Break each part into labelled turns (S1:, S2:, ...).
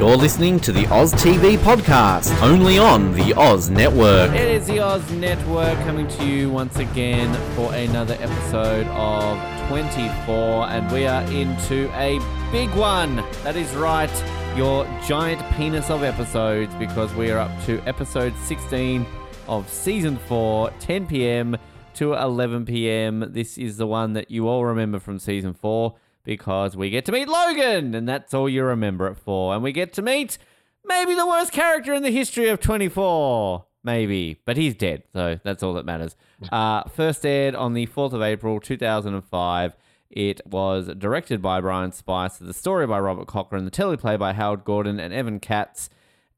S1: You're listening to the Oz TV podcast, only on the Oz Network. It is the Oz Network coming to you once again for another episode of 24, and we are into a big one. That is right, your giant penis of episodes, because we are up to episode 16 of season 4, 10 p.m. to 11 p.m. This is the one that you all remember from season 4 because we get to meet Logan, and that's all you remember it for. And we get to meet maybe the worst character in the history of 24. Maybe, but he's dead, so that's all that matters. Uh, first aired on the 4th of April 2005. It was directed by Brian Spicer, the story by Robert Cochran, the teleplay by Howard Gordon and Evan Katz.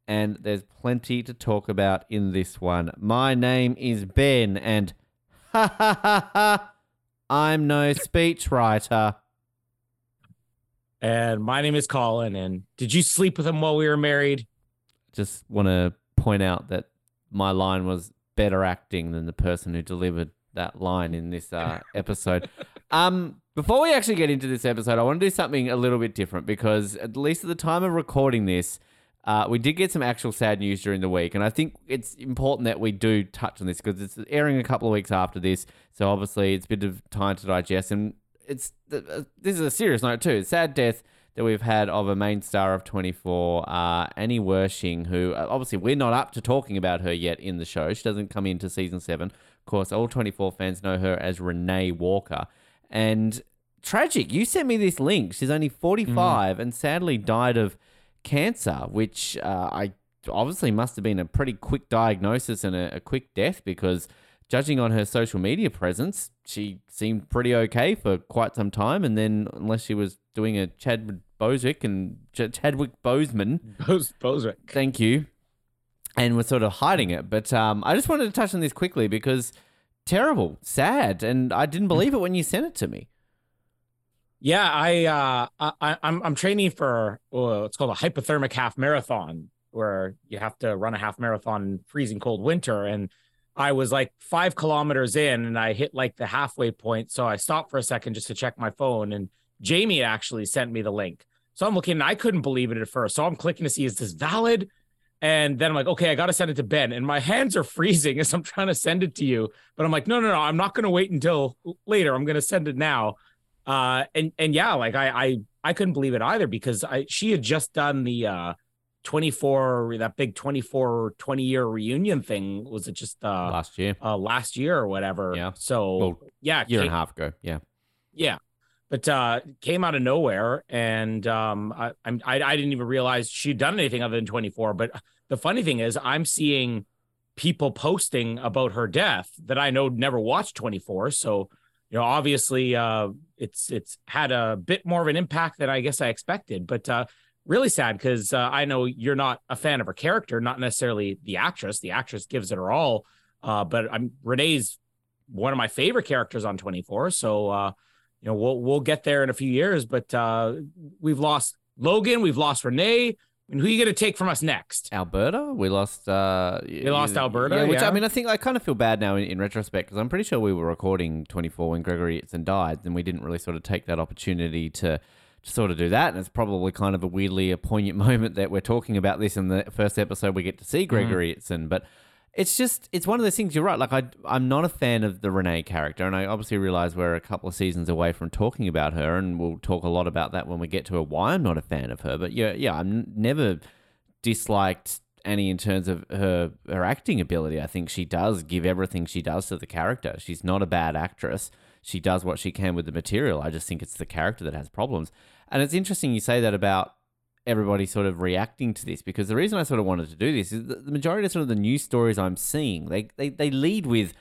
S1: And there's plenty to talk about in this one. My name is Ben, and ha ha ha ha, I'm no speechwriter.
S2: And my name is Colin. And did you sleep with him while we were married?
S1: just want to point out that my line was better acting than the person who delivered that line in this uh, episode. um, before we actually get into this episode, I want to do something a little bit different because at least at the time of recording this, uh, we did get some actual sad news during the week, and I think it's important that we do touch on this because it's airing a couple of weeks after this, so obviously it's a bit of time to digest. And it's uh, this is a serious note too. Sad death that we've had of a main star of 24, uh, Annie Wersching, who uh, obviously we're not up to talking about her yet in the show. She doesn't come into season seven. Of course, all 24 fans know her as Renee Walker. And tragic, you sent me this link. She's only 45 and sadly died of cancer, which uh, I obviously must have been a pretty quick diagnosis and a, a quick death because judging on her social media presence, she seemed pretty okay for quite some time. And then, unless she was doing a Chadwick Boswick and Ch- Chadwick Boseman,
S2: Bos- Boswick.
S1: thank you, and was sort of hiding it. But um, I just wanted to touch on this quickly because terrible, sad, and I didn't believe it when you sent it to me.
S2: Yeah, I uh I, I'm I'm training for uh, it's called a hypothermic half marathon where you have to run a half marathon in freezing cold winter and I was like five kilometers in and I hit like the halfway point. So I stopped for a second just to check my phone and Jamie actually sent me the link. So I'm looking and I couldn't believe it at first. So I'm clicking to see is this valid? And then I'm like, okay, I got to send it to Ben. And my hands are freezing as I'm trying to send it to you. But I'm like, no, no, no, I'm not going to wait until later. I'm going to send it now. Uh, and and yeah, like I I I couldn't believe it either because I she had just done the uh 24 that big 24 20 year reunion thing was it just uh
S1: Last year,
S2: uh last year or whatever
S1: Yeah.
S2: so
S1: Well,
S2: yeah
S1: year and a half ago, yeah.
S2: yeah but uh came out of nowhere and um I, I'm I, I didn't even realize she'd done anything other than 24 but the funny thing is I'm seeing people posting about her death that I know never watched 24 so you know obviously uh it's it's had a bit more of an impact than I guess I expected but uh really sad because uh, I know you're not a fan of her character not necessarily the actress. The actress gives it her all uh but I'm Renee's one of my favorite characters on 24 so uh you know we'll we'll get there in a few years but uh we've lost Logan we've lost Renee. Mean, who are you going to take from us next?
S1: Alberta, we lost. Uh,
S2: We lost Alberta,
S1: Yeah, which I mean, I think I kind of feel bad now in, in retrospect because I'm pretty sure we were recording 24 when Gregory Itzin died, and we didn't really sort of take that opportunity to, to sort of do that. And it's probably kind of a weirdly a poignant moment that we're talking about this in the first episode we get to see Gregory mm. Itzin, but. It's just, it's one of those things. You're right. Like I, I'm not a fan of the Renee character, and I obviously realize we're a couple of seasons away from talking about her, and we'll talk a lot about that when we get to her. Why I'm not a fan of her, but yeah, yeah, I'm never disliked Annie in terms of her her acting ability. I think she does give everything she does to the character. She's not a bad actress. She does what she can with the material. I just think it's the character that has problems. And it's interesting you say that about everybody sort of reacting to this because the reason I sort of wanted to do this is that the majority of sort of the news stories I'm seeing, they they, they lead with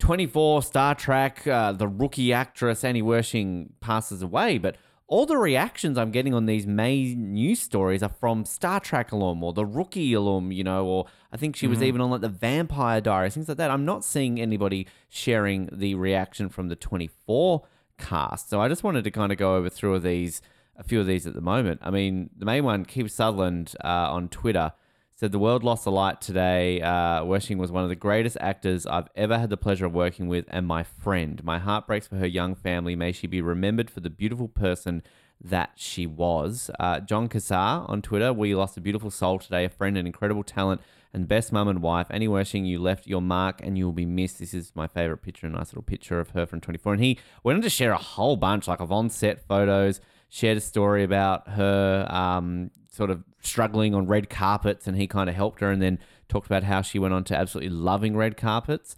S1: 24 Star Trek, uh, the rookie actress Annie Wersching passes away, but all the reactions I'm getting on these main news stories are from Star Trek alum or the rookie alum, you know, or I think she was even on like the Vampire Diaries, things like that. I'm not seeing anybody sharing the reaction from the 24 cast. So I just wanted to kind of go over through these, a few of these at the moment. I mean, the main one, Kiefer Sutherland uh, on Twitter said the world lost a light today. Uh, Wersching was one of the greatest actors I've ever had the pleasure of working with, and my friend. My heart breaks for her young family. May she be remembered for the beautiful person that she was. Uh, Jon Cassar on Twitter, we lost a beautiful soul today, a friend, and incredible talent, and best mum and wife. Annie Wersching, you left your mark, and you will be missed. This is my favorite picture, a nice little picture of her from 24. And he went on to share a whole bunch, like of on-set photos. Shared a story about her um, sort of struggling on red carpets, and he kind of helped her, and then talked about how she went on to absolutely loving red carpets.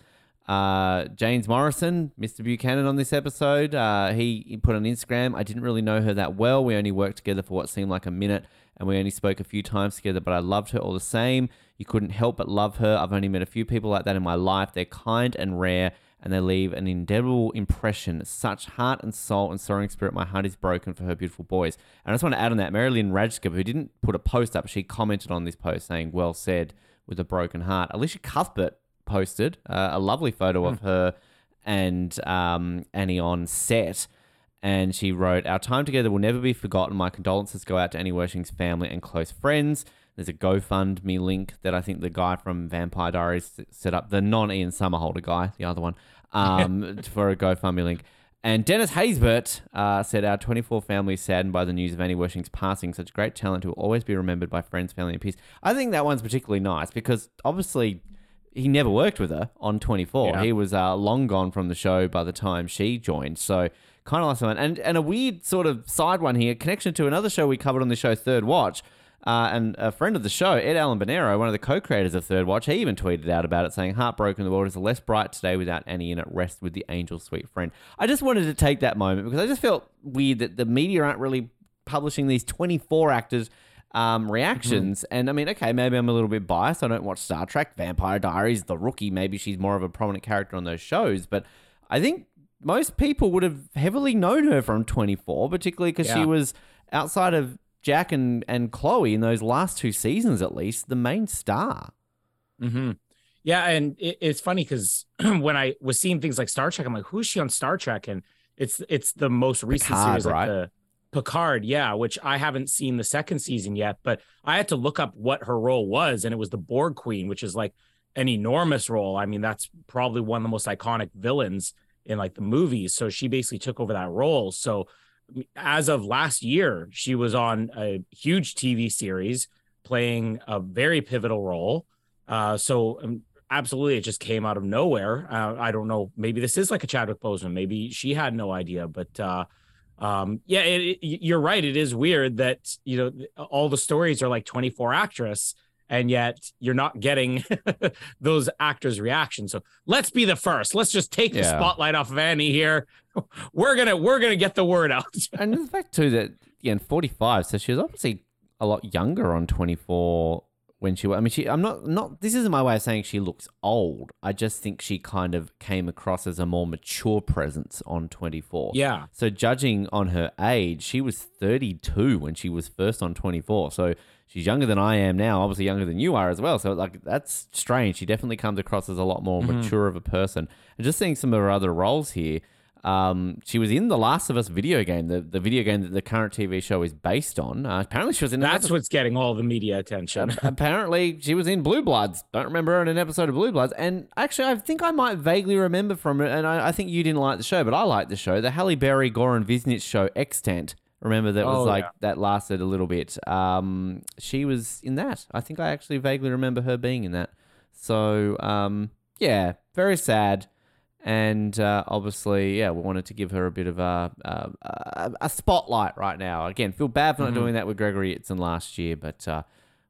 S1: Uh, James Morrison, Mr. Buchanan, on this episode, uh, he, he put on Instagram. I didn't really know her that well. We only worked together for what seemed like a minute, and we only spoke a few times together. But I loved her all the same. You couldn't help but love her. I've only met a few people like that in my life. They're kind and rare, and they leave an indelible impression. Such heart and soul and soaring spirit. My heart is broken for her beautiful boys. And I just want to add on that, Mary Lynn Rajskub, who didn't put a post up, she commented on this post saying, "Well said." With a broken heart. Elisha Cuthbert posted uh, a lovely photo of her and um, Annie on set. And she wrote, Our time together will never be forgotten. My condolences go out to Annie Wersching's family and close friends. There's a GoFundMe link that I think the guy from Vampire Diaries set up, the non Ian Somerhalder guy, the other one, um, for a GoFundMe link. And Dennis Haysbert uh, said, Our 24 family is saddened by the news of Annie Wersching's passing. Such great talent who will always be remembered by friends, family, and peace. I think that one's particularly nice because obviously he never worked with her on 24.
S2: Yeah.
S1: He was uh, long gone from the show by the time she joined. So kind of like someone. And, and a weird sort of side one here, connection to another show we covered on the show, Third Watch. Uh, and a friend of the show, Ed Allen Bernero, one of the co-creators of Third Watch, he even tweeted out about it, saying, "Heartbroken, the world is less bright today without Annie in it. Rest with the angel, sweet friend." I just wanted to take that moment because I just felt weird that the media aren't really publishing these 24 actors um, reactions. And I mean, okay, maybe I'm a little bit biased. I don't watch Star Trek, Vampire Diaries, The Rookie. Maybe she's more of a prominent character on those shows, but I think most people would have heavily known her from 24, particularly because she was outside of Jack and, and Chloe in those last two seasons, at least, the main star.
S2: hmm Yeah, and it, it's funny because when I was seeing things like Star Trek, I'm like, who's she on Star Trek? And it's it's the most recent
S1: Picard,
S2: series, like
S1: right?
S2: the Picard, yeah, which I haven't seen the second season yet, but I had to look up what her role was, and it was the Borg Queen, which is like an enormous role. I mean, that's probably one of the most iconic villains in like the movies. So she basically took over that role. So as of last year, she was on a huge TV series playing a very pivotal role. Uh, so um, absolutely, it just came out of nowhere. Uh, I don't know. Maybe this is like a Chadwick Boseman. Maybe she had no idea, but uh, um, yeah, it, it- you're right. It is weird that you know all the stories are like 24 actress, and yet you're not getting those actors' reactions. So let's be the first. Let's just take the spotlight off of Annie here. We're gonna we're gonna get the word out.
S1: and the fact, too, that, again, 45, so she was obviously a lot younger on 24 when she, I mean, she, I'm not, not, this isn't my way of saying she looks old. I just think she kind of came across as a more mature presence on 24.
S2: yeah.
S1: So judging on her age, she was 32 when she was first on 24. So she's younger than I am now, obviously younger than you are as well. So like that's strange. She definitely comes across as a lot more mm-hmm. mature of a person. And just seeing some of her other roles here, um, she was in the Last of Us video game, the, the video game that the current TV show is based on. Uh, apparently, she was in.
S2: That's
S1: episode-
S2: what's getting all the media attention.
S1: apparently she was in Blue Bloods. Don't remember her in an episode of Blue Bloods. And actually, I think I might vaguely remember from it. And I, I think you didn't like the show, but I liked the show. The Halle Berry, Goran Visnjic show, Extant. Remember that was
S2: Oh,
S1: like
S2: yeah.
S1: that lasted a little bit. Um, she was in that. I think I actually vaguely remember her being in that. So um, yeah, very sad. And uh, obviously, yeah, we wanted to give her a bit of a a, a, spotlight right now. Again, feel bad for not
S2: Mhm.
S1: doing that with Gregory Itzin last year, but uh,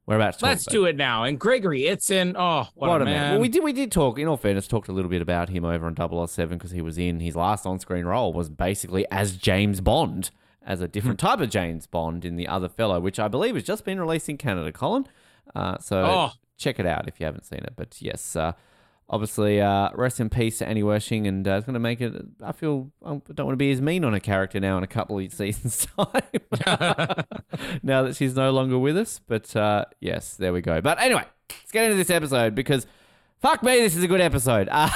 S1: We're about to
S2: Let's
S1: about
S2: do it now. And Gregory Itzin. Oh, what,
S1: What
S2: a
S1: a man.
S2: man.
S1: Well, we did. We did talk. In all fairness, talked a little bit about him over on 007 because he was in his last on-screen role was basically as James Bond, as a different
S2: Hmm.
S1: type of James Bond in the Other Fellow, which I believe has just been released in Canada. Colin, uh, so
S2: Oh.
S1: check it out if you haven't seen it. But yes, uh, obviously, uh, rest in peace to Annie Wersching, and uh, it's going to make it. I feel I don't want to be as mean on a character now in a couple of seasons time. now that she's no longer with us, but uh, yes, there we go. But anyway, let's get into this episode because fuck me, this is a good episode. Uh,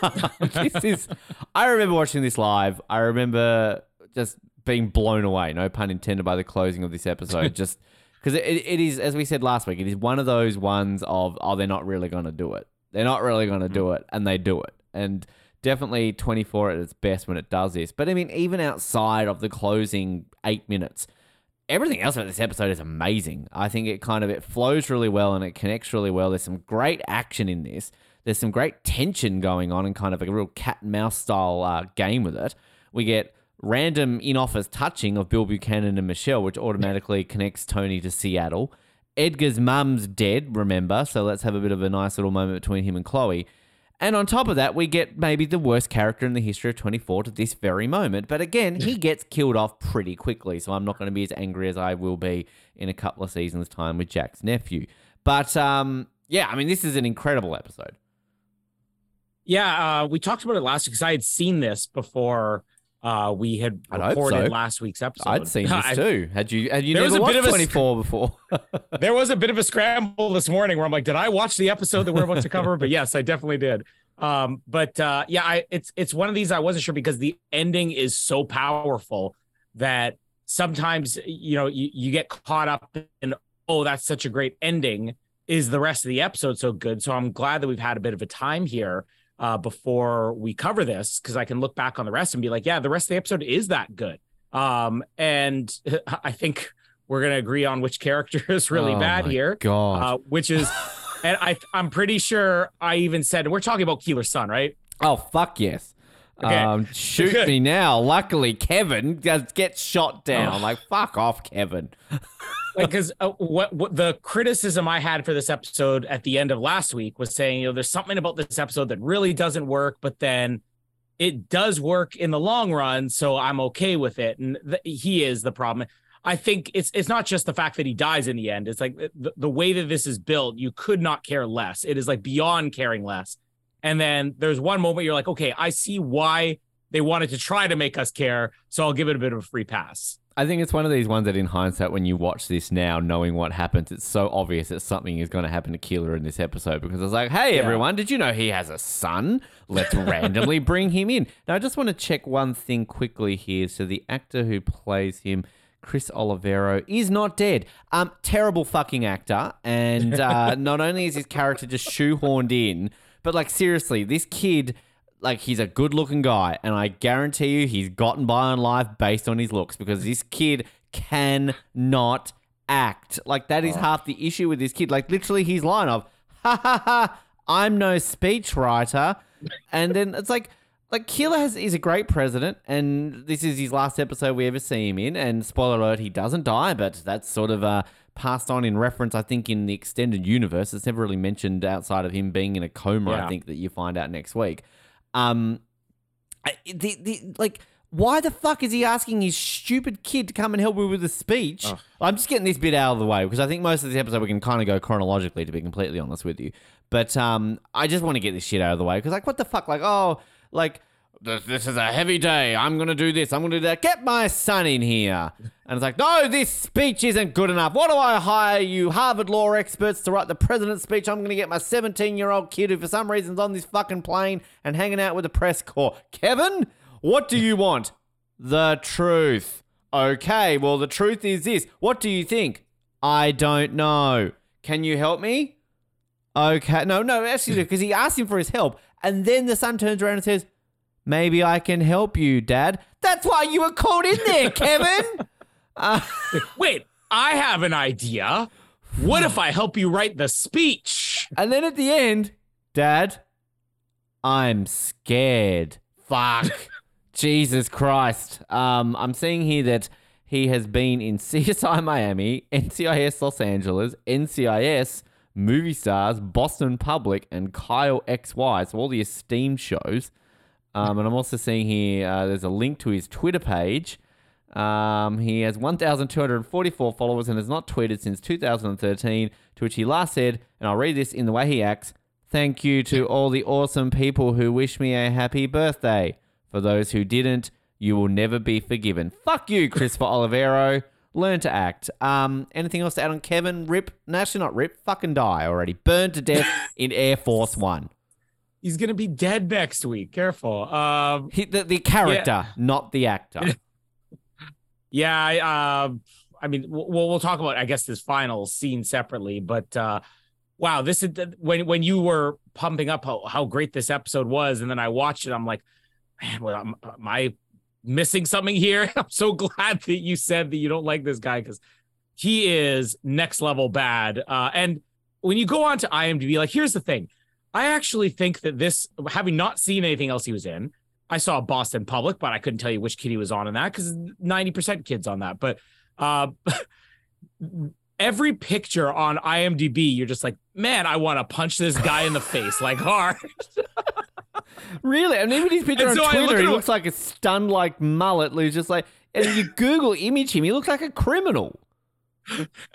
S1: this is. I remember watching this live. I remember just being blown away. No pun intended by the closing of this episode. just because it, it is, as we said last week, it is one of those ones of oh, they're not really going to do it. They're not really going to do it, and they do it. And definitely 24 at its best when it does this. But I mean, even outside of the closing eight minutes, everything else about this episode is amazing. I think it kind of it flows really well and it connects really well. There's some great action in this. There's some great tension going on and kind of a real cat and mouse style uh, game with it. We get random in office touching of Bill Buchanan and Michelle, which automatically connects Tony to Seattle. Edgar's mum's dead, remember? So let's have a bit of a nice little moment between him and Chloe. And on top of that, we get maybe the worst character in the history of 24 to this very moment. But again, he gets killed off pretty quickly. So I'm not going to be as angry as I will be in a couple of seasons' time with Jack's nephew. But um, yeah, I mean, this is an incredible episode.
S2: Yeah, uh, we talked about it last week because I had seen this before uh, we had recorded
S1: so.
S2: last week's episode.
S1: I'd seen this too. Had you had you
S2: There was
S1: never
S2: a bit of a
S1: 24 before?
S2: there was a bit of a scramble this morning where I'm like, did I watch the episode that we're about to cover? But yes, I definitely did. Um, but uh, yeah, I it's it's one of these I wasn't sure because the ending is so powerful that sometimes you know you, you get caught up in oh that's such a great ending. Is the rest of the episode so good? So I'm glad that we've had a bit of a time here uh, before we cover this because I can look back on the rest and be like, yeah, the rest of the episode is that good. Um, and I think we're gonna agree on which character is really
S1: Oh
S2: bad here
S1: God.
S2: uh, which is, and I I'm pretty sure I even said we're talking about Keeler's son, right?
S1: oh fuck yes.
S2: Okay.
S1: Um, shoot
S2: Good.
S1: me now. Luckily, Kevin gets shot down.
S2: Oh.
S1: Like fuck off, Kevin.
S2: Like, because uh, what what the criticism I had for this episode at the end of last week was saying, you know, there's something about this episode that really doesn't work, but then it does work in the long run, so I'm okay with it. And th- he is the problem. I think it's it's not just the fact that he dies in the end. It's like the, the way that this is built, you could not care less. It is like beyond caring less. And then there's one moment you're like, okay, I see why they wanted to try to make us care, so I'll give it a bit of a free pass.
S1: I think it's one of these ones that, in hindsight, when you watch this now, knowing what happens, it's so obvious that something is going to happen to Keeler in this episode because it's like, hey,
S2: Yeah.
S1: everyone, did you know he has a son? Let's randomly bring him in. Now, I just want to check one thing quickly here. So, the actor who plays him, Chris Olivero, is not dead. Um, terrible fucking actor, and uh, not only is his character just shoehorned in, but like seriously, this kid like he's a good looking guy and i guarantee you he's gotten by in life based on his looks because this kid cannot act like that is half the issue with this kid like literally his line of ha ha ha i'm no speechwriter and then it's like like Keeler has is a great president, and this is his last episode we ever see him in. And spoiler alert, he doesn't die, but that's sort of uh, passed on in reference, I think, in the extended universe. It's never really mentioned outside of him being in a coma. I think that you find out next week. Um, I, the the like. Why the fuck is he asking his stupid kid to come and help me with a speech?
S2: Ugh.
S1: I'm just getting this bit out of the way because I think most of this episode we can kind of go chronologically, to be completely honest with you. But um, I just want to get this shit out of the way because, like, what the fuck? Like, oh, like this, is a heavy day. I'm gonna do this. I'm gonna do that. Get my son in here. And it's like, no, this speech isn't good enough. What do I hire you, Harvard law experts, to write the president's speech? I'm gonna get my 17 year old kid who, for some reason, is on this fucking plane and hanging out with the press corps. Kevin, what do you want? The truth. Okay, well, the truth is this. What do you think? I don't know. Can you help me? Okay. No, no, actually, because he asked him for his help. And then the son turns around and says, Maybe I can help you, Dad. That's why you were called in there, Kevin. Uh,
S2: Wait, I have an idea. What if I help you write the speech?
S1: and then at the end, Dad, I'm scared. Fuck. Jesus Christ. Um, I'm seeing here that He has been in CSI Miami, NCIS Los Angeles, NCIS, Movie Stars, Boston Public, and Kyle XY. So all the esteemed shows. Um, and I'm also seeing here uh, there's a link to his Twitter page. Um, he has 1,244 followers and has not tweeted since 2013, to which he last said, and I'll read this in the way he acts Thank you to all the awesome people who wish me a happy birthday. For those who didn't, you will never be forgiven. Fuck you, Christopher Olivero. Learn to act. Um, anything else to add on Kevin? Rip? Actually not rip. Fucking die already. Burned to death in Air Force One.
S2: He's gonna be dead next week. Careful. Um,
S1: He, the, the character, not the actor.
S2: yeah. I, uh, I mean, we'll we'll talk about I guess this final scene separately, but uh, wow, this is when when you were pumping up how, how great this episode was, and then I watched it. I'm like, man, well, am, am I missing something here? I'm so glad that you said that you don't like this guy because he is next level bad. Uh, and when you go on to IMDb, like, here's the thing. I actually think that this, having not seen anything else he was in, I saw Boston Public, but I couldn't tell you which kid he was on in that because 90% kids on that. But uh, every picture on IMDb, you're just like, man, I want to punch this guy in the face like hard.
S1: Really? And even his picture
S2: And
S1: on
S2: so I look
S1: Twitter, he looks like a stunned like mullet who's just like and you Google image him, he looks like a criminal.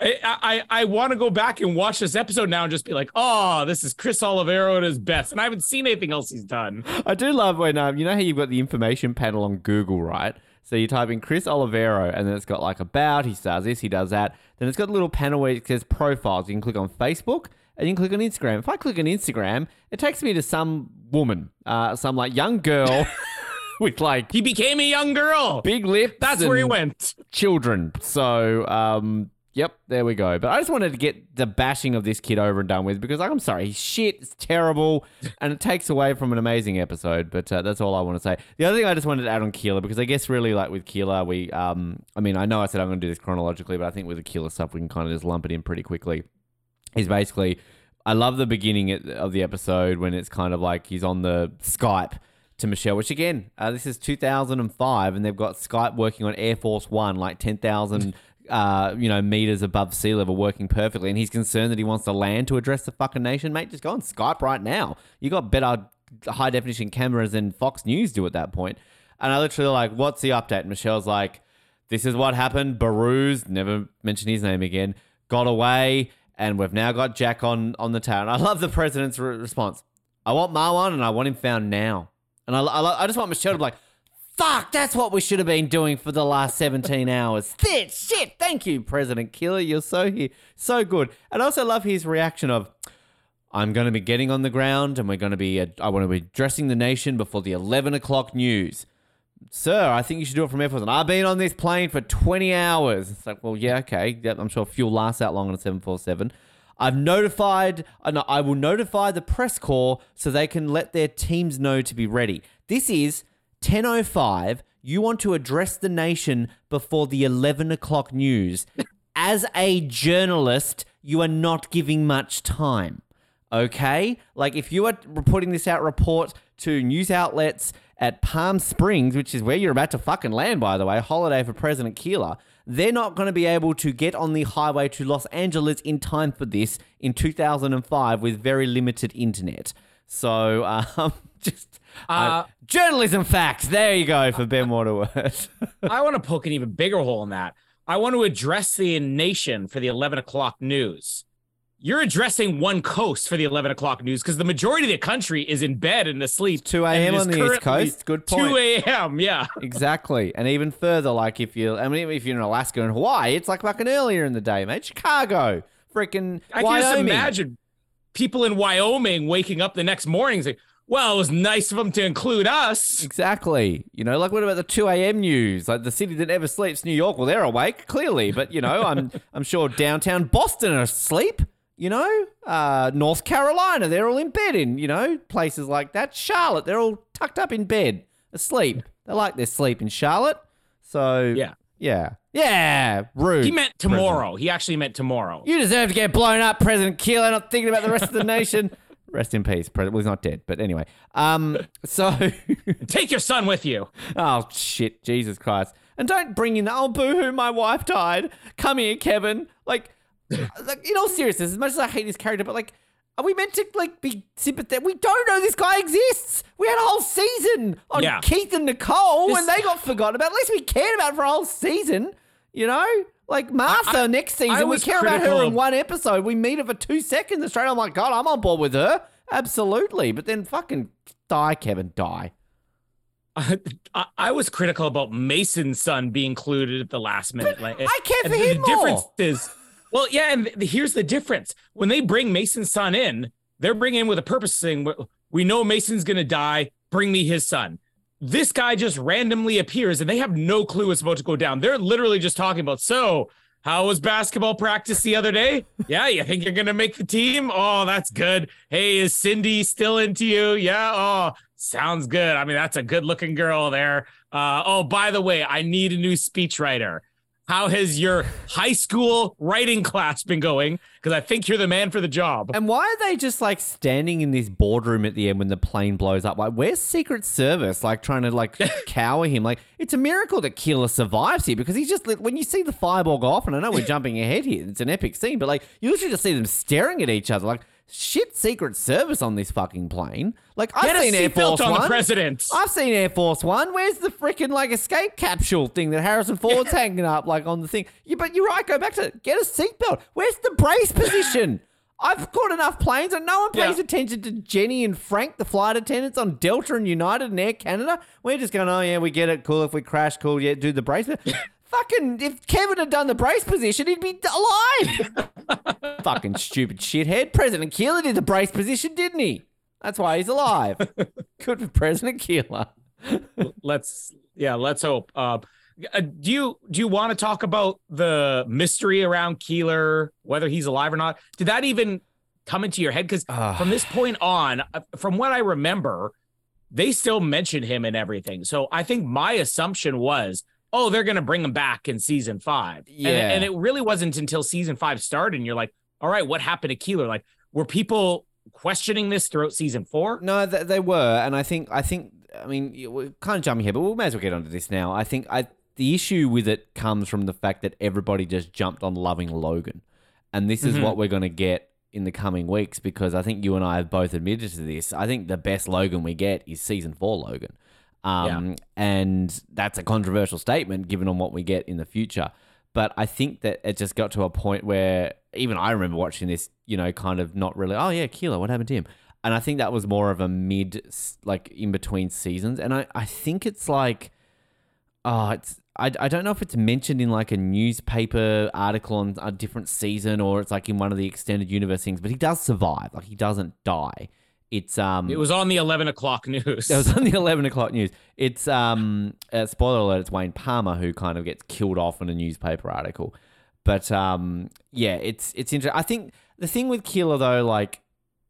S2: I I, I want to go back and watch this episode now and just be like, oh, this is Chris Olivero at his best, and I haven't seen anything else he's done.
S1: I do love when um you know how you've got the information panel on Google, right? So you type in Chris Olivero and then it's got like about, he does this, he does that. Then it's got a little panel where it says profiles. You can click on Facebook and you can click on Instagram. If I click on Instagram, it takes me to some woman, uh, some like young girl with like
S2: He became a young girl.
S1: big lips.
S2: That's where he went.
S1: children. So, um, yep, there we go. But I just wanted to get the bashing of this kid over and done with because I'm sorry, he's shit, it's terrible, and it takes away from an amazing episode. But uh, that's all I want to say. The other thing I just wanted to add on Keeler because I guess really like with Keeler, we, um, I mean, I know I said I'm going to do this chronologically, but I think with the Keeler stuff, we can kind of just lump it in pretty quickly. He's basically, I love the beginning of the episode when it's kind of like he's on the Skype to Michelle, which again, uh, this is 2005, and they've got Skype working on Air Force One, like 10,000, uh, you know, meters above sea level, working perfectly. And he's concerned that he wants to land to address the fucking nation, mate. Just go on Skype right now. You got better high definition cameras than Fox News do at that point. And I literally like, what's the update? And Michelle's like, this is what happened. Behrooz, never mention his name again, got away, and we've now got Jack on on the tail. And I love the president's re- response. I want Marwan, and I want him found now. And I, I, I just want Michelle to be like, fuck, that's what we should have been doing for the last 17 hours. Shit, shit. Thank you, President Keeler. You're so here, so good. And I also love his reaction of, I'm going to be getting on the ground, and we're going to be, uh, I want to be addressing the nation before the 11 o'clock news sir, I think you should do it from Air Force. And I've been on this plane for 20 hours. It's like, well, yeah, okay. I'm sure fuel lasts that long on a 747. I've notified, uh, I will notify the press corps so they can let their teams know to be ready. This is 10.05. You want to address the nation before the 11 o'clock news. As a journalist, you are not giving much time okay? Like if you are putting this out report to news outlets at Palm Springs, which is where you're about to fucking land, by the way, holiday for President Keeler, they're not going to be able to get on the highway to Los Angeles in time for this in 2005 with very limited internet. So, um, just uh, journalism facts. There you go for Ben Waterworth.
S2: I want to poke an even bigger hole in that. I want to address the nation for the 11 o'clock news. You're addressing one coast for the 11 o'clock news because the majority of the country is in bed and asleep.
S1: 2 a.m. on the East Coast. Good point.
S2: 2 a.m. Yeah.
S1: Exactly. And even further, like if you, I mean, if you're in Alaska and Hawaii, it's like fucking earlier in the day, mate. Chicago, freaking
S2: I can just imagine people in Wyoming waking up the next morning saying, well, it was nice of them to include us.
S1: Exactly. You know, like what about the 2 a.m. news? Like the city that never sleeps, New York. Well, they're awake, clearly. But, you know, I'm, I'm sure downtown Boston are asleep. You know, uh, North Carolina, they're all in bed in, you know, places like that. Charlotte, they're all tucked up in bed, asleep. They like their sleep in Charlotte. So,
S2: Yeah.
S1: yeah. Yeah. Rude.
S2: He meant tomorrow. He actually meant tomorrow.
S1: You deserve to get blown up, President Keeler. Not thinking about the rest of the nation. Rest in peace. Well, he's not dead, but anyway. Um. So,
S2: Take your son with you.
S1: oh shit, Jesus Christ. And don't bring in the oh boo hoo, my wife died. Come here, Kevin. Like, like in all seriousness, as much as I hate this character, but like, are we meant to like be sympathetic? We don't know this guy exists. We had a whole season on
S2: Yeah.
S1: Keith and Nicole,
S2: This-
S1: and they got forgotten about. At least we cared about it for a whole season. You know, like Martha
S2: I-
S1: next season, we care about her in one episode. We meet her for two seconds, and straight. I'm like, God, I'm on board with her. Absolutely, but then fucking die, Kevin, die.
S2: I, I was critical about Mason's son being included at the last minute. Like,
S1: I care for
S2: the,
S1: him
S2: the difference is, well, yeah, and th- here's the difference: when they bring Mason's son in, they're bringing in with a purpose, saying, "We- "We know Mason's gonna die. Bring me his son." This guy just randomly appears, and they have no clue what's about to go down. They're literally just talking about, so. How was basketball practice the other day? Yeah, you think you're gonna make the team? Oh, that's good. Hey, is Cindy still into you? Yeah. Oh, sounds good. I mean, that's a good looking girl there. Uh, oh, by the way, I need a new speechwriter. How has your high school writing class been going? Because I think you're the man for the job.
S1: And why are they just like standing in this boardroom at the end when the plane blows up? Like, where's Secret Service? Like, trying to like cower him? Like, it's a miracle that Keeler survives here because he's just when you see the fireball go off, and I know we're jumping ahead here, it's an epic scene, but like, you literally just see them staring at each other. Like, shit, Secret Service on this fucking plane. Like, I've
S2: Get
S1: seen Air Force
S2: on
S1: One.
S2: the president.
S1: I've seen Air Force One. Where's the freaking like escape capsule thing that Harrison Ford's hanging up like on the thing? Yeah, but you're right. Go back to it. Get a seatbelt. Where's the brace position? I've caught enough planes and no one pays
S2: Yeah.
S1: attention to Jenny and Frank, the flight attendants on Delta and United and Air Canada. We're just going, oh yeah, we get it. Cool. If we crash, cool. Yeah, do the brace. Fucking, if Kevin had done the brace position, he'd be alive. Fucking stupid shithead. President Keeler did the brace position, didn't he? That's why he's alive. Good for President Keeler.
S2: let's yeah, let's hope. Uh, uh, do you do you want to talk about the mystery around Keeler, whether he's alive or not? Did that even come into your head? Because
S1: Ah.
S2: from this point on, uh, from what I remember, they still mention him and everything. So I think my assumption was, oh, they're gonna bring him back in season five.
S1: Yeah.
S2: and, it really wasn't until season five started, and you're like, all right, what happened to Keeler? Like, were people questioning this throughout season four?
S1: No, th- they were, and I think I think I mean we're kind of jumping here, but we may as well get onto this now. I think I the issue with it comes from the fact that everybody just jumped on loving Logan, and this is
S2: Mhm.
S1: what we're going to get in the coming weeks because I think you and I have both admitted to this. I think the best Logan we get is season four Logan, um, and that's a controversial statement given on what we get in the future. But I think that it just got to a point where even I remember watching this, you know, kind of not really. Oh yeah, Keeler, what happened to him? And I think that was more of a mid, like in between seasons. And I, I think it's like, oh, it's I, I don't know if it's mentioned in like a newspaper article on a different season or it's like in one of the extended universe things. But he does survive. Like he doesn't die. It's um.
S2: It was on the eleven o'clock news.
S1: That was on the eleven o'clock news. It's um, uh, spoiler alert. It's Wayne Palmer who kind of gets killed off in a newspaper article. But um, yeah, it's it's interesting. I think the thing with Keeler though, like,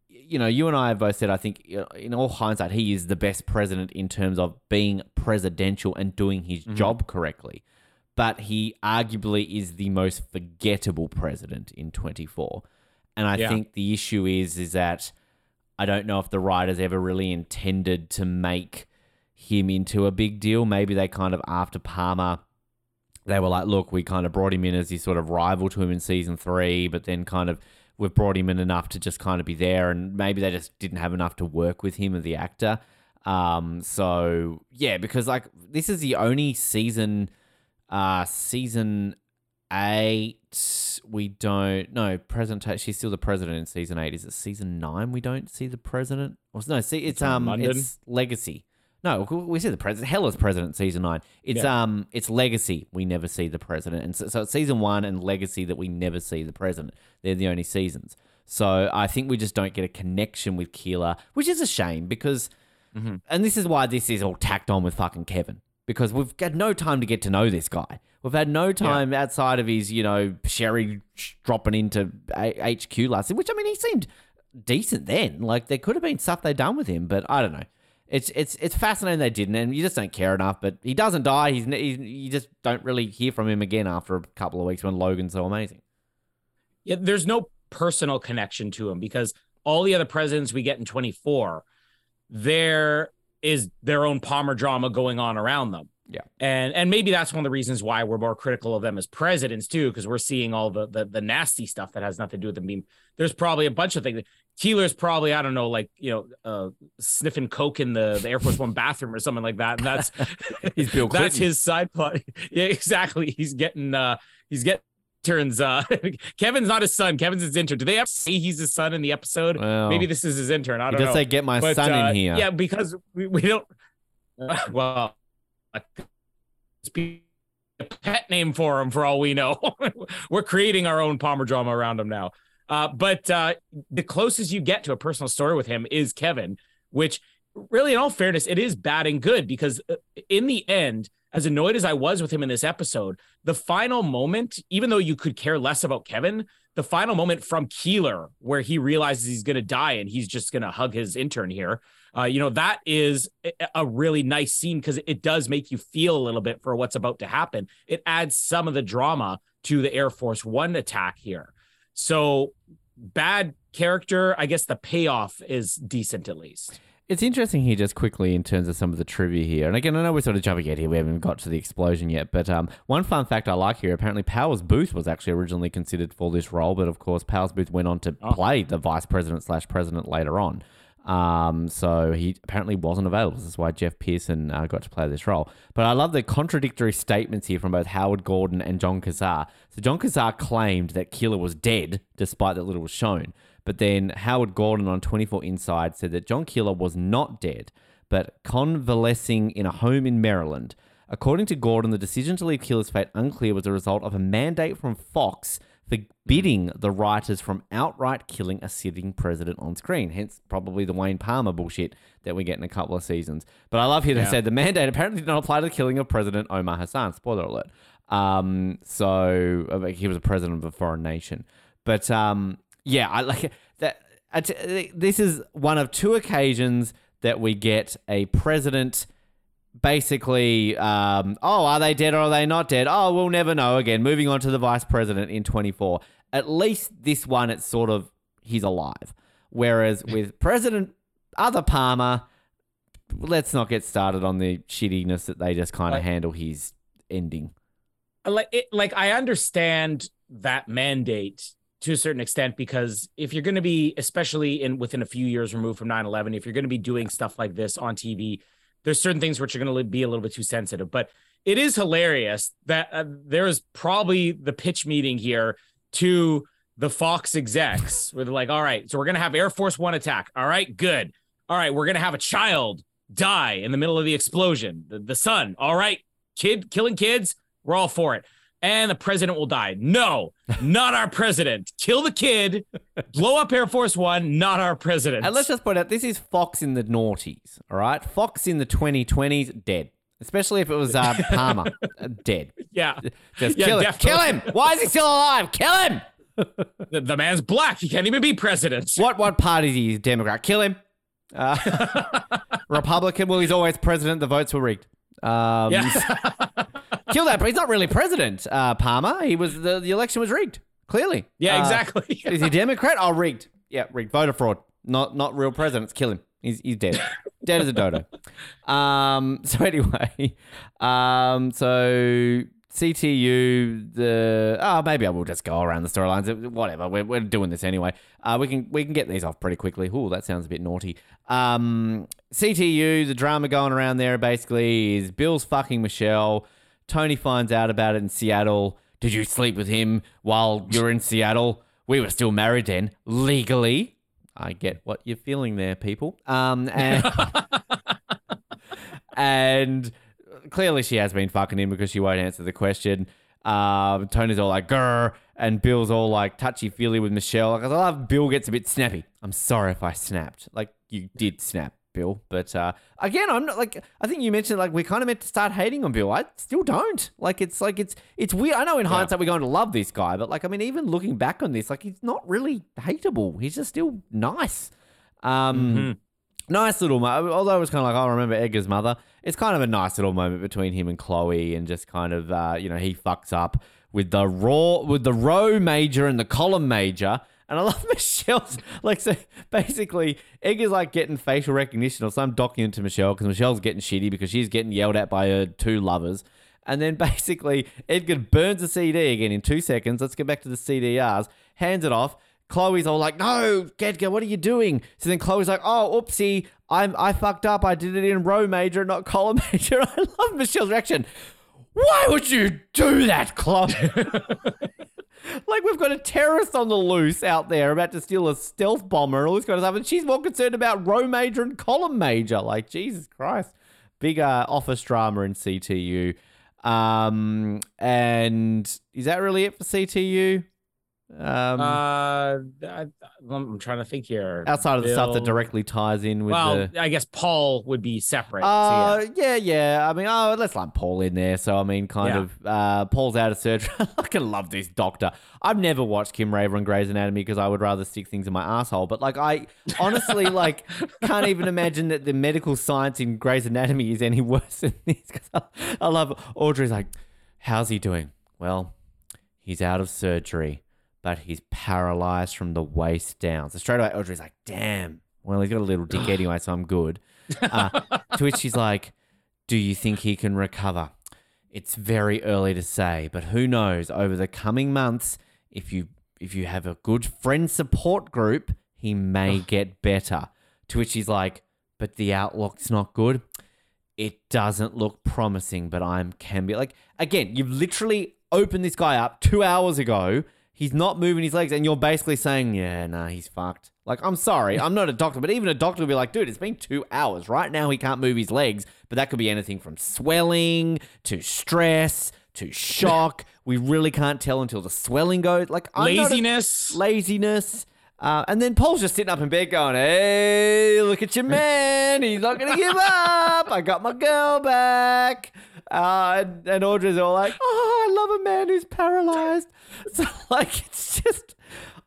S1: you know, you and I have both said, I think in all hindsight, he is the best president in terms of being presidential and doing his job correctly. But he arguably is the most forgettable president in twenty four. And I
S2: Yeah.
S1: think the issue is is that I don't know if the writers ever really intended to make him into a big deal. Maybe they kind of after Palmer, they were like, look, we kind of brought him in as this sort of rival to him in season three, but then kind of we've brought him in enough to just kind of be there, and maybe they just didn't have enough to work with him as the actor. Um, so yeah, because like this is the only season, uh, season eight. We don't no president. She's still the president in season eight. Is it season nine? We don't see the president. Or no, see it's
S2: in
S1: um
S2: London?
S1: it's legacy. No, we see the president. Heller's president season nine. It's
S2: Yeah.
S1: um, it's legacy. We never see the president, and so, so it's season one and legacy that we never see the president. They're the only seasons. So I think we just don't get a connection with Keeler, which is a shame because,
S2: Mm-hmm.
S1: and this is why this is all tacked on with fucking Kevin because we've had no time to get to know this guy. We've had no time outside of his, you know, Sherry dropping into A- HQ last, which I mean, he seemed decent then. Like there could have been stuff they done with him, but I don't know. It's it's it's fascinating they didn't, and you just don't care enough. But he doesn't die. He's, he's you just don't really hear from him again after a couple of weeks when Logan's so amazing.
S2: yeah, there's no personal connection to him because all the other presidents we get in 24, there is their own Palmer drama going on around them.
S1: Yeah.
S2: And and maybe that's one of the reasons why we're more critical of them as presidents too, because we're seeing all the, the the nasty stuff that has nothing to do with them being. There's probably a bunch of things. Keeler's probably I don't know, like you know, uh, sniffing coke in the, the Air Force One bathroom or something like that. And that's
S1: He's Bill
S2: that's his side plot. Yeah, exactly. He's getting uh he's getting turns uh Kevin's not his son. Kevin's his intern. Do they ever say he's his son in the episode?
S1: Well,
S2: Maybe this is his intern. I don't know.
S1: say get my
S2: But,
S1: son
S2: uh,
S1: in here.
S2: Yeah, because we, we don't. well, be a pet name for him for all we know. We're creating our own Palmer drama around him now. Uh, but uh, the closest you get to a personal story with him is Kevin, which really, in all fairness, it is bad and good because uh, in the end, as annoyed as I was with him in this episode, the final moment, even though you could care less about Kevin, the final moment from Keeler where he realizes he's going to die and he's just going to hug his intern here. Uh, you know, that is a- really nice scene because it does make you feel a little bit for what's about to happen. It adds some of the drama to the Air Force One attack here. So, bad character. I guess the payoff is decent at least.
S1: It's interesting here, just quickly, in terms of some of the trivia here. And again, I know we're sort of jumping ahead here. We haven't got to the explosion yet. But um, one fun fact I like here apparently, Powers Boothe was actually originally considered for this role. But of course, Powers Boothe went on to
S2: Oh.
S1: play the vice president slash president later on. Um, so he apparently wasn't available. This is why Geoff Pierson uh, got to play this role. But I love the contradictory statements here from both Howard Gordon and Jon Cassar. So Jon Cassar claimed that Keeler was dead, despite that little was shown. But then Howard Gordon on 24 Inside said that John Keeler was not dead, but convalescing in a home in Maryland. According to Gordon, the decision to leave Keeler's fate unclear was a result of a mandate from Fox forbidding the writers from outright killing a sitting president on screen. Hence, probably the Wayne Palmer bullshit that we get in a couple of seasons. But I love here they
S2: Yeah.
S1: said the mandate apparently did not apply to the killing of President Omar Hassan. Spoiler alert. Um, so uh, he was a president of a foreign nation. But um, yeah, I like that. This is one of two occasions that we get a president basically, um, oh, are they dead or are they not dead? Oh, we'll never know. Again, moving on to the vice president in 24. At least this one, it's sort of he's alive. Whereas with President Other Palmer, let's not get started on the shittiness that they just kind of
S2: Like-
S1: handle his ending.
S2: like it, like I understand that mandate to a certain extent because if you're going to be especially in within a few years removed from 9/11 if you're going to be doing stuff like this on TV there's certain things which are going to be a little bit too sensitive but it is hilarious that uh, there is probably the pitch meeting here to the Fox execs where they're like all right so we're going to have Air Force 1 attack. All right good. All right we're going to have a child die in the middle of the explosion the, the son all right kid killing kids we're all for it. And the president will die. No, not our president. Kill the kid, blow up Air Force One, not our president.
S1: And let's just point out this is Fox in the noughties, all right? Fox in the 2020s, dead. Especially if it was uh, Palmer, uh, dead.
S2: yeah,
S1: Just
S2: Yeah,
S1: kill him. Kill him. Why is he still alive? Kill him.
S2: the, the man's black. He can't even be president.
S1: What what party is he? Democrat. Kill him. Uh, Republican. Well, he's always president. The votes were rigged. Um,
S2: Yeah.
S1: kill that. But he's not really president. Uh, Palmer. He was the, the election was rigged. Clearly.
S2: yeah,
S1: Uh,
S2: exactly.
S1: is he Democrat? Oh, rigged. Yeah, rigged. Voter fraud. Not not real presidents. Kill him. He's he's dead. dead as a dodo. Um. So anyway, um. So CTU. The oh maybe I will just go around the storylines. Whatever. We're, we're doing this anyway. Uh. We can we can get these off pretty quickly. Ooh, that sounds a bit naughty. Um. CTU. The drama going around there basically is Bill's fucking Michelle. Tony finds out about it in Seattle. Did you sleep with him while you're in Seattle? We were still married then, legally. I get what you're feeling there, people. Um, and, and clearly she has been fucking him because she won't answer the question. Um, Tony's all like, grr, and Bill's all like touchy feely with Michelle. Like, I love Bill gets a bit snappy. I'm sorry if I snapped. Like, you did snap, Bill. But uh, again, I'm not like, I think you mentioned like we're kind of meant to start hating on Bill. I still don't. Like, it's like, it's, it's weird. I know in hindsight we're going to love this guy, but like, I mean, even looking back on this, like, he's not really hateable. He's just still nice. Um,
S2: Mhm.
S1: nice little mo- although it was kind of like I remember Edgar's mother. It's kind of a nice little moment between him and Chloe, and just kind of uh, you know he fucks up with the raw with the row major and the column major, and I love Michelle's like so basically Edgar's like getting facial recognition or some document to Michelle because Michelle's getting shitty because she's getting yelled at by her two lovers. And then basically Edgar burns the CD again in two seconds. Let's get back to the CDRs, hands it off. Chloe's all like, "No, Edgar, what are you doing?" So then Chloe's like, "Oh, oopsie, I'm I fucked up. I did it in row major, not column major." I love Michelle's reaction. Why would you do that, Chloe? Like we've got a terrorist on the loose out there about to steal a stealth bomber and all this kind of stuff, and she's more concerned about row major and column major. Like Jesus Christ, big uh, office drama in CTU. Um, and is that really it for CTU? Um,
S2: uh, I, I'm trying to think here.
S1: outside of the stuff that directly ties in with
S2: well,
S1: the.
S2: I guess Paul would be separate. so
S1: Uh,
S2: yeah.
S1: yeah, yeah. I mean, oh, let's lump Paul in there. So, I mean, kind
S2: Yeah.
S1: of, uh, Paul's out of surgery. I fucking love this doctor. I've never watched Kim Raver and Grey's Anatomy because I would rather stick things in my asshole. But, like, I honestly, like, can't even imagine that the medical science in Grey's Anatomy is any worse than this. Because I, I love Audrey's like, how's he doing? Well, he's out of surgery, but he's paralyzed from the waist down. So straight away, Audrey's like, damn. Well, he's got a little dick anyway, so I'm good. Uh, to which she's like, do you think he can recover? It's very early to say, but who knows? Over the coming months, if you if you have a good friend support group, he may get better. To which he's like, but the outlook's not good. It doesn't look promising, but I'm can be like again. You've literally opened this guy up two hours ago. He's not moving his legs, and you're basically saying, "Yeah, nah, he's fucked." Like, I'm sorry, I'm not a doctor, but even a doctor would be like, "Dude, it's been two hours. Right now, he can't move his legs, but that could be anything from swelling to stress to shock. we really can't tell until the swelling goes. Like, I'm not a-
S2: laziness.
S1: laziness. Uh, and then Paul's just sitting up in bed going, hey, look at your man. He's not going to give up. I got my girl back. Uh, and, and Audrey's all like, oh, I love a man who's paralyzed. So, like, it's just,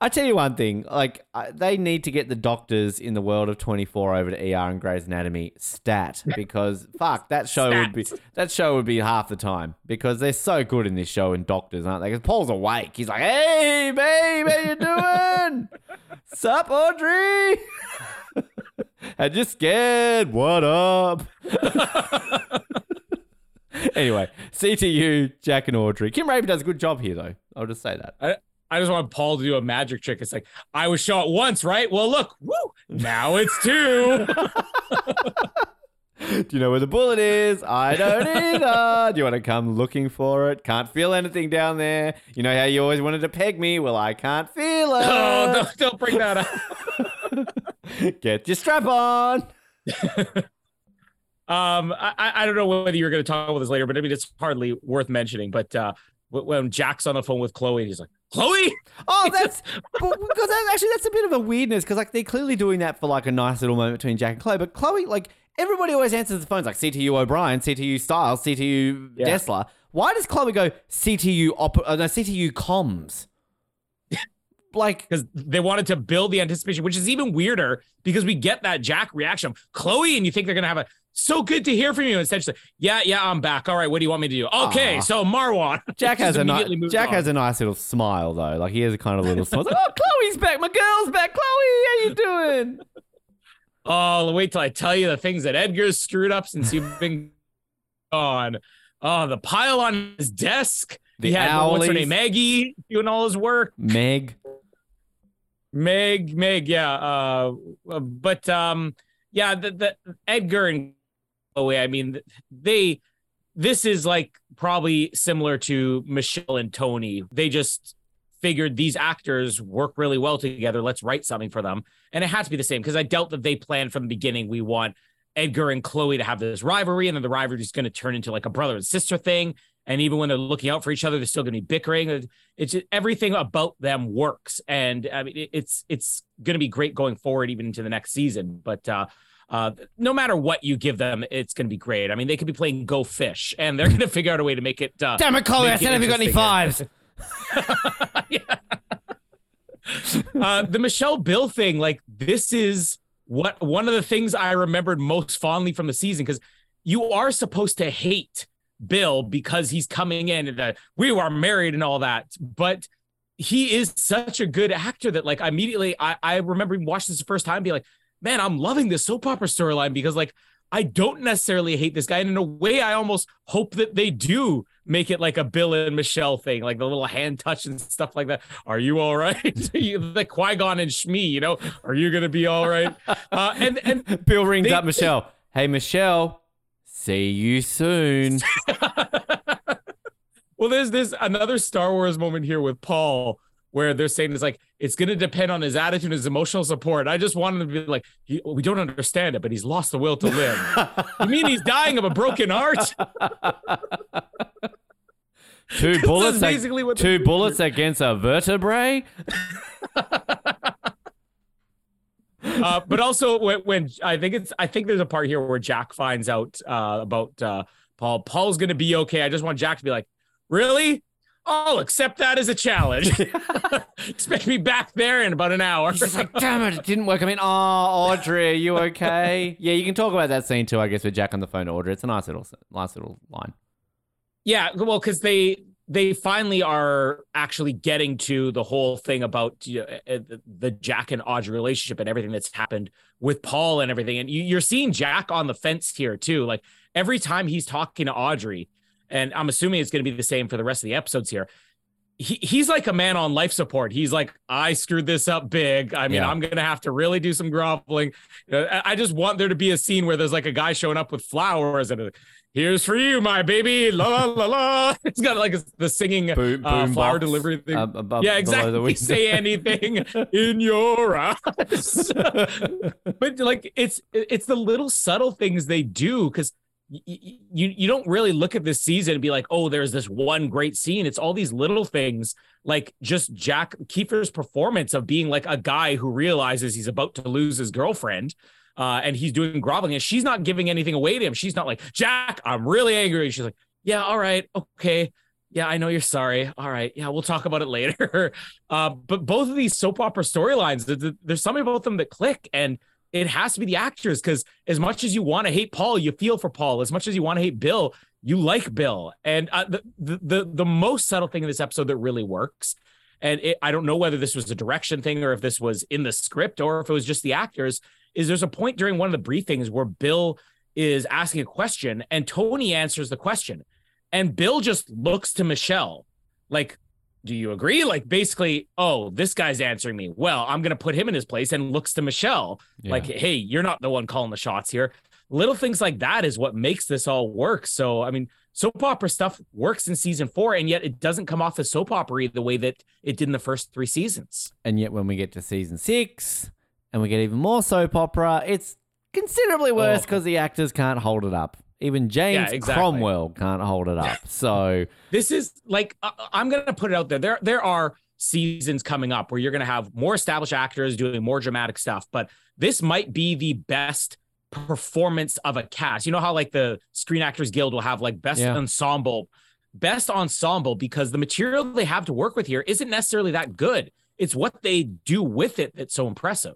S1: I tell you one thing, like, I, they need to get the doctors in the world of 24 over to ER and Grey's Anatomy stat because, fuck, that show would be that show would be half the time because they're so good in this show and doctors, aren't they? Because Paul's awake. He's like, hey, babe, how you doing? Sup, Audrey? Had you scared? What up? anyway, CTU, Jack and Audrey. Kim Raver does a good job here, though. I'll just say that.
S2: I just want Paul to do a magic trick. It's like I was shot once, right? Well, look, woo, now it's two.
S1: Do you know where the bullet is? I don't either. Do you want to come looking for it? Can't feel anything down there. You know how you always wanted to peg me? Well, I can't feel oh, it.
S2: oh, don't, don't bring that up.
S1: Get your strap on.
S2: Um, I, I don't know whether you're going to talk about this later, but I mean, it's hardly worth mentioning. But uh, when Jack's on the phone with Chloe, he's like, Chloe,
S1: Oh, that's because that, actually that's a bit of a weirdness because like they're clearly doing that for like a nice little moment between Jack and Chloe, but Chloe like everybody always answers the phones like CTU O'Brien, CTU Styles, CTU
S2: Yeah.
S1: Dessler. Why does Chloe go CTU op- uh, no, CTU comms? like
S2: because they wanted to build the anticipation, which is even weirder because we get that Jack reaction, Chloe, and you think they're going to have a so good to hear from you. She's yeah, yeah, I'm back. All right, what do you want me to do? Okay,
S1: Aw.
S2: so Marwan.
S1: Jack has a nice
S2: immediately
S1: Jack
S2: on.
S1: has a nice little smile though. Like he has a kind of little smile. It's like, oh, Chloe's back. My girl's back. Chloe, how you doing?
S2: Oh, wait till I tell you the things that Edgar's screwed up since you've been gone. Oh, the pile on his desk.
S1: The
S2: he had what's her
S1: owlies.
S2: name, Maggie, doing all his work.
S1: Meg.
S2: Meg, Meg, yeah. Uh, uh, but um, yeah, the, the Edgar and Chloe. I mean, they. This is like probably similar to Michelle and Tony. They just figured these actors work really well together. Let's write something for them, and it had to be the same because I doubt that they planned from the beginning. We want Edgar and Chloe to have this rivalry, and then the rivalry is going to turn into like a brother and sister thing. And even when they're looking out for each other, they're still going to be bickering. It's just, everything about them works, and I mean, it's it's going to be great going forward, even into the next season. But uh, uh, no matter what you give them, it's going to be great. I mean, they could be playing Go Fish, and they're going to figure out a way to make it. Uh,
S1: Damn it, Chloe! I said, have you got any fives?
S2: yeah. uh, the Michelle Bill thing, like this is what one of the things I remembered most fondly from the season because you are supposed to hate Bill because he's coming in and uh, we are married and all that, but he is such a good actor that like immediately I, I remember watching this the first time and be like, man, I'm loving this soap opera storyline because like I don't necessarily hate this guy. And in a way, I almost hope that they do make it like a Bill and Michelle thing, like the little hand touch and stuff like that. Are you all right? the Qui Gon and Shmi, you know, are you gonna be all right? Uh, and and
S1: Bill rings
S2: they-
S1: up Michelle. Hey, Michelle. See you soon.
S2: well, there's this another Star Wars moment here with Paul where they're saying it's like it's going to depend on his attitude, his emotional support. I just wanted to be like, we don't understand it, but he's lost the will to live. you mean he's dying of a broken heart?
S1: two bullets. Ag-
S2: basically what
S1: two bullets against a vertebrae.
S2: uh, but also when, when I think it's I think there's a part here where Jack finds out uh, about uh, Paul. Paul's gonna be okay. I just want Jack to be like, really? I'll accept that as a challenge. Expect me back there in about an hour.
S1: He's just like, damn it, it didn't work. I mean, oh, Audrey, are you okay? yeah, you can talk about that scene too, I guess, with Jack on the phone to Audrey. It's a nice little, nice little line.
S2: Yeah, well, because they they finally are actually getting to the whole thing about you know, uh, the- the Jack and Audrey relationship and everything that's happened with Paul and everything. And you, you're seeing Jack on the fence here too. Like every time he's talking to Audrey, and I'm assuming it's going to be the same for the rest of the episodes here. He, he's like a man on life support. He's like, I screwed this up big. I mean,
S1: Yeah.
S2: I'm going to have to really do some groveling. Uh, I just want there to be a scene where there's like a guy showing up with flowers and here's for you, my baby. La la la la. It's got like the singing
S1: Boom,
S2: uh,
S1: boom
S2: flower
S1: box,
S2: delivery thing.
S1: um, above-
S2: yeah, exactly. Say anything in your eyes. but like it's it's the little subtle things they do because you you don't really look at this season and be like, oh, there's this one great scene. It's all these little things, like just Jack Kiefer's performance of being like a guy who realizes he's about to lose his girlfriend. Uh, and he's doing groveling, and she's not giving anything away to him. She's not like, Jack, I'm really angry. She's like, Yeah, all right, okay. Yeah, I know you're sorry. All right. Yeah, we'll talk about it later. Uh, but both of these soap opera storylines, th- th- there's something about them that click, and it has to be the actors because as much as you want to hate Paul, you feel for Paul. As much as you want to hate Bill, you like Bill. And uh, the, the the the most subtle thing in this episode that really works, and it, I don't know whether this was a direction thing or if this was in the script or if it was just the actors, is there's a point during one of the briefings where Bill is asking a question and Tony answers the question, and Bill just looks to Michelle like do you agree? Like basically, oh, this guy's answering me. Well, I'm gonna put him in his place and looks to Michelle.
S1: Yeah.
S2: Like, hey, you're not the one calling the shots here. Little things like that is what makes this all work. So, I mean, soap opera stuff works in season four, and yet it doesn't come off as soap opera the way that it did in the first three seasons.
S1: And yet, when we get to season six and we get even more soap opera, it's considerably worse
S2: Oh.
S1: because the actors can't hold it up. Even James
S2: exactly.
S1: Cromwell can't hold it up. So,
S2: This is like I- I'm gonna put it out there. There there are seasons coming up where you're gonna have more established actors doing more dramatic stuff, but this might be the best performance of a cast. You know how like the Screen Actors Guild will have like best
S1: Yeah.
S2: ensemble, best ensemble because the material they have to work with here isn't necessarily that good. It's what they do with it that's so impressive.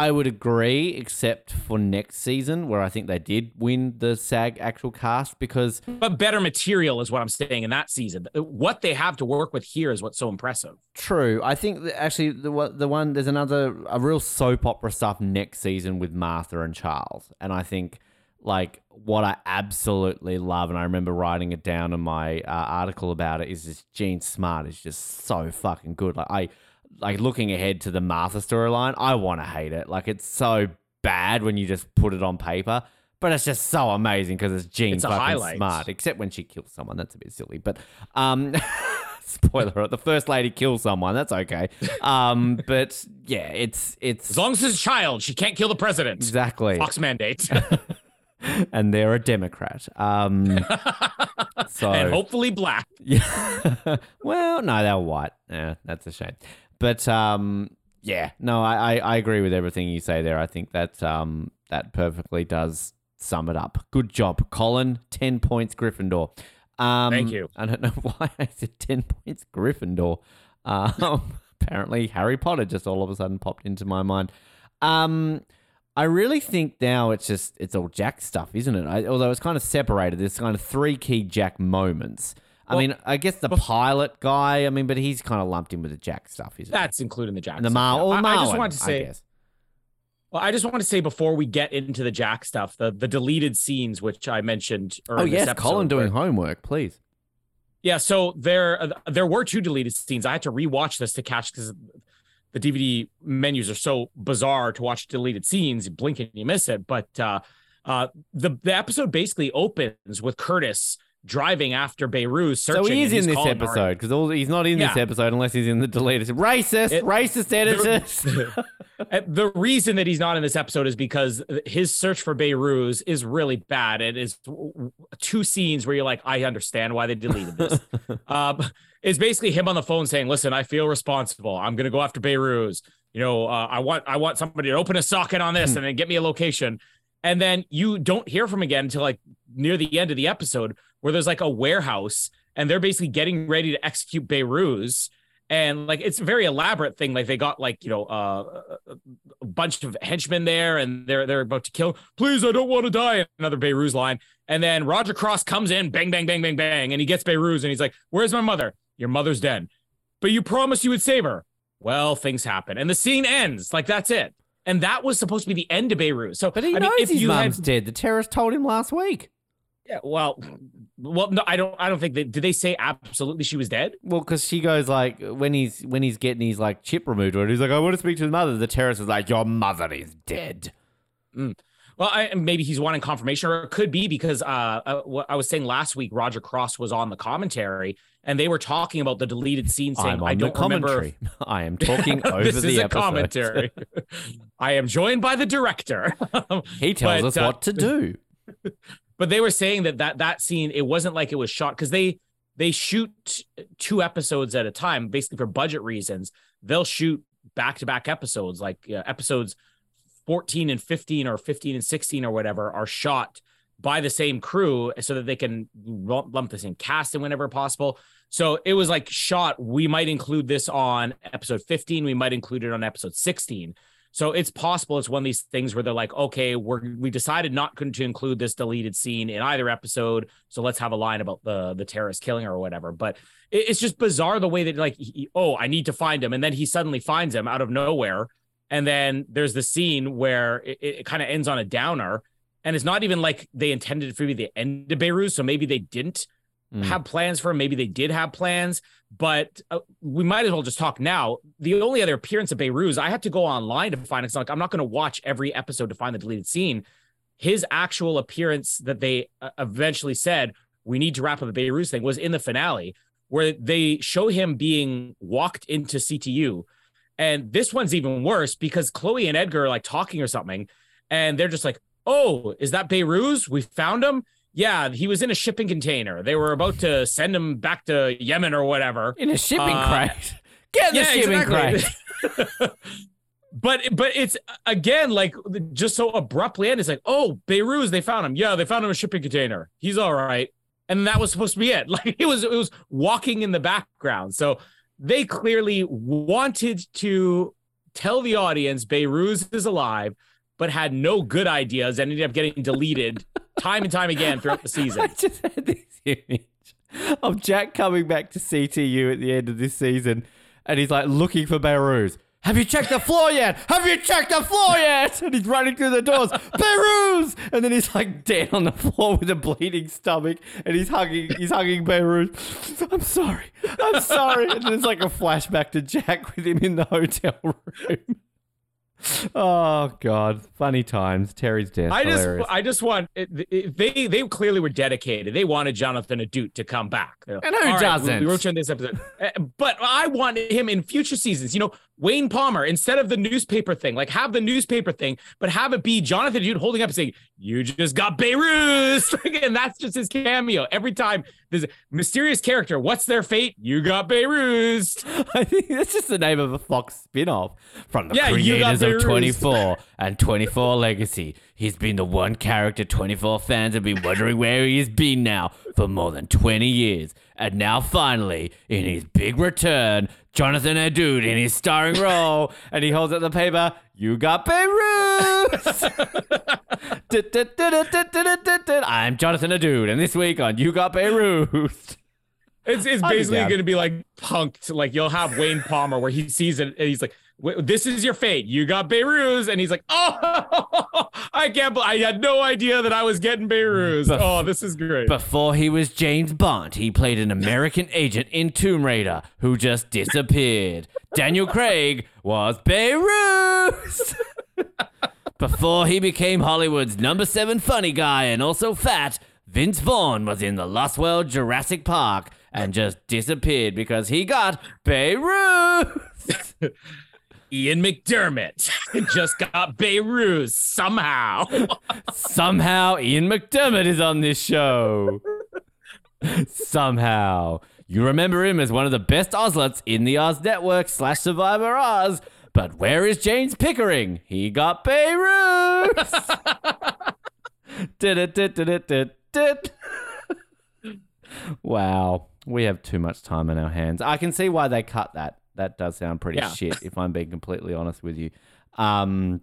S1: I would agree, except for next season, where I think they did win the SAG actual cast because
S2: But better material is what I'm saying in that season. What they have to work with here is what's so impressive.
S1: True. I think actually the one- the one there's another a real soap opera stuff next season with Martha and Charles, and I think like what I absolutely love, and I remember writing it down in my uh, article about it, is this Jean Smart is just so fucking good. Like I like looking ahead to the Martha storyline, I want to hate it. Like it's so bad when you just put it on paper. But it's just so amazing because it's Jean
S2: It's
S1: fucking
S2: highlight.
S1: smart. Except when she kills someone, that's a bit silly. But um, spoiler: the first lady kills someone. That's okay. Um, but yeah, it's it's
S2: As long as it's a child, she can't kill the president.
S1: exactly,
S2: Fox mandate.
S1: and they're a Democrat. Um, so
S2: and hopefully black.
S1: yeah. well, no, they're white. Yeah, that's a shame. But um, yeah, no, I, I, I agree with everything you say there. I think that um, that perfectly does sum it up. Good job, Colin. Ten points, Gryffindor. Um,
S2: Thank you.
S1: I don't know why I said ten points, Gryffindor. Um, apparently, Harry Potter just all of a sudden popped into my mind. Um, I really think now it's just it's all Jack stuff, isn't it? I, although it's kind of separated. There's kind of three key Jack moments. I mean, I guess the pilot guy. I mean, but he's kind of lumped in with the Jack stuff. Is
S2: That's including the Jack.
S1: and the Mar-
S2: yeah.
S1: or
S2: I, I just wanted to
S1: I
S2: say.
S1: guess.
S2: Well, I just want to say before we get into the Jack stuff, the the deleted scenes which I mentioned.
S1: Oh
S2: earlier in this
S1: yes,
S2: episode,
S1: Colin doing
S2: where-
S1: homework, please.
S2: Yeah, so there uh, there were two deleted scenes. I had to rewatch this to catch because the DVD menus are so bizarre to watch deleted scenes. You blink and you miss it. But uh, uh, the the episode basically opens with Curtis driving after Behrooz, searching.
S1: So he is in
S2: he's
S1: this episode because he's not in this episode unless he's in the deleted. Racist,
S2: It-
S1: racist editors.
S2: Uh, the reason that he's not in this episode is because his search for Behrooz is really bad. It is two scenes where you're like, I understand why they deleted this. um, it's basically him on the phone saying, "Listen, I feel responsible. I'm going to go after Behrooz. You know, uh, I want I want somebody to open a socket on this and then get me a location." And then you don't hear from him again until like near the end of the episode, where there's like a warehouse and they're basically getting ready to execute Behrooz and like it's a very elaborate thing. Like they got like you know uh, a bunch of henchmen there and they're they're about to kill. Please i don't want to die another Behrooz line. And then roger cross comes in bang bang bang bang bang and he gets Behrooz and he's like where's my mother? Your mother's dead. But you promised you would save her. Well things happen and the scene ends. Like that's it. And that was supposed to be the end of Behrooz. So
S1: but he
S2: I
S1: knows
S2: mean, if
S1: his
S2: you
S1: mum's
S2: had
S1: dead. The terrorist told him last week.
S2: yeah, well well no i don't i don't think that did they say absolutely she was dead
S1: Well, because she goes like when he's when he's getting his like chip removed, or he's like, I want to speak to his mother. The terrorist is like, Your mother is dead.
S2: Well, I, maybe he's wanting confirmation, or it could be because uh, uh, what I was saying last week, Roger Cross was on the commentary, and they were talking about the deleted scene, saying, "I don't
S1: the
S2: remember."
S1: commentary. I am talking over
S2: this
S1: the
S2: is a commentary. I am joined by the director.
S1: He tells
S2: But,
S1: us
S2: uh,
S1: what to do.
S2: But they were saying that that that scene, it wasn't like it was shot because they they shoot two episodes at a time, basically for budget reasons. They'll shoot back to back episodes, like uh, episodes 14 and 15 or 15 and 16 or whatever are shot by the same crew so that they can lump this in cast and whenever possible. So it was like shot. We might include this on episode 15. We might include it on episode 16. So it's possible it's one of these things where they're like, okay, we're we decided not to include this deleted scene in either episode. So let's have a line about the the terrorist killing or whatever. But it, it's just bizarre the way that like, he, oh, I need to find him, and then he suddenly finds him out of nowhere. And then there's the scene where it, it kind of ends on a downer. And it's not even like they intended it for the end of Behrooz. So maybe they didn't
S1: Mm.
S2: have plans for him. Maybe they did have plans, but uh, we might as well just talk now. The only other appearance of Behrooz, I had to go online to find it. It's like I'm not going to watch every episode to find the deleted scene. His actual appearance that they uh, eventually said we need to wrap up the Behrooz thing was in the finale, where they show him being walked into CTU. And this one's even worse because Chloe and Edgar are like talking or something, and they're just like, "Oh, is that Behrooz? We found him." Yeah, he was in a shipping container. They were about to send him back to Yemen or whatever.
S1: In a shipping
S2: Uh,
S1: crate. Get the
S2: yeah,
S1: shipping
S2: exactly.
S1: crate.
S2: but but it's again like just so abruptly and It's like, oh, Behrooz, they found him. Yeah, they found him in a shipping container. He's all right. And that was supposed to be it. Like it was it was walking in the background. So they clearly wanted to tell the audience Behrooz is alive, but had no good ideas and ended up getting deleted time and time again throughout the season.
S1: I just had this image of Jack coming back to CTU at the end of this season, and he's like looking for Behrooz. Have you checked the floor yet? Have you checked the floor yet? And he's running through the doors. Behrooz! And then he's like dead on the floor with a bleeding stomach, and he's hugging. He's hugging Behrooz. I'm sorry. I'm sorry. And then it's like a flashback to Jack with him in the hotel room. Oh God, funny times. Terri's death.
S2: I just, I just want it, it- they, they clearly were dedicated. They wanted Jonathan Ahdout to come back.
S1: And who
S2: "All right,
S1: doesn't?"
S2: We, we wrote you in this episode, Uh, but I want him in future seasons. You know, Wayne Palmer instead of the newspaper thing, like have the newspaper thing, but have it be Jonathan Ahdout holding up and saying, "You just got Behrooz," and that's just his cameo every time. There's a mysterious character. What's their fate? You got Behrooz.
S1: I think that's just the name of a Fox spin-off from the
S2: Yeah,
S1: creators of 24 and 24 Legacy. He's been the one character 24 fans have been wondering where he has been now for more than 20 years. And now finally, in his big return, Jonathan Ahdout in his starring role, and he holds up the paper, you got Behrooz! I'm Jonathan Ahdout, and this week on You Got Behrooz.
S2: It's it's basically going to be like punked. Like you'll have Wayne Palmer where he sees it and he's like, "Wait, "This is your fate. You got Behrooz," and he's like, "Oh, I can't. bel I had no idea that I was getting Behrooz.
S1: Bef-
S2: Oh, this is great."
S1: Before he was James Bond, he played an American agent in Tomb Raider who just disappeared. Daniel Craig was Behrooz. Before he became Hollywood's number seven funny guy and also fat, Vince Vaughn was in the Lost World Jurassic Park and just disappeared because he got Behrooz.
S2: Ian McDermott just got Behrooz somehow.
S1: Somehow Ian McDermott is on this show. Somehow. You remember him as one of the best Ozlets in the Oz Network slash Survivor Oz. But where is James Pickering? He got Behrooz. Did-it-did-did-did-did. wow. We have too much time on our hands. I can see why they cut that. That does sound pretty
S2: Yeah.
S1: shit, if I'm being completely honest with you. Um,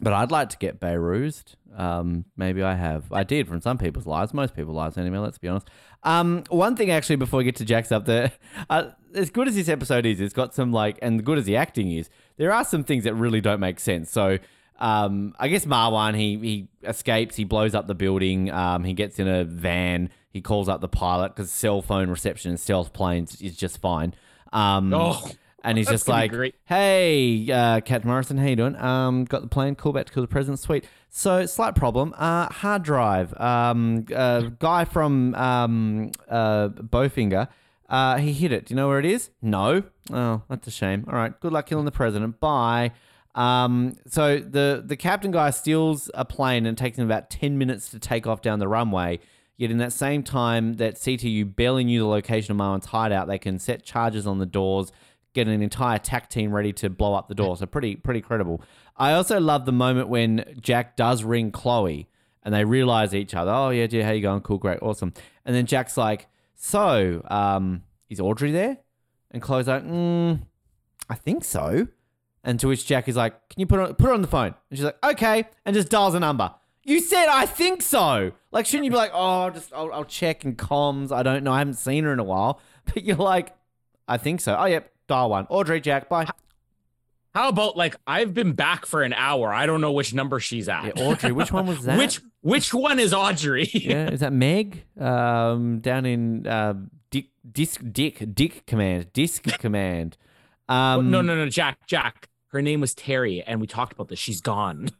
S1: but I'd like to get Behrooz. Um, maybe I have. I did from some people's lives, most people's lives anyway, let's be honest. Um, one thing actually before we get to Jack's up there, uh, as good as this episode is, it's got some like, and good as the acting is, there are some things that really don't make sense. So, um, I guess Marwan, he, he escapes, he blows up the building, um, he gets in a van, he calls up the pilot because cell phone reception in stealth planes is just fine. Um,
S2: Oh,
S1: and he's just like, "Hey, uh, Captain Morrison, how you doing? Um, got the plane. Call back to the president's suite. So, slight problem. Uh, hard drive. Um, uh, guy from um, uh, Bowfinger. Uh, he hit it. Do you know where it is? No. Oh, that's a shame. All right. Good luck killing the president. Bye. Um, so the the captain guy steals a plane and takes him about ten minutes to take off down the runway. Yet in that same time that CTU barely knew the location of Marwan's hideout, they can set charges on the doors, get an entire attack team ready to blow up the door. So pretty pretty credible. I also love the moment when Jack does ring Chloe and they realize each other. Oh yeah, yeah, how you going? Cool, great, awesome. And then Jack's like, "So, um, is Audrey there?" And Chloe's like, mm, "I think so." And to which Jack is like, "Can you put her, put her on the phone?" And she's like, "Okay," and just dials a number. You said I think so. Like, shouldn't you be like, "Oh, I'll just I'll, I'll check in comms. I don't know. I haven't seen her in a while." But you're like, "I think so." Oh, yep. Dial one. Audrey, Jack. Bye.
S2: How about like I've been back for an hour. I don't know which number she's at.
S1: Yeah, Audrey. Which one was that?
S2: Which which one is Audrey?
S1: yeah, is that Meg? Um, down in uh, Dick, Disc, Dick, Dick Command, Disc Command. Um,
S2: no, no, no, Jack, Jack. Her name was Terri, and we talked about this. She's gone.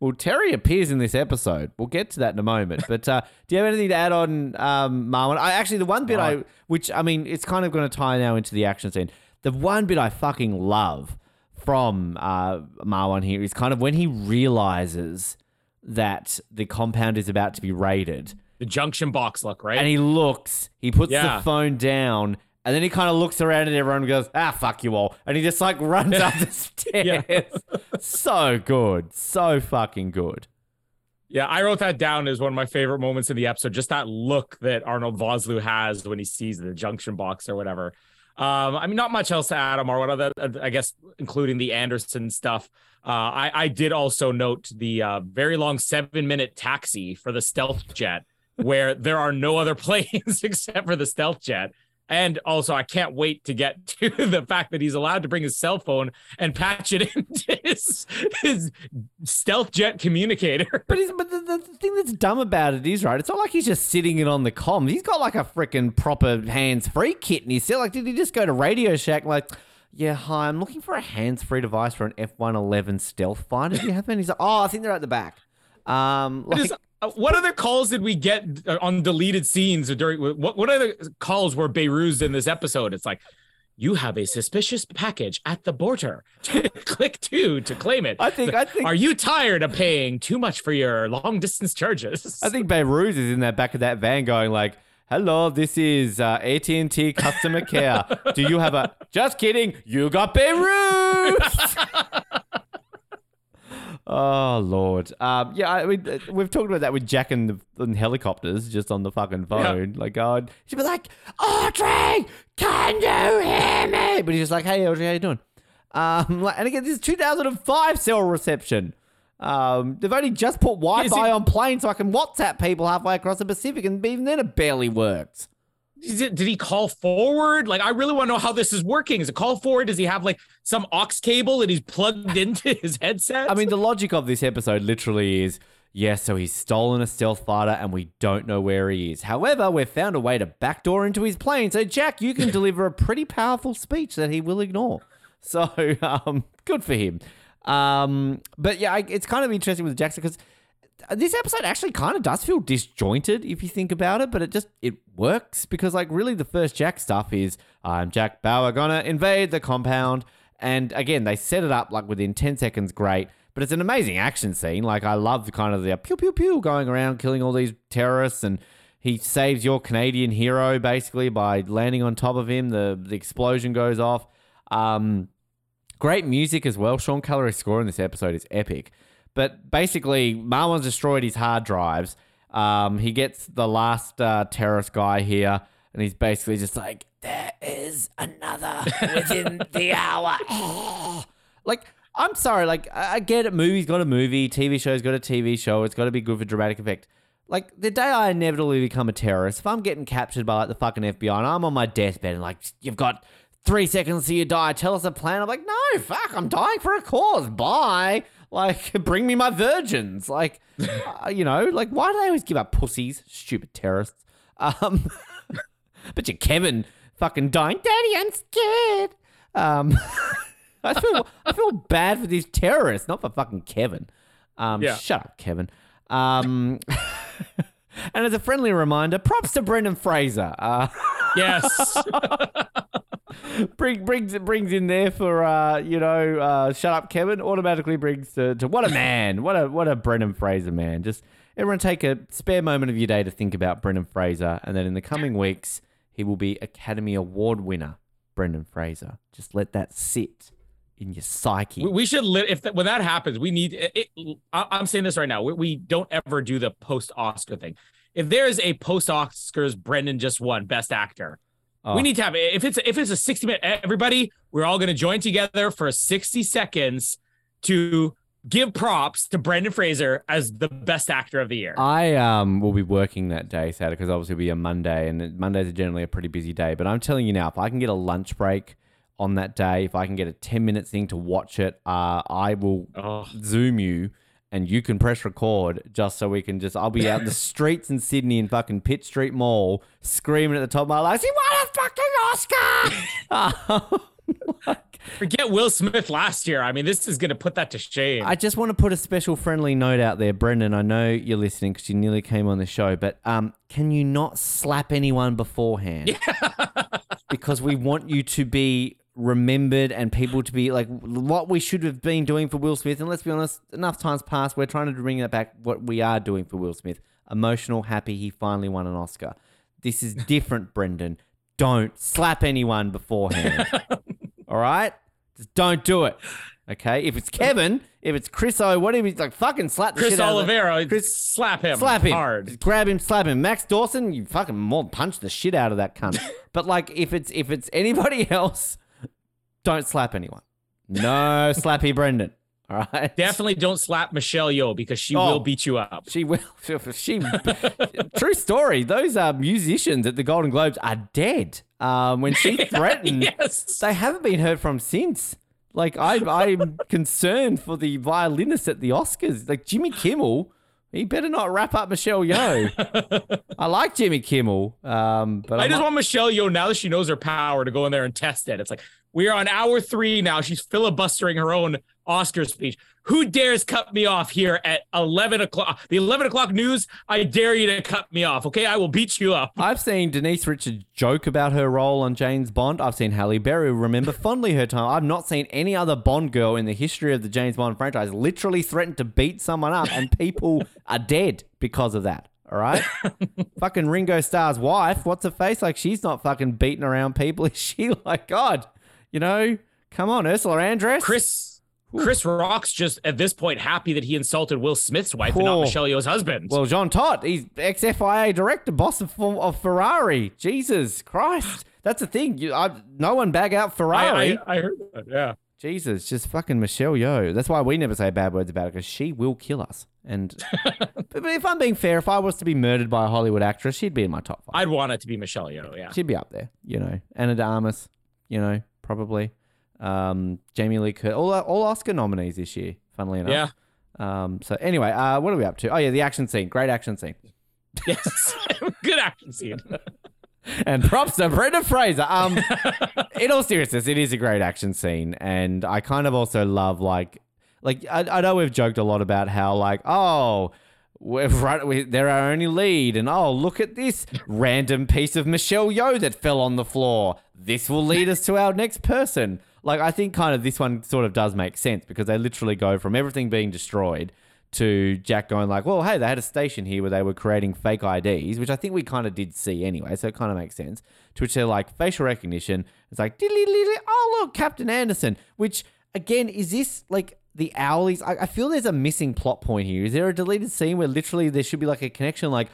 S1: Well, Terri appears in this episode. We'll get to that in a moment. But uh, do you have anything to add on, um, Marwan? I actually the one bit I, which I mean, it's kind of going to tie now into the action scene. The one bit I fucking love from uh, Marwan here is kind of when he realizes that the compound is about to be raided.
S2: The junction box look, right?
S1: And he looks, he puts
S2: Yeah.
S1: the phone down, and then he kind of looks around at everyone and goes, ah, fuck you all. And he just like runs up the stairs. so good. So fucking good.
S2: Yeah, I wrote that down as one of my favorite moments in the episode. Just that look that Arnold Vosloo has when he sees the junction box or whatever. Um, I mean, not much else to add, Amar. What other, I guess, including the Anderson stuff. Uh, I, I did also note the uh, very long seven minute taxi for the stealth jet, where there are no other planes except for the stealth jet. And also, I can't wait to get to the fact that he's allowed to bring his cell phone and patch it into his, his stealth jet communicator.
S1: But, he's, but the, the thing that's dumb about it is, right, it's not like he's just sitting it on the comms. He's got like a freaking proper hands free kit and he's still like, did he just go to Radio Shack like, yeah, hi, I'm looking for a hands free device for an F 111 stealth fighter. Do you have any? He's like, oh, I think they're at the back. Um, like,
S2: Just, uh, what other calls did we get uh, on deleted scenes or during what what other calls were Behrooz's in this episode? It's like you have a suspicious package at the border. Click two to claim it.
S1: I think- I think-
S2: Are you tired of paying too much for your long distance charges?
S1: I think Behrooz is in the back of that van going like, "Hello, this is uh, AT&T customer care. Do you have a?" Just kidding. You got Behrooz. oh lord. Um, yeah, I mean, we've talked about that with Jack and the and helicopters just on the fucking phone. Like, God, she'd be like, "Audrey, can you hear me?" But he's just like, "Hey, Audrey, how you doing?" Um, like, and again, this is 2005 cell reception. Um, they've only just put Wi-Fi
S2: it-
S1: on planes so I can WhatsApp people halfway across the Pacific, and even then it barely works.
S2: Is it, did he call forward? Like, I really want to know how this is working. Is it call forward? Does he have like some aux cable that he's plugged into his headset?
S1: I mean, the logic of this episode literally is yes, so he's stolen a stealth fighter and we don't know where he is. However, we've found a way to backdoor into his plane. So, Jack, you can deliver a pretty powerful speech that he will ignore. So, um, good for him. Um, but yeah, I, it's kind of interesting with Jackson because this episode actually kind of does feel disjointed if you think about it, but it just it works because like really the first Jack stuff is I'm Jack Bauer gonna invade the compound, and again they set it up like within ten seconds, great. But it's an amazing action scene. Like I love the kind of the pew pew pew going around killing all these terrorists, and he saves your Canadian hero basically by landing on top of him. The the explosion goes off. Um, great music as well. Sean Callery's score in this episode is epic. But basically, Marwan's destroyed his hard drives. Um, he gets the last uh, terrorist guy here, and he's basically just like, "There is another within the hour." like, I'm sorry. Like, I get it. Movie's got a movie. TV show's got a TV show. It's got to be good for dramatic effect. Like the day I inevitably become a terrorist, if I'm getting captured by like the fucking FBI and I'm on my deathbed and like you've got three seconds till you die, tell us a plan. I'm like, no, fuck, I'm dying for a cause. Bye. Like, bring me my virgins. Like, uh, you know, like why do they always give up pussies? Stupid terrorists. Um, but you Kevin fucking dying, Daddy, I'm scared. Um, I feel I feel bad for these terrorists, not for fucking Kevin. Um,
S2: Yeah.
S1: shut up, Kevin. Um, and as a friendly reminder, props to Brendan Fraser. Uh,
S2: yes.
S1: Bring, brings brings in there for uh, you know, uh, shut up, Kevin. Automatically brings to, to what a man, what a what a Brendan Fraser man. Just everyone take a spare moment of your day to think about Brendan Fraser, and then in the coming weeks he will be Academy Award winner, Brendan Fraser. Just let that sit in your psyche.
S2: We- we should li- if that, when that happens, we need. It, it- I, I'm saying this right now. We, we don't ever do the post Oscar thing. If there is a post Oscars, Brendan just won Best Actor.
S1: Oh.
S2: We need to have if it's if it's a 60 minute everybody, we're all going to join together for 60 seconds to give props to Brendan Fraser as the best actor of the year.
S1: I um will be working that day, Saturday, because obviously it'll be a Monday, and Mondays are generally a pretty busy day. But I'm telling you now, if I can get a lunch break on that day, if I can get a 10 minute thing to watch it, uh, I will
S2: oh,
S1: Zoom you, and you can press record just so we can just. I'll be out in the streets in Sydney in fucking Pitt Street Mall, screaming at the top of my lungs, "He won a fucking Oscar!" Like,
S2: forget Will Smith last year. I mean, this is going to put that to shame.
S1: I just want to put a special friendly note out there, Brendan. I know you're listening because you nearly came on the show, but um, can you not slap anyone beforehand? because we want you to be remembered and people to be like what we should have been doing for Will Smith. And let's be honest, enough times passed. We're trying to bring that back. What we are doing for Will Smith, emotional, happy. He finally won an Oscar. This is different, Brendan. Don't slap anyone beforehand. All right? Just don't do it. Okay? If it's Kevin, if it's Chris O, whatever, he's like fucking slap the
S2: Chris
S1: shit out of the-
S2: Oliveira,
S1: Chris-
S2: slap him,
S1: Slap him.
S2: hard.
S1: Just grab him, slap him. Max Dawson, you fucking more punch the shit out of that cunt. but like if it's if it's anybody else, don't slap anyone. No slappy Brendan. All right.
S2: Definitely don't slap Michelle Yeoh because she
S1: Oh.
S2: will beat you up.
S1: She will. She. True story. Those uh, musicians at the Golden Globes are dead. Um, when she threatened,
S2: yes.
S1: they haven't been heard from since. Like I, I'm concerned for the violinist at the Oscars. Like Jimmy Kimmel, he better not wrap up Michelle Yeoh. I like Jimmy Kimmel, um, but
S2: I
S1: I'm
S2: just
S1: not-
S2: want Michelle Yeoh now that she knows her power to go in there and test it. It's like we are on hour three now. She's filibustering her own Oscar speech. Who dares cut me off here at eleven o'clock? The eleven o'clock news. I dare you to cut me off. Okay, I will beat you up.
S1: I've seen Denise Richards joke about her role on James Bond. I've seen Halle Berry remember fondly her time. I've not seen any other Bond girl in the history of the James Bond franchise literally threaten to beat someone up, and people are dead because of that. All right, fucking Ringo Starr's wife. What's her face? Like she's not fucking beating around people. Is she? Like God, you know? Come on, Ursula Andress.
S2: Chris. Chris Rock's just at this point happy that he insulted Will Smith's wife and not Michelle Yeoh's husband.
S1: Well, Jean Todt, he's ex FIA director, boss of, of Ferrari. Jesus Christ, that's the thing. You, I, no one bag out Ferrari.
S2: I, I heard that. Yeah.
S1: Jesus, just fucking Michelle Yeoh. That's why we never say bad words about her because she will kill us. And but if I'm being fair, if I was to be murdered by a Hollywood actress, she'd be in my top 5
S2: I'd want it to be Michelle Yeoh. Yeah.
S1: She'd be up there, you know. Ana de you know, probably. Um, Jamie Lee Curtis, all all Oscar nominees this year. Funnily enough.
S2: Yeah.
S1: Um. So anyway, uh, what are we up to? Oh yeah, the action scene. Great action scene.
S2: Yes. Good action scene.
S1: And props to Brendan Fraser. Um, in all seriousness, it is a great action scene, and I kind of also love like, like I, I know we've joked a lot about how like, oh, we're right, we, they're our only lead, and oh, look at this random piece of Michelle Yeoh that fell on the floor. This will lead us to our next person. Like, I think kind of this one sort of does make sense because they literally go from everything being destroyed to Jack going like, well, hey, they had a station here where they were creating fake IDs, which I think we kind of did see anyway, so it kind of makes sense. To which they're like facial recognition. It's like, "Diddly-diddly, oh look, Captain Anderson. Which again, is this like the Owlies? I, I feel there's a missing plot point here. Is there a deleted scene where literally there should be like a connection, like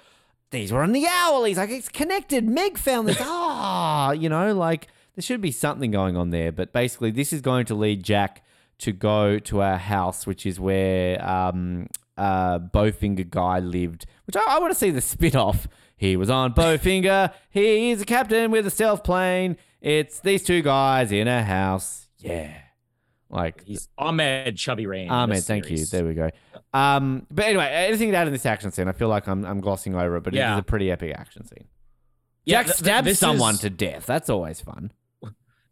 S1: these were on the Owlies, like it's connected. Meg found this. Ah, you know, like there should be something going on there. But basically, this is going to lead Jack to go to our house, which is where um, uh, Bowfinger guy lived. Which I, I want to see the spit off. He was on Bowfinger. He's a captain with a stealth plane. It's these two guys in a house. Yeah. Like
S2: He's Ahmed Chubby Rain. in
S1: Ahmed, thank you. There we go. Um, but anyway, anything to add in this action scene? I feel like I'm, I'm glossing over it, but it
S2: Yeah.
S1: is a pretty epic action scene.
S2: Yeah,
S1: Jack
S2: th- th-
S1: stabs
S2: this
S1: someone
S2: is-
S1: to death. That's always fun.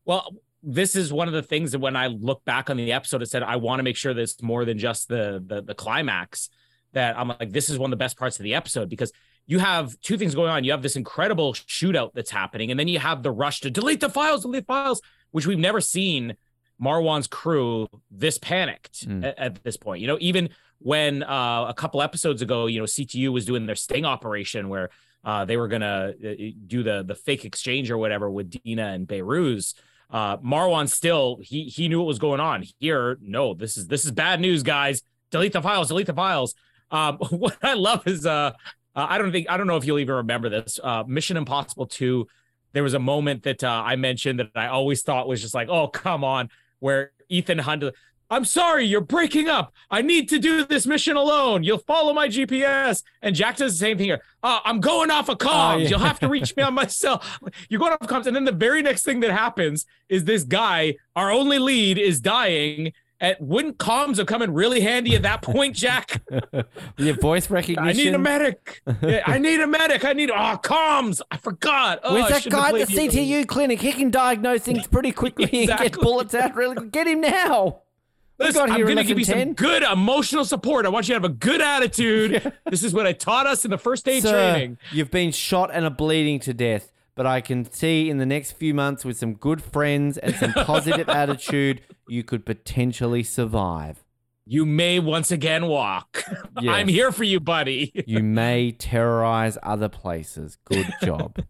S2: Well, this is one of the things that when I look back on the episode, it said I want to make sure there's more than just the, the the climax. That I'm like, this is one of the best parts of the episode because you have two things going on. You have this incredible shootout that's happening, and then you have the rush to delete the files, delete files, which we've never seen Marwan's crew this panicked
S1: Mm.
S2: at, at this point. You know, even when uh, a couple episodes ago, you know, CTU was doing their sting operation where uh, they were gonna uh, do the the fake exchange or whatever with Dina and Behrooz. Uh, Marwan still he he knew what was going on. Here, no, this is this is bad news, guys. Delete the files. Delete the files. Um, what I love is uh, uh, I don't think I don't know if you'll even remember this. Uh, Mission Impossible Two. There was a moment that uh, I mentioned that I always thought was just like, oh come on, where Ethan Hunt. I'm sorry, you're breaking up. I need to do this mission alone. You'll follow my GPS. And Jack does the same thing here. Uh, I'm going off of comms.
S1: yeah.
S2: You'll have to reach me on my cell. You're going off of comms. And then the very next thing that happens is this guy, our only lead, is dying. And wouldn't comms have come in really handy at that point, Jack?
S1: Your voice recognition.
S2: I need a medic. Yeah, I need a medic. I need oh comms. I forgot. Oh,
S1: Where's that guy at the. CTU clinic? He can diagnose things pretty quickly and get bullets out really quick. Get him now.
S2: Listen, I'm going to give you
S1: less than
S2: some good emotional support. I want you to have a good attitude. This is what I taught us in the first aid
S1: Sir,
S2: training.
S1: You've been shot and are bleeding to death, but I can see in the next few months with some good friends and some positive attitude, you could potentially survive.
S2: You may once again walk.
S1: Yes.
S2: I'm here for you, buddy.
S1: You may terrorize other places. Good job.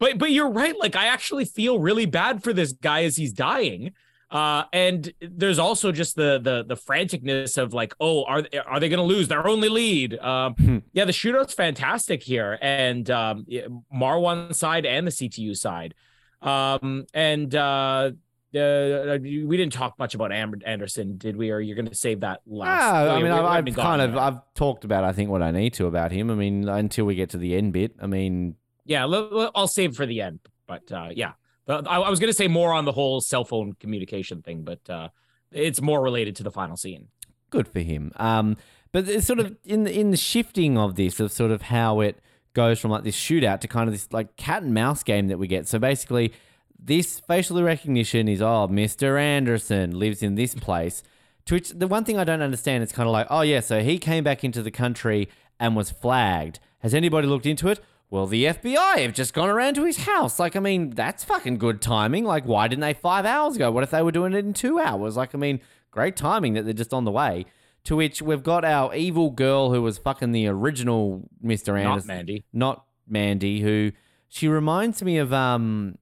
S2: But but you're right. Like I actually feel really bad for this guy as he's dying. Uh, and there's also just the the the franticness of like, oh, are are they going to lose their only lead? Um,
S1: Hmm.
S2: yeah, the shootout's fantastic here, and um, yeah, Marwan side and the CTU side, um, and uh, uh, we didn't talk much about Anderson, did we? Or you're going to save that last?
S1: Ah,
S2: Oh,
S1: I mean,
S2: we
S1: I've, I've kind of. I've talked about I think what I need to about him. I mean, until we get to the end bit. I mean,
S2: yeah, I'll save for the end. But uh, yeah, Uh, I, I was going to say more on the whole cell phone communication thing, but uh, it's more related to the final scene.
S1: good for him. Um, but it's sort of in the, in the shifting of this of sort of how it goes from like this shootout to kind of this like cat and mouse game that we get. So basically, this facial recognition is oh, Mr. Anderson lives in this place. To which the one thing I don't understand is kind of like oh yeah, so he came back into the country and was flagged. Has anybody looked into it? Well, the FBI have just gone around to his house. Like, I mean, that's fucking good timing. Like, why didn't they five hours ago? What if they were doing it in two hours? Like, I mean, great timing that they're just on the way. To which we've got our evil girl who was fucking the original Mr. Anderson. Not.
S2: Mandy.
S1: Not Mandy, who she reminds me of um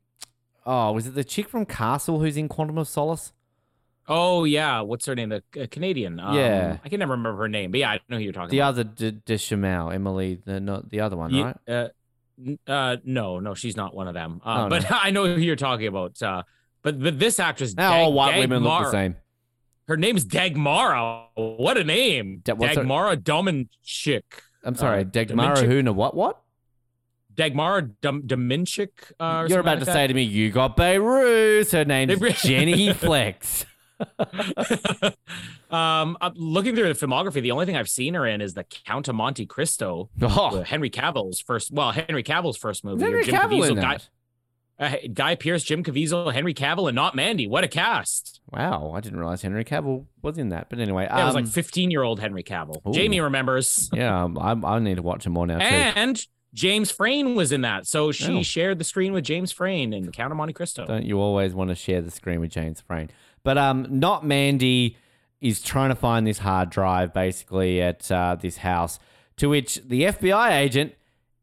S1: oh, was it the chick from Castle who's in Quantum of Solace?
S2: Oh yeah, what's her name? The uh, Canadian. Um,
S1: Yeah.
S2: I can never remember her name, but yeah, I know who you're talking
S1: The
S2: about.
S1: other De, Deschanel, Emily, the not the other one,
S2: Ye-
S1: right?
S2: uh, uh, no, no, she's not one of them. Uh,
S1: Oh,
S2: but I know who you're talking about. Uh, But, but this actress,
S1: Now
S2: Dag-
S1: all white women look the same.
S2: Her name's Dagmara. What a name.
S1: Da- her-
S2: Dagmara Dominczyk.
S1: I'm sorry,
S2: Uh,
S1: Dagmara
S2: Dominczyk?
S1: Huna. What? What?
S2: Dagmara Dom- Dominczyk. Uh,
S1: You're about
S2: like
S1: to say to me, you got Behrooz. Her name's Jenny Flex.
S2: um, I'm looking through the filmography, the only thing I've seen her in is the Count of Monte Cristo,
S1: Oh,
S2: Henry Cavill's first. Well, Henry Cavill's first movie.
S1: Henry Cavill in
S2: Guy, uh, Guy Pearce, Jim Caviezel, Henry Cavill, and not Mandy. What a cast!
S1: Wow, I didn't realize Henry Cavill was in that. But anyway,
S2: Yeah, it was
S1: um,
S2: like 15 year old Henry Cavill.
S1: Ooh.
S2: Jamie remembers.
S1: yeah, um, I, I need to watch him more now too.
S2: And James Frain was in that. So she
S1: Oh.
S2: shared the screen with James Frain in The Count of Monte Cristo.
S1: Don't you always want to share the screen with James Frain? But um, not Mandy is trying to find this hard drive basically at uh, this house, to which the FBI agent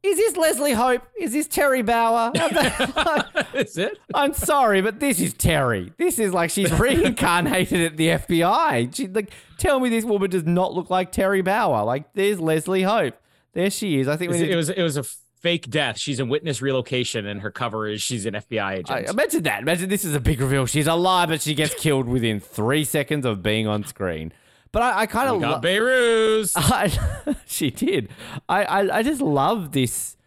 S1: is this Leslie Hope? Is this Terri Bauer?
S2: Is it?
S1: I'm sorry, but this is Terri. This is like she's reincarnated at the FBI. She, like, tell me this woman does not look like Terri Bauer. Like, there's Leslie Hope. There she is. I think we need
S2: It was it was a fake death. She's in witness relocation, and her cover is she's an FBI agent.
S1: I, imagine that. Imagine this is a big reveal. She's alive, but she gets killed within three seconds of being on screen. But I, I kind of
S2: got
S1: lo-
S2: Beirut.
S1: I, she did. I, I I just love this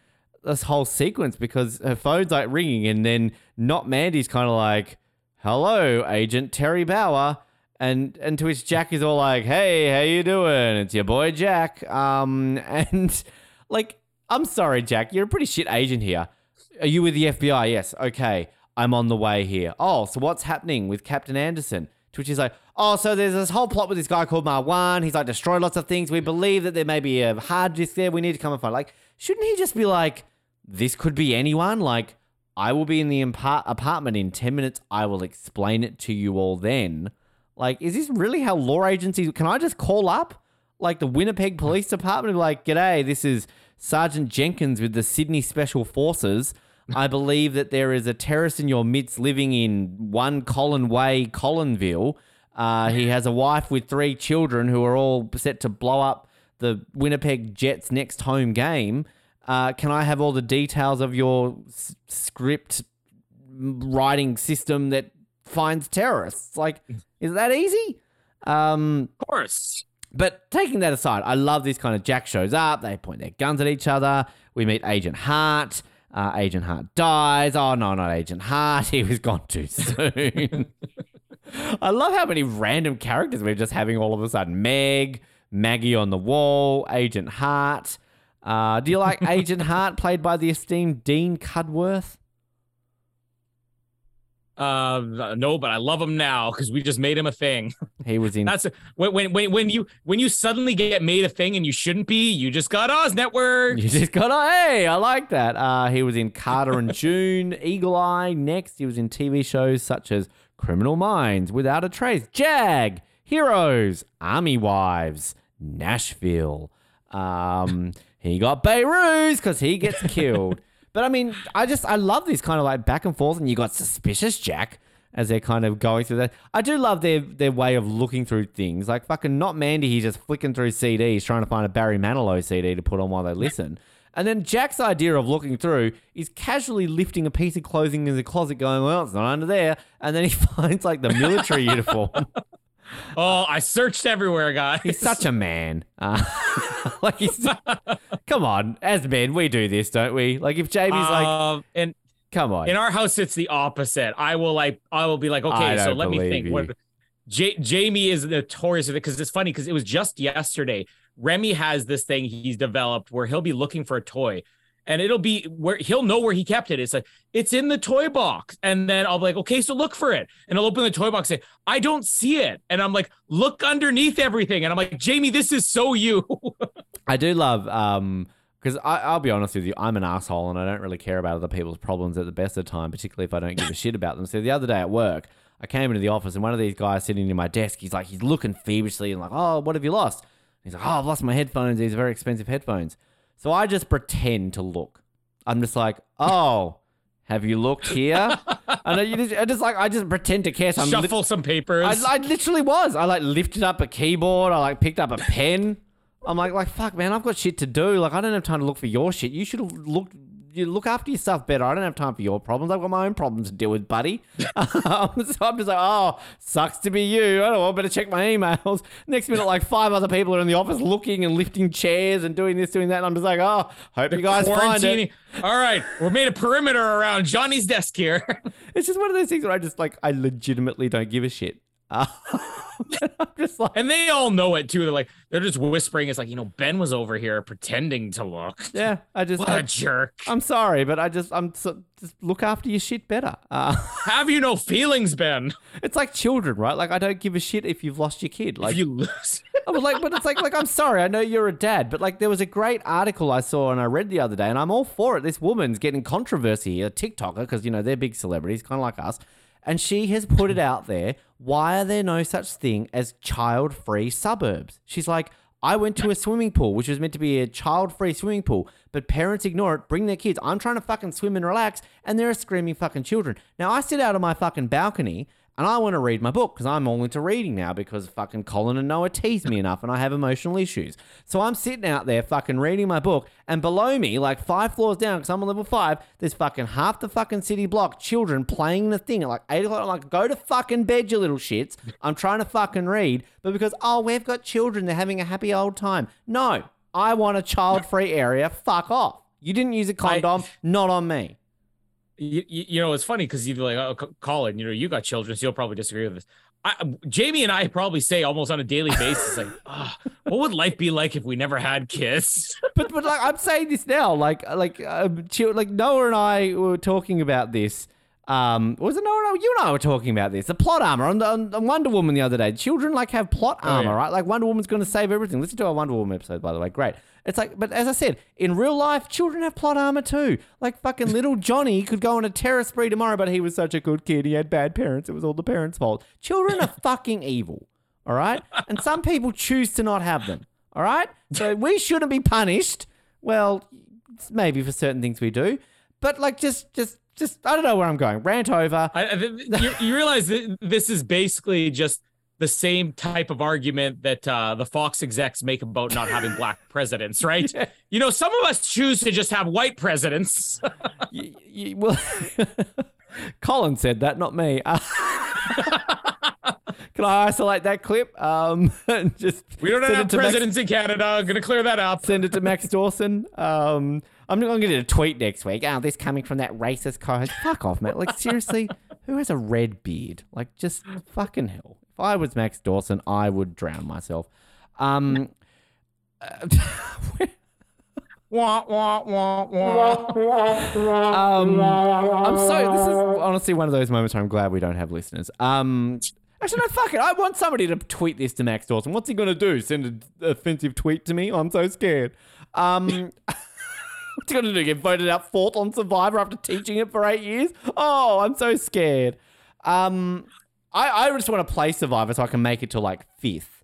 S1: this whole sequence because her phone's like ringing, and then not Mandy's kind of like, "Hello, Agent Terri Bauer," and and to which Jack is all like, "Hey, how you doing? It's your boy Jack." Um, and like, I'm sorry, Jack, you're a pretty shit agent here. Are you with the FBI? Yes. Okay. I'm on the way here. Oh, so what's happening with Captain Anderson? To which he's like, oh, so there's this whole plot with this guy called Marwan. He's like destroyed lots of things. We believe that there may be a hard disk there. We need to come and find. Like, shouldn't he just be like, this could be anyone? Like, I will be in the impar- apartment in 10 minutes. I will explain it to you all then. Like, is this really how law agencies? Can I just call up like the Winnipeg Police Department and be like, g'day, this is Sergeant Jenkins with the Sydney Special Forces. I believe that there is a terrorist in your midst living in one Colin Way, Colinville. Uh, he has a wife with three children who are all set to blow up the Winnipeg Jets' next home game. Uh, can I have all the details of your s- script writing system that finds terrorists? Like, is that easy? Um,
S2: Of course.
S1: But taking that aside, I love these kind of Jack shows up, they point their guns at each other. We meet Agent Hart. Uh, Agent Hart dies. Oh, no, not Agent Hart. He was gone too soon. I love how many random characters we're just having all of a sudden. Meg, Maggie on the wall, Agent Hart. Uh, do you like Agent Hart, played by the esteemed Dean Cudworth?
S2: Uh, no, but I love him now because we just made him a thing.
S1: He was in.
S2: That's when when when when you when you suddenly get made a thing and you shouldn't be. You just got Oz Network.
S1: You just got a hey, I like that. Uh, he was in Carter and June, Eagle Eye. Next, he was in TV shows such as Criminal Minds, Without a Trace, Jag, Heroes, Army Wives, Nashville. Um, he got Beirut because he gets killed. But I mean, I just I love these kind of like back and forth, and you got suspicious Jack as they're kind of going through that. I do love their their way of looking through things. Like fucking not Mandy, he's just flicking through CDs trying to find a Barry Manilow CD to put on while they listen. And then Jack's idea of looking through is casually lifting a piece of clothing in the closet, going, "Well, it's not under there." And then he finds like the military uniform.
S2: Oh, I searched everywhere, guys.
S1: He's such a man. Uh, like he's, come on, as men we do this, don't we? Like if Jamie's like,
S2: Um, and
S1: come on,
S2: in our house, it's the opposite. I will like, I will be like, okay, so let me think.
S1: you.
S2: What, J- Jamie is notorious with it because it's funny because it was just yesterday. Remy has this thing he's developed where he'll be looking for a toy, and it'll be where he'll know where he kept it. It's like it's in the toy box, and then I'll be like, okay, so look for it, and I'll open the toy box, and say, I don't see it, and I'm like, look underneath everything, and I'm like, Jamie, this is so you.
S1: I do love um because I'll be honest with you, I'm an asshole and I don't really care about other people's problems at the best of time, particularly if I don't give a shit about them. So the other day at work, I came into the office and one of these guys sitting near my desk, he's like, he's looking feverishly and like, oh, what have you lost? He's like, oh, I've lost my headphones. These are very expensive headphones. So I just pretend to look. I'm just like, oh, have you looked here? and I just, I just like, I just pretend to care. So I'm
S2: Shuffle some papers.
S1: I, I literally was. I like lifted up a keyboard. I like picked up a pen. I'm like, like fuck, man. I've got shit to do. Like, I don't have time to look for your shit. You should have looked. You look after yourself better. I don't have time for your problems. I've got my own problems to deal with, buddy. um, so I'm just like, oh, sucks to be you. I don't know. I better check my emails. Next minute, like five other people are in the office looking and lifting chairs and doing this, doing that. And I'm just like, oh, hope you guys find it.
S2: All right, we made a perimeter around Johnny's desk here.
S1: It's just one of those things where I just like, I legitimately don't give a shit. Uh, I'm just like,
S2: and they all know it too. They're like, they're just whispering. It's like, you know, Ben was over here pretending to look.
S1: yeah, I just,
S2: What
S1: I,
S2: a jerk.
S1: I'm sorry, but I just, I'm so, just look after your shit better. Uh,
S2: Have you no feelings, Ben?
S1: it's like children, right? Like I don't give a shit if you've lost your kid. Like
S2: if you lose.
S1: I was like, but it's like, like I'm sorry, I know you're a dad, but like there was a great article I saw and I read the other day, and I'm all for it. This woman's getting controversy, a TikToker, because you know they're big celebrities, kind of like us, and she has put it out there. Why are there no such thing as child-free suburbs? She's like, I went to a swimming pool, which was meant to be a child-free swimming pool, but parents ignore it, bring their kids. I'm trying to fucking swim and relax, and there are screaming fucking children. Now I sit out on my fucking balcony and I want to read my book because I'm all into reading now because fucking Colin and Noah tease me enough and I have emotional issues. So I'm sitting out there fucking reading my book, and below me, like five floors down, because I'm on level five, there's fucking half the fucking city block children playing the thing at like eight o'clock. I'm like, go to fucking bed, you little shits. I'm trying to fucking read, but because, oh, we've got children, they're having a happy old time. No, I want a child free area. Fuck off. You didn't use a condom, not on me.
S2: You, you, know, it's funny because you'd be like, oh, Colin, you know, you got children, so you'll probably disagree with this. I, Jamie and I probably say almost on a daily basis, like, "Ah, what would life be like if we never had kids?
S1: but but like I'm saying this now, like like um, like Noah and I were talking about this. Um, was it no, no? You and I were talking about this. The plot armor on, on, on Wonder Woman the other day. Children like have plot
S2: Oh,
S1: armor,
S2: yeah.
S1: right? Like Wonder Woman's going to save everything. Listen to our Wonder Woman episode, by the way. Great. It's like, but as I said, in real life, children have plot armor too. Like fucking little Johnny could go on a terror spree tomorrow, but he was such a good kid. He had bad parents. It was all the parents' fault. Children are fucking evil. All right, and some people choose to not have them. All right, so we shouldn't be punished. Well, maybe for certain things we do, but like just, just, just, I don't know where I'm going. Rant over.
S2: I, you, you realize this is basically just the same type of argument that uh, the Fox execs make about not having black presidents, right? You know, some of us choose to just have white presidents.
S1: Y- y- well, Colin said that, not me. Uh, can I isolate that clip? Um, just
S2: We don't have
S1: to Max-
S2: in Canada. I'm gonna clear that up.
S1: send it to Max Dawson. Um, I'm going to get a tweet next week. Oh, this coming from that racist co-host. Fuck off, Matt. Like seriously, who has a red beard? Like just fucking hell. If I was Max Dawson, I would drown myself. Um, uh,
S2: Wah, wah, wah, wah.
S1: um, I'm so. This is honestly one of those moments where I'm glad we don't have listeners. Um. Actually, no, fuck it. I want somebody to tweet this to Max Dawson. What's he going to do? Send an offensive tweet to me? I'm so scared. Um, going to do? Get voted out fourth on Survivor after teaching it for eight years? Oh, I'm so scared. Um, I, I just want to play Survivor so I can make it to like fifth.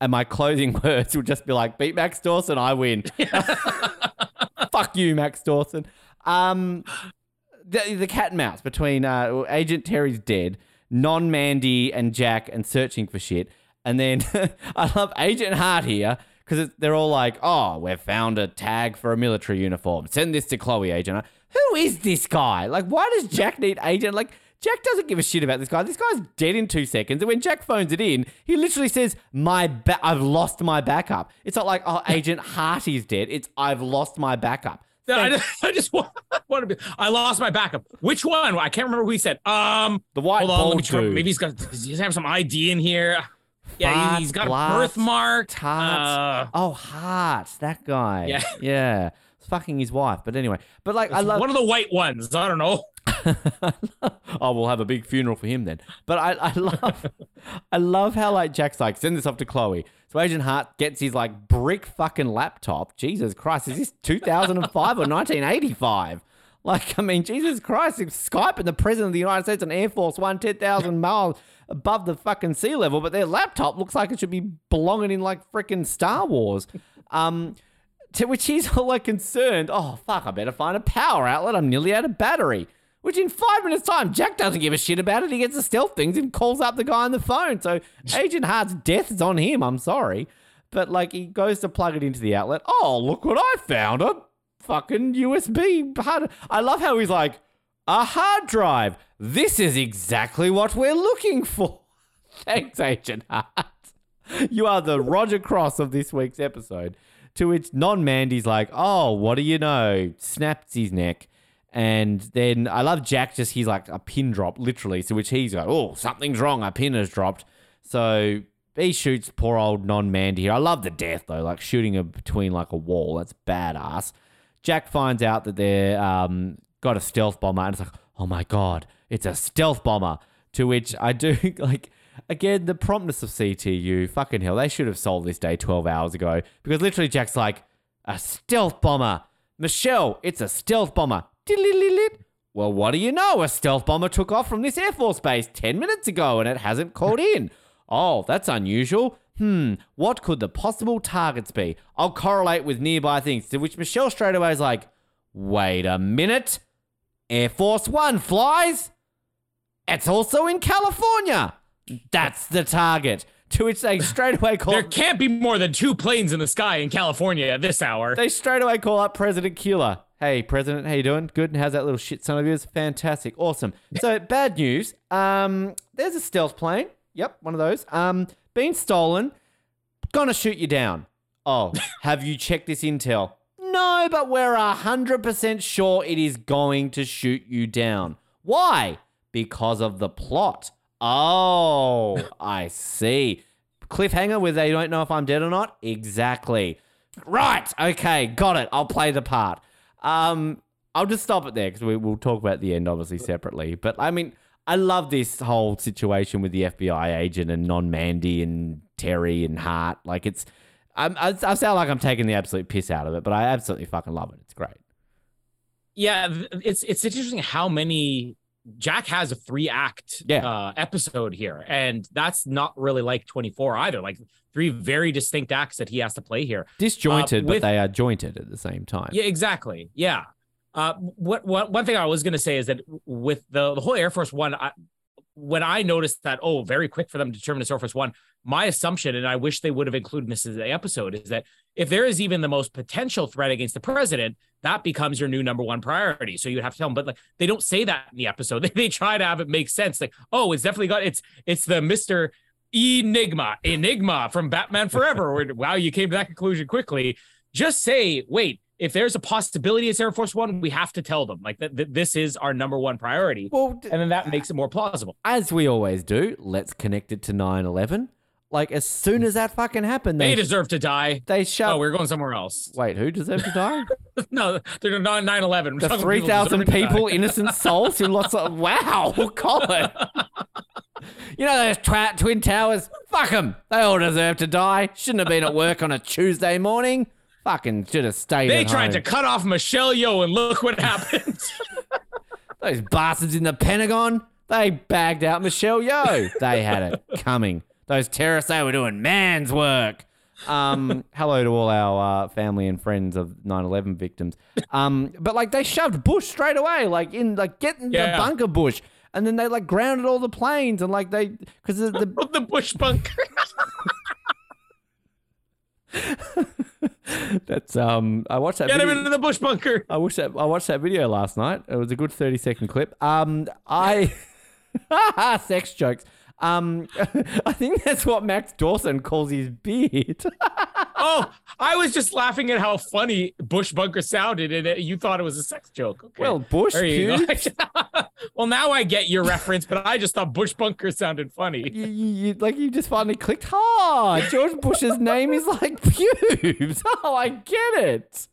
S1: And my closing words will just be like, beat Max Dawson, I win. Fuck you, Max Dawson. Um, the, the cat and mouse between uh, Agent Terri's dead, non Mandy and Jack, and searching for shit. And then I love Agent Hart here because they're all like, oh, we've found a tag for a military uniform. Send this to Chloe, Agent. Who is this guy? Like, why does Jack need Agent? Like, Jack doesn't give a shit about this guy. This guy's dead in two seconds. And when Jack phones it in, he literally says, "My ba- I've lost my backup." It's not like, "Oh, Agent Harty's dead." It's, "I've lost my backup."
S2: No, I just, I just want, want to be. I lost my backup. Which one? I can't remember who he said. Um,
S1: The white
S2: hold on. Let me try. Maybe he's got. Does he have some ID in here? Yeah, he, has got
S1: blast,
S2: a birthmark.
S1: Tart.
S2: Uh,
S1: oh, Hart, that guy.
S2: Yeah.
S1: yeah. Fucking his wife. But anyway, but like I love.
S2: one of the white ones. I don't know.
S1: oh, we'll have a big funeral for him then. But I, I love, I love how like Jack's like send this off to Chloe. So Agent Hart gets his like brick fucking laptop. Jesus Christ, is this 2005 or 1985? Like, I mean, Jesus Christ, Skype and the President of the United States on Air Force One 10,000 miles above the fucking sea level, but their laptop looks like it should be belonging in like freaking Star Wars. Um, to which he's all like concerned, oh fuck, I better find a power outlet. I'm nearly out of battery. Which in five minutes' time, Jack doesn't give a shit about it. He gets the stealth things and calls up the guy on the phone. So Agent Hart's death is on him. I'm sorry. But like he goes to plug it into the outlet. Oh, look what I found. A fucking USB hard. I love how he's like, a hard drive. This is exactly what we're looking for. Thanks, Agent Hart. You are the Roger Cross of this week's episode. To which non Mandy's like, oh, what do you know? Snaps his neck. And then I love Jack, just he's like a pin drop, literally. So which he's like, oh, something's wrong. A pin has dropped. So he shoots poor old non Mandy here. I love the death though, like shooting her between like a wall. That's badass. Jack finds out that they're um, got a stealth bomber, and it's like, oh my god, it's a stealth bomber. To which I do like again the promptness of CTU. Fucking hell, they should have solved this day twelve hours ago because literally Jack's like a stealth bomber. Michelle, it's a stealth bomber. Well, what do you know? A stealth bomber took off from this Air Force base 10 minutes ago and it hasn't called in. Oh, that's unusual. Hmm, what could the possible targets be? I'll correlate with nearby things. To which Michelle straight away is like, wait a minute. Air Force One flies? It's also in California. That's the target. To which they straight away call
S2: There can't be more than two planes in the sky in California at this hour.
S1: they straight away call up President Keeler. Hey, President, how you doing? Good. And how's that little shit son of yours? Fantastic. Awesome. So bad news. Um, there's a stealth plane. Yep, one of those. Um, been stolen. Gonna shoot you down. Oh, have you checked this intel? No, but we're a hundred percent sure it is going to shoot you down. Why? Because of the plot. Oh, I see. Cliffhanger where they don't know if I'm dead or not? Exactly. Right. Okay. Got it. I'll play the part. Um, I'll just stop it there because we, we'll talk about the end obviously separately. But I mean, I love this whole situation with the FBI agent and non Mandy and Terri and Hart. Like it's, I'm, I, I sound like I'm taking the absolute piss out of it, but I absolutely fucking love it. It's great.
S2: yeah, it's it's interesting how many Jack has a three act
S1: Yeah.
S2: uh, episode here, and that's not really like 24 either. Like three very distinct acts that he has to play here.
S1: Disjointed,
S2: with-
S1: but they are jointed at the same time.
S2: Yeah, exactly. Yeah. Uh, what, what one thing I was going to say is that with the the whole Air Force One, I, when I noticed that, oh, very quick for them to determine it's Air Force One, my assumption, and I wish they would have included this as the episode, is that if there is even the most potential threat against the president, that becomes your new number one priority. So you'd have to tell them, but like they don't say that in the episode. They, they try to have it make sense. Like, oh, it's definitely got it's it's the Mister Enigma, Enigma from Batman Forever. Where, wow, you came to that conclusion quickly. Just say, wait, if there's a possibility it's Air Force One, we have to tell them like that. that this is our number one priority,
S1: Well, d-
S2: and then that makes it more plausible.
S1: as we always do, let's connect it to 9 11. Like, as soon as that fucking happened,
S2: They
S1: they,
S2: deserve to die.
S1: they shut.
S2: Oh, we're going somewhere else.
S1: Wait, who deserved to die?
S2: no, they're not 9 11.
S1: the 3,000 people, innocent souls who lost. A- wow, Colin. you know those twa- Twin Towers? Fuck them. They all deserve to die. Shouldn't have been at work on a Tuesday morning. Fucking should have stayed
S2: They tried to cut off Michelle Yeoh, and look what happened.
S1: Those bastards in the Pentagon, they bagged out Michelle Yeoh. They had it coming. Those terrorists, they were doing man's work. Um, hello to all our uh, family and friends of 9/11 victims. Um, but like they shoved Bush straight away, like in like getting the bunker Bush, and then they like grounded all the planes and like they because the, the
S2: the Bush bunker.
S1: That's um I watched that.
S2: Get him
S1: video-
S2: into the Bush bunker.
S1: I wish that I watched that video last night. It was a good thirty second clip. Um, I sex jokes. Um, I think that's what Max Dawson calls his beard.
S2: Oh, I was just laughing at how funny Bush bunker sounded, and it, you thought it was a sex joke. Okay.
S1: well, Bush
S2: well, now I get your reference, but I just thought Bush bunker sounded funny.
S1: You, you, like you just finally clicked. Oh, George Bush's name is like pubes. Oh, I get it.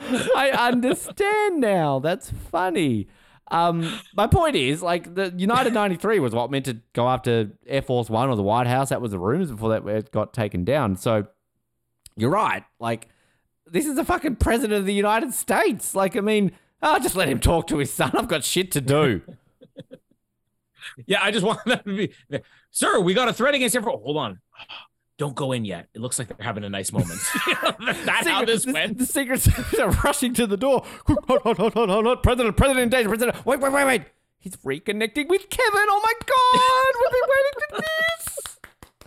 S1: I understand now. That's funny. Um, my point is, like, the United 93 was what meant to go after Air Force One or the White House. That was the rumors before that it got taken down. So you're right. Like, this is the fucking president of the United States. Like, I mean, oh, just let him talk to his son. I've got shit to do.
S2: Yeah, I just want that to be, sir. We got a threat against him. Force. Hold on, don't go in yet. It looks like they're having a nice moment. That's how this
S1: the,
S2: went.
S1: The Secret Service are rushing to the door. Hold, hold, hold, hold, hold, hold. President, President in danger. President. Wait, wait, wait, wait. He's reconnecting with Kevin. Oh my God. We've been waiting for this.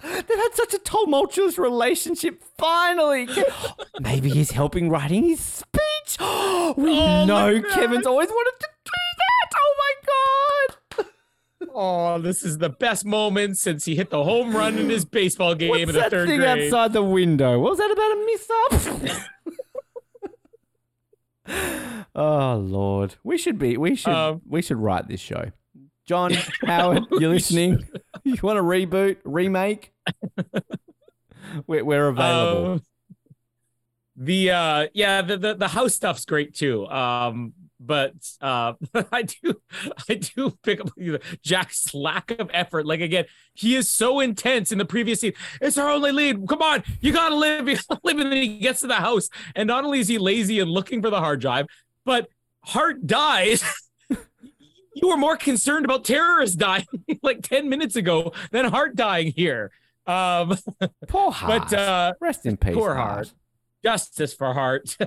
S1: They've had such a tumultuous relationship. Finally. Maybe he's helping writing his speech. we
S2: Oh,
S1: know
S2: look at that.
S1: Kevin's always wanted to do that. Oh my god.
S2: Oh, this is the best moment since he hit the home run in his baseball game
S1: What's
S2: in the
S1: that
S2: third
S1: thing
S2: grade.
S1: outside the window? What was that about a miss up? oh lord, we should be. We should.
S2: Um,
S1: we should write this show. John Howard, you're listening? you want a reboot, remake? we're, we're available.
S2: Um, the uh yeah, the, the the house stuff's great too. Um but uh I do I do pick up Jack's lack of effort. Like again, he is so intense in the previous scene. It's our only lead. Come on, you gotta live, you gotta live. And then he gets to the house, and not only is he lazy and looking for the hard drive, but Hart dies. You were more concerned about terrorists dying like 10 minutes ago than Hart dying here. Um
S1: Poor Hart.
S2: but uh
S1: Rest in peace,
S2: poor
S1: Hart.
S2: Hart. justice for Hart.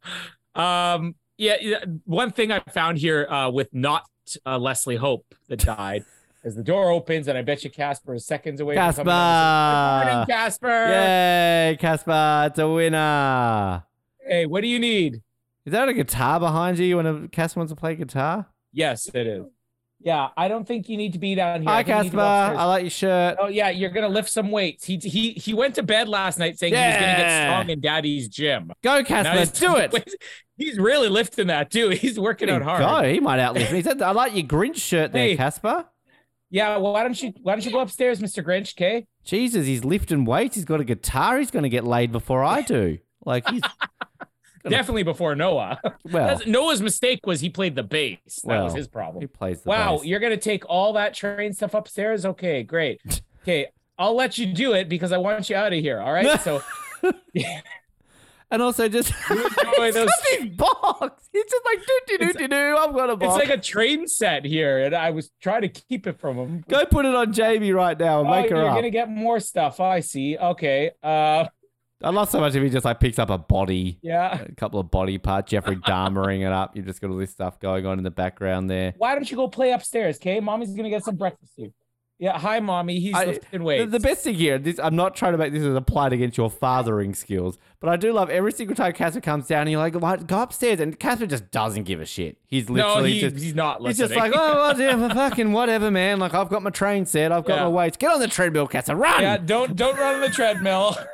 S2: um, yeah, yeah, one thing I found here uh, with not uh, Leslie Hope that died As the door opens and I bet you Casper is seconds away. from out. Good morning,
S1: Casper!
S2: Casper.
S1: Yay, Casper! It's a winner.
S2: Hey, what do you need?
S1: Is that a guitar behind you? You want to Casper wants to play guitar?
S2: Yes, it is. Yeah, I don't think you need to be down here.
S1: Hi,
S2: I think you need
S1: Casper. I like your shirt.
S2: Oh yeah, you're gonna lift some weights. He he he went to bed last night saying he was gonna get
S1: Yeah.
S2: strong in Daddy's gym.
S1: Go, Casper. Do it.
S2: He's really lifting that too. He's working out hard.
S1: Go. He might outlift me. He said, I like your Grinch shirt there,
S2: Hey.
S1: Casper.
S2: Yeah, well, why don't you why don't you go upstairs, Mr. Grinch? Okay.
S1: Jesus, he's lifting weights. He's got a guitar. He's going to get laid before I do. Like he's Gonna-
S2: Definitely before Noah.
S1: well,
S2: That's- Noah's mistake was he played the bass. That was his problem.
S1: he plays the
S2: Wow,
S1: bass.
S2: you're gonna take all that train stuff upstairs? Okay, great. Okay, I'll let you do it because I want you out of here. All right. So yeah.
S1: And also just
S2: You enjoy those-
S1: this box. He's just like doo doo doo doo doo. I've got a
S2: it's like a train set here, and I was trying to keep it from him.
S1: Go put it on Jamie right now and
S2: Oh,
S1: make her
S2: you're
S1: up.
S2: gonna get more stuff. I see. Okay. Uh,
S1: I love so much if he just like picks up a body,
S2: yeah.
S1: a couple of body parts, Jeffrey Dahmering it up. You've just got all this stuff going on in the background there.
S2: Why don't you go play upstairs? Okay, mommy's gonna get some breakfast. Too. Yeah. Hi, mommy. He's
S1: I-
S2: lifting
S1: The,
S2: weights.
S1: the best thing here, this, I'm not trying to make this as applied against your fathering skills, but I do love every single time Casper comes down and you're like, "What? go upstairs. And Casper just doesn't give a shit. He's
S2: no,
S1: literally
S2: he,
S1: just.
S2: he's not Listening.
S1: He's just like, oh, whatever, fucking whatever, man. Like, I've got my train set. I've got
S2: Yeah.
S1: my weights. Get on the treadmill, Casper. Run!
S2: yeah, don't don't run on the treadmill.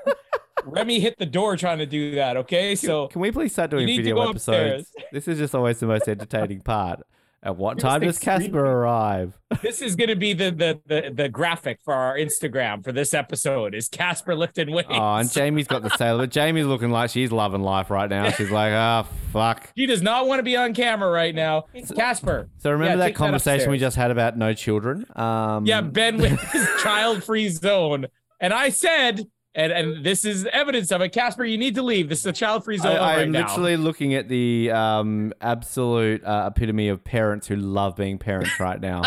S2: Remy hit the door trying to do that. Okay, so
S1: Can we please start doing
S2: to
S1: video episodes? This is just always the most entertaining part. At what time does Casper arrive?
S2: this is gonna be the, the the the graphic for our Instagram for this episode. Is Casper lifting weights?
S1: Oh, and Jamie's got the sailor. But Jamie's looking like she's loving life right now. She's like, ah, fuck.
S2: he does not want to be on camera right now. Casper.
S1: So remember
S2: Yeah,
S1: that
S2: take that
S1: conversation we just had about no children? Um,
S2: Yeah, Ben with his child-free zone, and I said, and and this is evidence of it. Casper, you need to leave. This is a child-free zone
S1: I,
S2: right
S1: I'm
S2: now.
S1: literally looking at the um, absolute uh, epitome of parents who love being parents right now.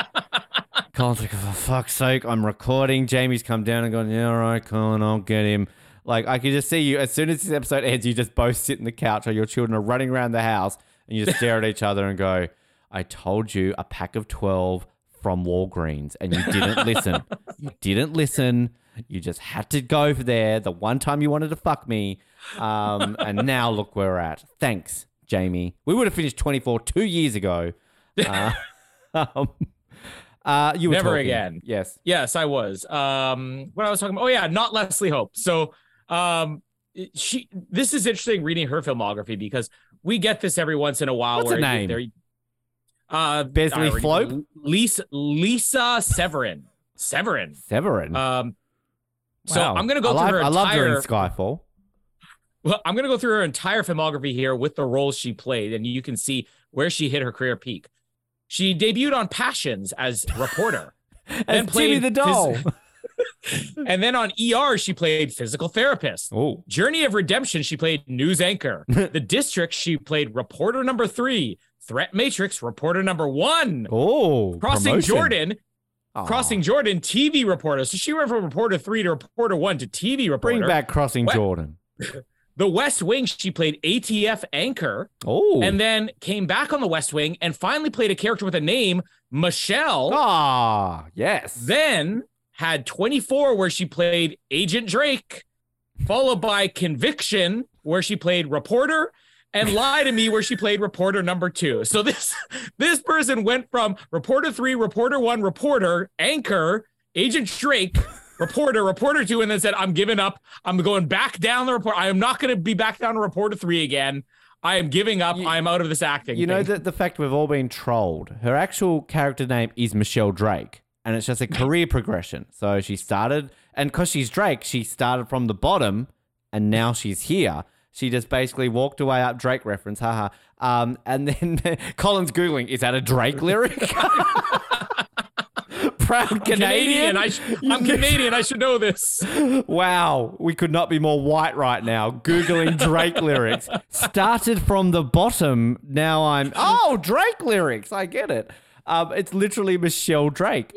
S1: Colin's like, for fuck's sake, I'm recording. Jamie's come down and gone, yeah, all right, Colin, I'll get him. Like, I can just see you, as soon as this episode ends, you just both sit in the couch or your children are running around the house and you just stare at each other and go, I told you a pack of 12 from Walgreens and you didn't listen. You didn't listen. You just had to go for there the one time you wanted to fuck me. Um, and now look where we're at. Thanks, Jamie. We would have finished 24 two years ago. Uh, um, uh, you were
S2: Never
S1: talking.
S2: again.
S1: Yes.
S2: Yes, I was. Um, what I was talking about. Oh yeah, not Leslie Hope. So, um, she. This is interesting reading her filmography because we get this every once in a while.
S1: What's her
S2: where
S1: name?
S2: they're- Uh,
S1: Besley Flope?
S2: Lisa Lisa Severin. Severin.
S1: Severin.
S2: Um, so
S1: Wow.
S2: I'm gonna go
S1: I
S2: through
S1: like-
S2: her
S1: I loved her in. Skyfall.
S2: Well, I'm gonna go through her entire filmography here with the roles she played, and you can see where she hit her career peak. She debuted on Passions as reporter.
S1: As
S2: Then
S1: Timmy
S2: played
S1: the doll.
S2: and then on ER, she played physical therapist.
S1: oh.
S2: Journey of Redemption, she played news anchor. the District, she played reporter number three. Threat Matrix, reporter number one.
S1: Oh.
S2: Crossing
S1: promotion.
S2: Jordan,
S1: Aw.
S2: Crossing Jordan, TV reporter. So she went from reporter three to reporter one to TV reporter.
S1: Bring back Crossing
S2: What?
S1: Jordan.
S2: the West Wing, she played ATF anchor,
S1: Oh.
S2: and then came back on the West Wing and finally played a character with a name, Michelle.
S1: Ah, yes.
S2: Then had 24, where she played Agent Drake, followed by Conviction, where she played reporter, and lie to me where she played reporter number two. So this this person went from reporter three, reporter one, reporter, anchor, agent Drake, reporter, reporter two, and then said, I'm giving up. I'm going back down the report. I am not going to be back down to reporter three again. I am giving up.
S1: You-
S2: I am out of this acting.
S1: You know
S2: thing."
S1: the, the fact we've all been trolled. Her actual character name is Michelle Drake, and it's just a career progression. So she started, and because she's Drake, she started from the bottom, and now she's here. She just basically walked away up Drake reference, haha. Um, and then Colin's googling, is that a Drake lyric? Proud Canadian.
S2: Canadian. I sh- I'm Canadian. I should know this.
S1: Wow, we could not be more white right now. Googling Drake lyrics. Started from the bottom. Now I'm. Oh, Drake lyrics. I get it. Um, it's literally Michelle Drake.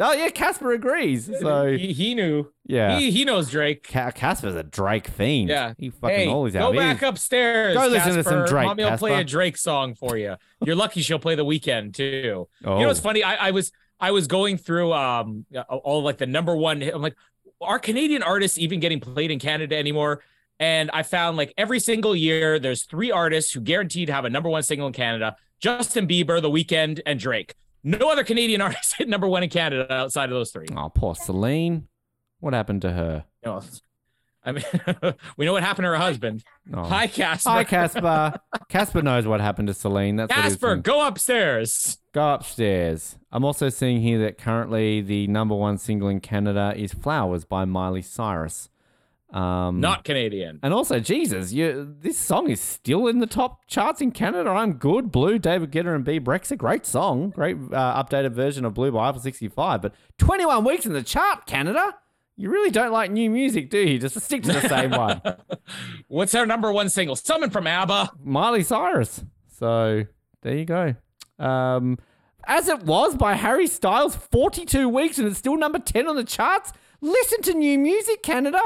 S1: Oh, yeah, Casper agrees. So,
S2: He, he knew.
S1: yeah.
S2: He, he knows Drake.
S1: Ca- Casper's a Drake fiend.
S2: Yeah.
S1: He fucking
S2: hey,
S1: always
S2: go
S1: out.
S2: back upstairs.
S1: Go listen to some
S2: Casper.
S1: Drake,
S2: Mommy will play a Drake song for you. You're lucky she'll play the Weeknd too.
S1: Oh.
S2: You know what's funny? I, I was I was going through um all like the number one. hit- I'm like, are Canadian artists even getting played in Canada anymore? And I found like every single year, there's three artists who guaranteed to have a number one single in Canada: Justin Bieber, The Weeknd, and Drake. No other Canadian artist hit number one in Canada outside of those three.
S1: Oh, poor Celine. What happened to her?
S2: I mean, we know what happened to her husband.
S1: Oh.
S2: Hi, Casper.
S1: Hi, Casper. Casper knows what happened to Celine. That's
S2: Casper, go upstairs.
S1: Go upstairs. I'm also seeing here that currently the number one single in Canada is Flowers by Miley Cyrus. Um,
S2: Not Canadian.
S1: And also, Jesus, you, this song is still in the top charts in Canada. I'm good. Blue, David Guetta and Bebe Rexha, a great song. Great uh, updated version of Blue by Eiffel 65. But 21 weeks in the chart, Canada? You really don't like new music, do you? Just stick to the same one.
S2: What's our number one single? Someone from ABBA.
S1: Miley Cyrus. So there you go. Um, as it was by Harry Styles, 42 weeks and it's still number 10 on the charts. Listen to new music, Canada.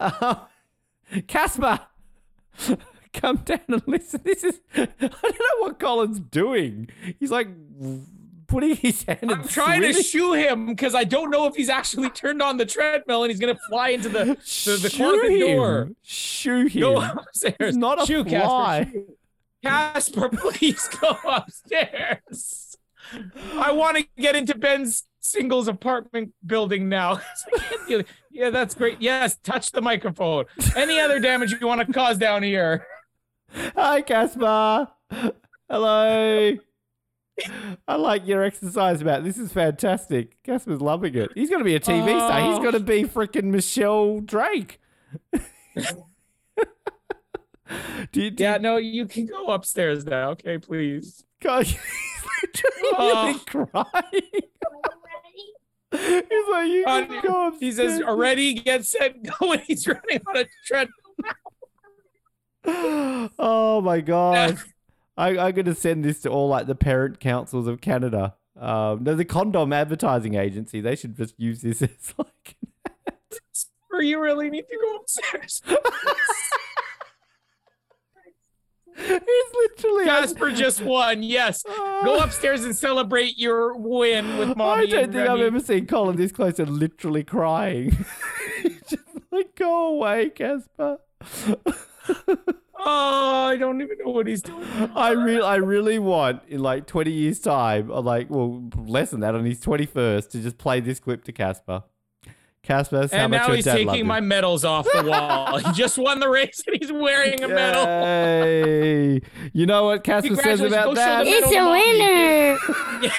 S1: Uh, Casper, come down and listen. This is, I don't know what Colin's doing. He's like putting his hand
S2: I'm trying to shoo him because I don't know if he's actually turned on the treadmill and he's gonna fly into the the, the
S1: Shoo
S2: closet
S1: him.
S2: door.
S1: Shoo him.
S2: Go upstairs.
S1: He's not a
S2: Shoo,
S1: fly.
S2: Casper. shoo. Casper, please go upstairs. I want to get into Ben's singles apartment building now. I can't deal- yeah, that's great. Yes, touch the microphone. Any other damage you want to cause down here?
S1: Hi, Casper. Hello. I like your exercise, Matt. This is fantastic. Casper's loving it. He's going to be a TV star. He's
S2: Oh.
S1: going to be freaking Michelle Drake. do you, do
S2: Yeah, no, you can go upstairs now. Okay, please.
S1: God, he's literally
S2: Oh.
S1: crying. he's like, you
S2: Uh,
S1: can go upstairs.
S2: He says, "Already, get set, go!" And he's running on a treadmill.
S1: oh my god. I, I'm gonna send this to all like the parent councils of Canada. Um, no, the condom advertising agency. They should just use this as like.
S2: Or you really need to go upstairs.
S1: He's literally.
S2: Casper just won. Yes,
S1: Oh.
S2: go uh, upstairs and celebrate your win with mommy.
S1: I don't think I've ever seen Colin this close to literally crying. Just like, go away, Casper.
S2: Oh, I don't even know what he's doing.
S1: I really, I really want in like 20 years' time, or like, well, less than that, on his 21st, to just play this clip to Casper. Casper, that's how
S2: And
S1: much
S2: now he's taking
S1: him.
S2: my medals off the wall. he just won the race and he's wearing a medal.
S1: Yay. You know what Casper says about that?
S3: It's a winner.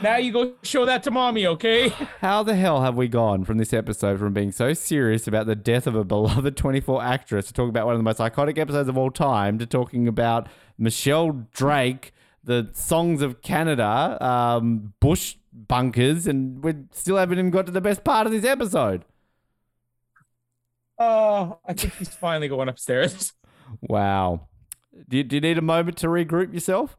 S2: Now you go show that to mommy, okay?
S1: How the hell have we gone from this episode from being so serious about the death of a beloved 24 actress to talking about one of the most iconic episodes of all time to talking about Michelle Drake, the songs of Canada, um, bush bunkers, and we still haven't even got to the best part of this episode.
S2: Oh, I think he's finally going upstairs.
S1: Wow. Do you, do you need a moment to regroup yourself?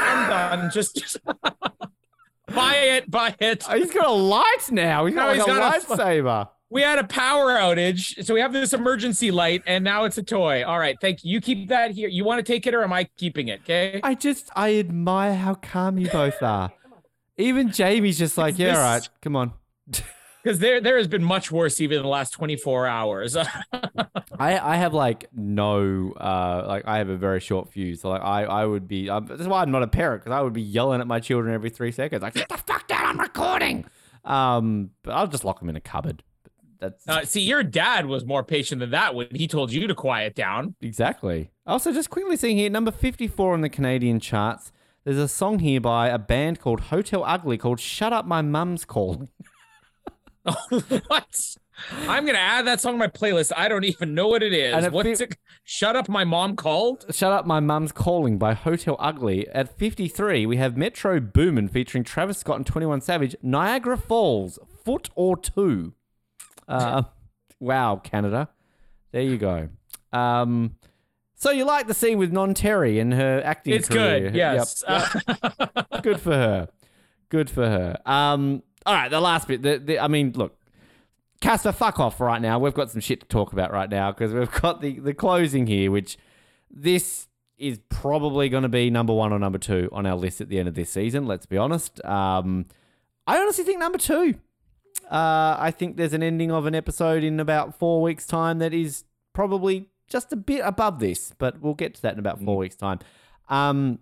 S2: I'm done. Just, just buy it, buy it.
S1: Oh, he's got a light now. He's got
S2: Now
S1: like
S2: he's
S1: a
S2: got a-
S1: lightsaber.
S2: We had a power outage, so we have this emergency light, and now it's a toy. All right, thank you. You keep that here. You want to take it, or am I keeping it? Okay.
S1: I just I admire how calm you both are. Even Jamie's just like, yeah, all right, come on.
S2: because there there has been much worse even in the last 24 hours.
S1: I, I have like no uh like I have a very short fuse. So like I I would be um, that's why I'm not a parent because I would be yelling at my children every three seconds like get the fuck down I'm recording. Um, but I'll just lock them in a cupboard. That's
S2: uh, see, your dad was more patient than that when he told you to quiet down.
S1: exactly. Also, just quickly seeing here, number 54 on the Canadian charts. There's a song here by a band called Hotel Ugly called "Shut Up, My Mum's Calling."
S2: what? I'm gonna add that song to my playlist. I don't even know what it is.
S1: It
S2: What's
S1: fe-
S2: it? Shut up, my mom called.
S1: Shut Up My Mum's Calling by Hotel Ugly. At 53, we have Metro Boomin featuring Travis Scott and 21 Savage, Niagara Falls, Foot or Two. Uh, wow, Canada. There you go. Um, so you like the scene with Non Terri and her acting
S2: It's
S1: career.
S2: good. Yes.
S1: Yep. Good for her. Good for her. Um, all right, the last bit. The, the, I mean, look, Casper, fuck off right now. We've got some shit to talk about right now because we've got the, the closing here, which this is probably going to be number one or number two on our list at the end of this season. Let's be honest. Um, I honestly think number two. Uh, I think there's an ending of an episode in about four weeks' time that is probably just a bit above this, but we'll get to that in about four weeks' time. Um,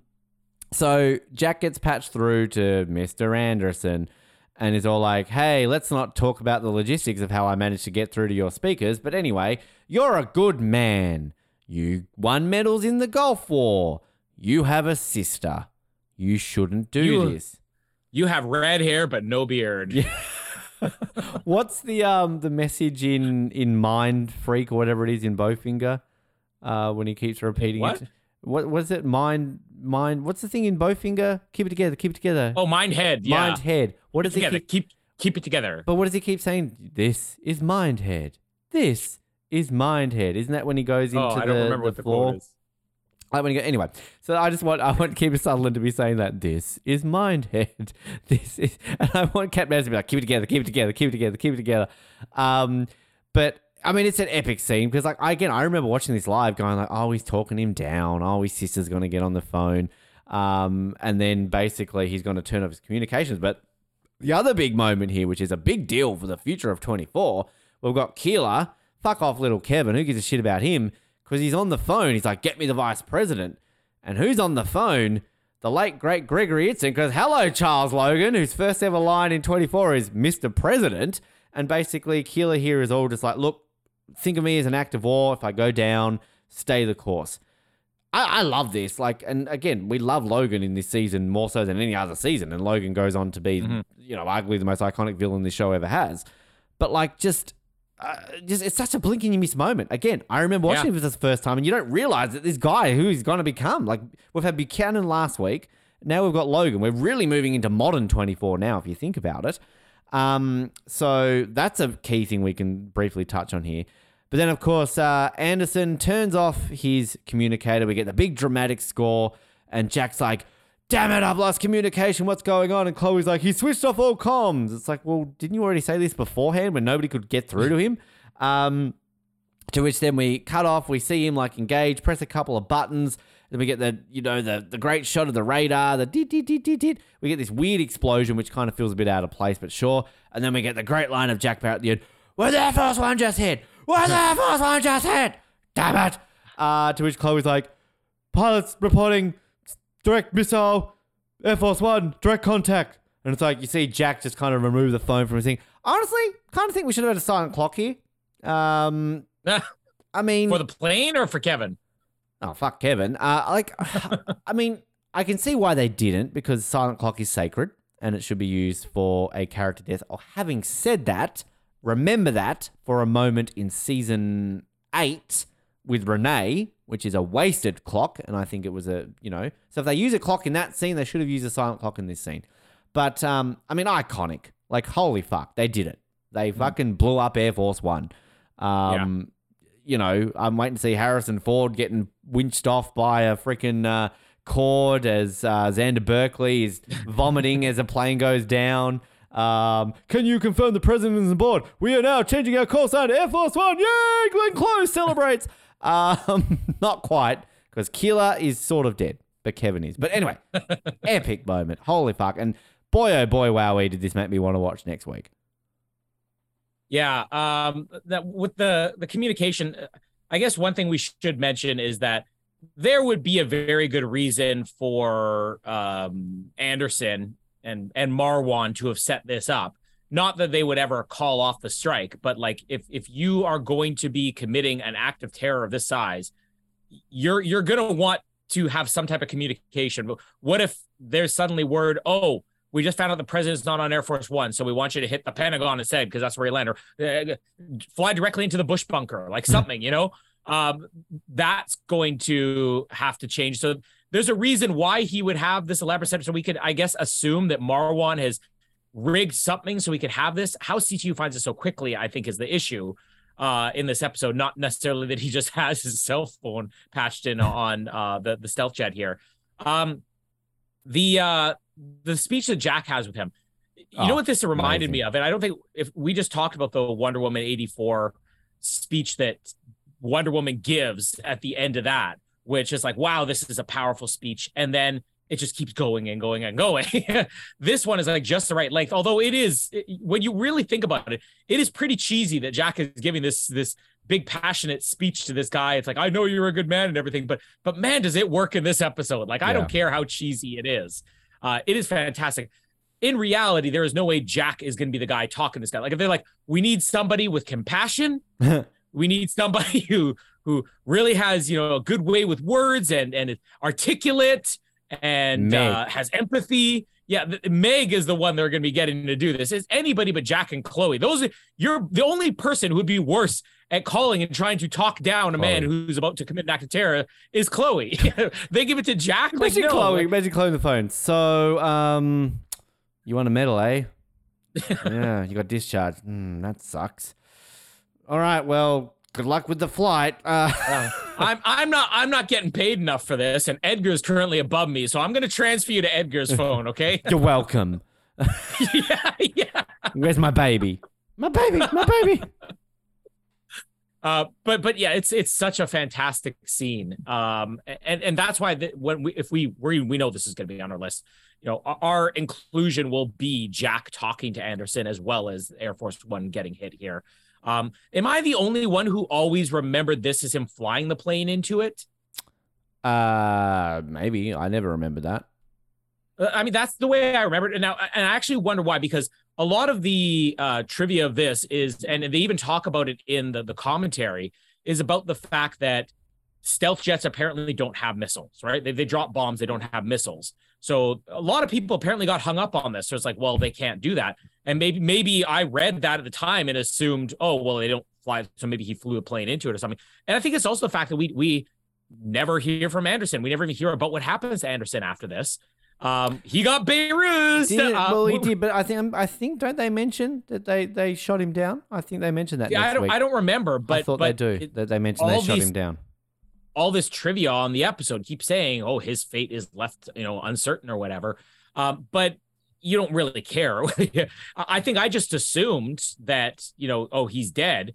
S1: so Jack gets patched through to Mr. Anderson and is all like, hey, let's not talk about the logistics of how I managed to get through to your speakers. But anyway, you're a good man. You won medals in the Gulf War. You have a sister. You shouldn't do
S2: You-
S1: this.
S2: you have red hair but no beard.
S1: What's the um the message in in Mind Freak or whatever it is in Bowfinger? Uh, when he keeps repeating
S2: What?
S1: it. What was it? Mind mind. What's the thing in Bowfinger? Keep it together. Keep it together.
S2: Oh, mind head. Yeah.
S1: Mind head. What does he
S2: together.
S1: keep?
S2: Keep keep it together.
S1: But what does he keep saying? This is mind head. This is mind head. Isn't that when he goes into
S2: Oh, I
S1: the,
S2: don't remember
S1: the
S2: what the
S1: floor?
S2: quote is.
S1: Like when he go, anyway, so I just want I want Kiefer Sutherland to be saying that this is Mindhead. This is, and I want Cat Manners to be like, keep it together, keep it together, keep it together, keep it together. Um, but I mean, it's an epic scene because, like, I, again, I remember watching this live, going like, oh, he's talking him down. Oh, his sister's going to get on the phone. Um, and then basically he's going to turn off his communications. But the other big moment here, which is a big deal for the future of 24, we've got Keeler. Fuck off, little Kevin. Who gives a shit about him? Because he's on the phone. He's like, get me the vice president. And who's on the phone? The late, great Gregory Itzin. Because, hello, Charles Logan, whose first ever line in 24 is Mr. President. And basically, Keeler here is all just like, look, think of me as an act of war. If I go down, stay the course. I, I love this. Like, and again, we love Logan in this season more so than any other season. And Logan goes on to be, mm-hmm. you know, arguably the most iconic villain this show ever has. But like, just, uh, just it's such a blink and you miss moment. Again, I remember watching
S2: Yeah.
S1: it for the first time, and you don't realize that this guy who he's going to become. Like, we've had Buchanan last week. Now we've got Logan. We're really moving into modern 24 now, if you think about it. Um, so that's a key thing we can briefly touch on here. But then, of course, uh, Anderson turns off his communicator. We get the big dramatic score, and Jack's like, Damn it, I've lost communication. What's going on? And Chloe's like, He switched off all comms. It's like, Well, didn't you already say this beforehand when nobody could get through to him? Um, to which then we cut off. We see him like engage, press a couple of buttons. Then we get the you know the the great shot of the radar, the dit dit dit dit dit. We get this weird explosion, which kind of feels a bit out of place, but sure. And then we get the great line of Jack Barrett at the end. Where the Force One just hit? Where the Force One just hit? Damn it! Uh, to which Chloe's like, pilots reporting direct missile, Air Force One, direct contact. And it's like you see Jack just kind of remove the phone from his thing. Honestly, kind of think we should have had a silent clock here. Um, I mean,
S2: for the plane or for Kevin?
S1: oh fuck Kevin. Uh, like, I mean, I can see why they didn't because silent clock is sacred and it should be used for a character death. Or having said that, remember that for a moment in season eight with Renee, which is a wasted clock, and I think it was a you know. So if they use a clock in that scene, they should have used a silent clock in this scene. But um, I mean, iconic. Like, holy fuck, they did it. They fucking blew up Air Force One. Um, you know, I'm waiting to see Harrison Ford getting winched off by a freaking uh, cord as uh, Xander Berkeley is vomiting as a plane goes down. Um, can you confirm the president is on board? We are now changing our call sign to Air Force One. Yay! Glenn Close celebrates. Um, not quite, because Keeler is sort of dead, but Kevin is. But anyway, epic moment. Holy fuck. And boy, oh boy, wowee, did this make me want to watch next week.
S2: Yeah, um, that with the the communication, I guess one thing we should mention is that there would be a very good reason for um, Anderson and and Marwan to have set this up. Not that they would ever call off the strike, but like if if you are going to be committing an act of terror of this size, you're you're gonna want to have some type of communication. But what if there's suddenly word, oh, we just found out the president's not on Air Force One, so we want you to hit the Pentagon instead because that's where he landed, or uh, fly directly into the Bush bunker, like something, you know. Um, that's going to have to change. So there's a reason why he would have this elaborate setup. So we could, I guess, assume that Marwan has rigged something so we could have this. How CTU finds it so quickly, I think, is the issue uh, in this episode. Not necessarily that he just has his cell phone patched in on uh, the the stealth jet here. Um, the uh, the speech that Jack has with him. You oh, know what this reminded amazing. me of? And I don't think if we just talked about the Wonder Woman 84 speech that Wonder Woman gives at the end of that, which is like, wow, this is a powerful speech. And then it just keeps going and going and going. this one is like just the right length. Although it is, when you really think about it, it is pretty cheesy that Jack is giving this this big passionate speech to this guy. It's like, I know you're a good man and everything, but but man, does it work in this episode? Like, I yeah. don't care how cheesy it is. Uh, it is fantastic. In reality, there is no way Jack is going to be the guy talking to this guy. Like, if they're like, we need somebody with compassion, we need somebody who who really has you know a good way with words and and articulate and uh, has empathy. Yeah, the, Meg is the one they're going to be getting to do this. Is anybody but Jack and Chloe? Those are, you're the only person who would be worse at calling and trying to talk down a man who's about to commit an act of terror is Chloe. they give it to Jack.
S1: Imagine
S2: like,
S1: no, Chloe. imagine Chloe on the phone. So, um, you want a medal, eh? yeah, you got discharged. Mm, that sucks. All right, well, good luck with the flight. Uh,
S2: uh, I'm I'm not I'm not getting paid enough for this, and Edgar's currently above me, so I'm going to transfer you to Edgar's phone. Okay?
S1: You're welcome.
S2: yeah, yeah.
S1: Where's my baby? My baby, my baby.
S2: Uh, but but yeah, it's it's such a fantastic scene, um, and and that's why the, when we if we we we know this is going to be on our list, you know, our inclusion will be Jack talking to Anderson as well as Air Force One getting hit here. Um, am I the only one who always remembered this as him flying the plane into it?
S1: Uh, maybe I never remember that.
S2: Uh, I mean, that's the way I remember it. And now, and I actually wonder why, because a lot of the uh, trivia of this is, and they even talk about it in the, the commentary, is about the fact that stealth jets apparently don't have missiles, right? They, they drop bombs, they don't have missiles. So a lot of people apparently got hung up on this. So it's like, well, they can't do that. And maybe maybe I read that at the time and assumed, oh, well, they don't fly, so maybe he flew a plane into it or something. And I think it's also the fact that we we never hear from Anderson. We never even hear about what happens to Anderson after this. Um, he got Behrooz.
S1: Did, uh, well, he did, but I think I think don't they mention that they they shot him down? I think they mentioned that.
S2: Yeah, I don't
S1: week.
S2: I don't remember, but
S1: I thought
S2: but
S1: they do. that they mentioned they shot these, him down.
S2: All this trivia on the episode keeps saying, "Oh, his fate is left, you know, uncertain or whatever." Um, but you don't really care. I think I just assumed that you know, oh, he's dead,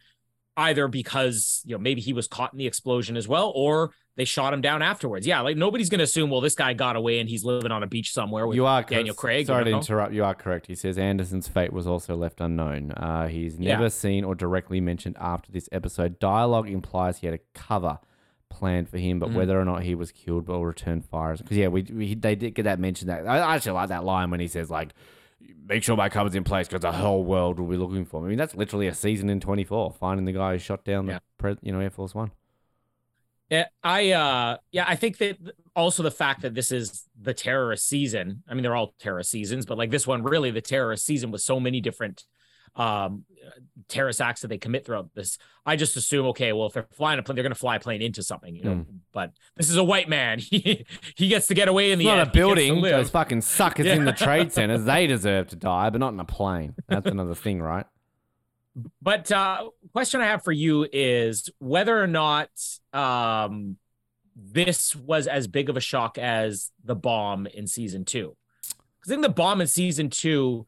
S2: either because you know maybe he was caught in the explosion as well, or they shot him down afterwards. Yeah, like nobody's gonna assume, well, this guy got away and he's living on a beach somewhere with you are Daniel Craig.
S1: Sorry
S2: to
S1: interrupt. You are correct. He says Anderson's fate was also left unknown. Uh, he's never yeah. seen or directly mentioned after this episode. Dialogue implies he had a cover planned for him, but mm. whether or not he was killed or returned fires, because yeah, we, we, they did get that mentioned. That I actually like that line when he says like, "Make sure my cover's in place because the whole world will be looking for me." I mean, that's literally a season in twenty four, finding the guy who shot down yeah. the pre- you know Air Force One.
S2: Yeah, I uh yeah, I think that also the fact that this is the terrorist season. I mean, they're all terrorist seasons, but like this one really the terrorist season with so many different um terrorist acts that they commit throughout this. I just assume, okay, well, if they're flying a plane, they're gonna fly a plane into something, you know. Mm. But this is a white man. He he gets to get away in the
S1: it's
S2: end.
S1: Not a building. Those fucking suckers yeah. in the trade centers, they deserve to die, but not in a plane. That's another thing, right?
S2: But uh, question I have for you is whether or not um, this was as big of a shock as the bomb in season two. Because I think the bomb in season two,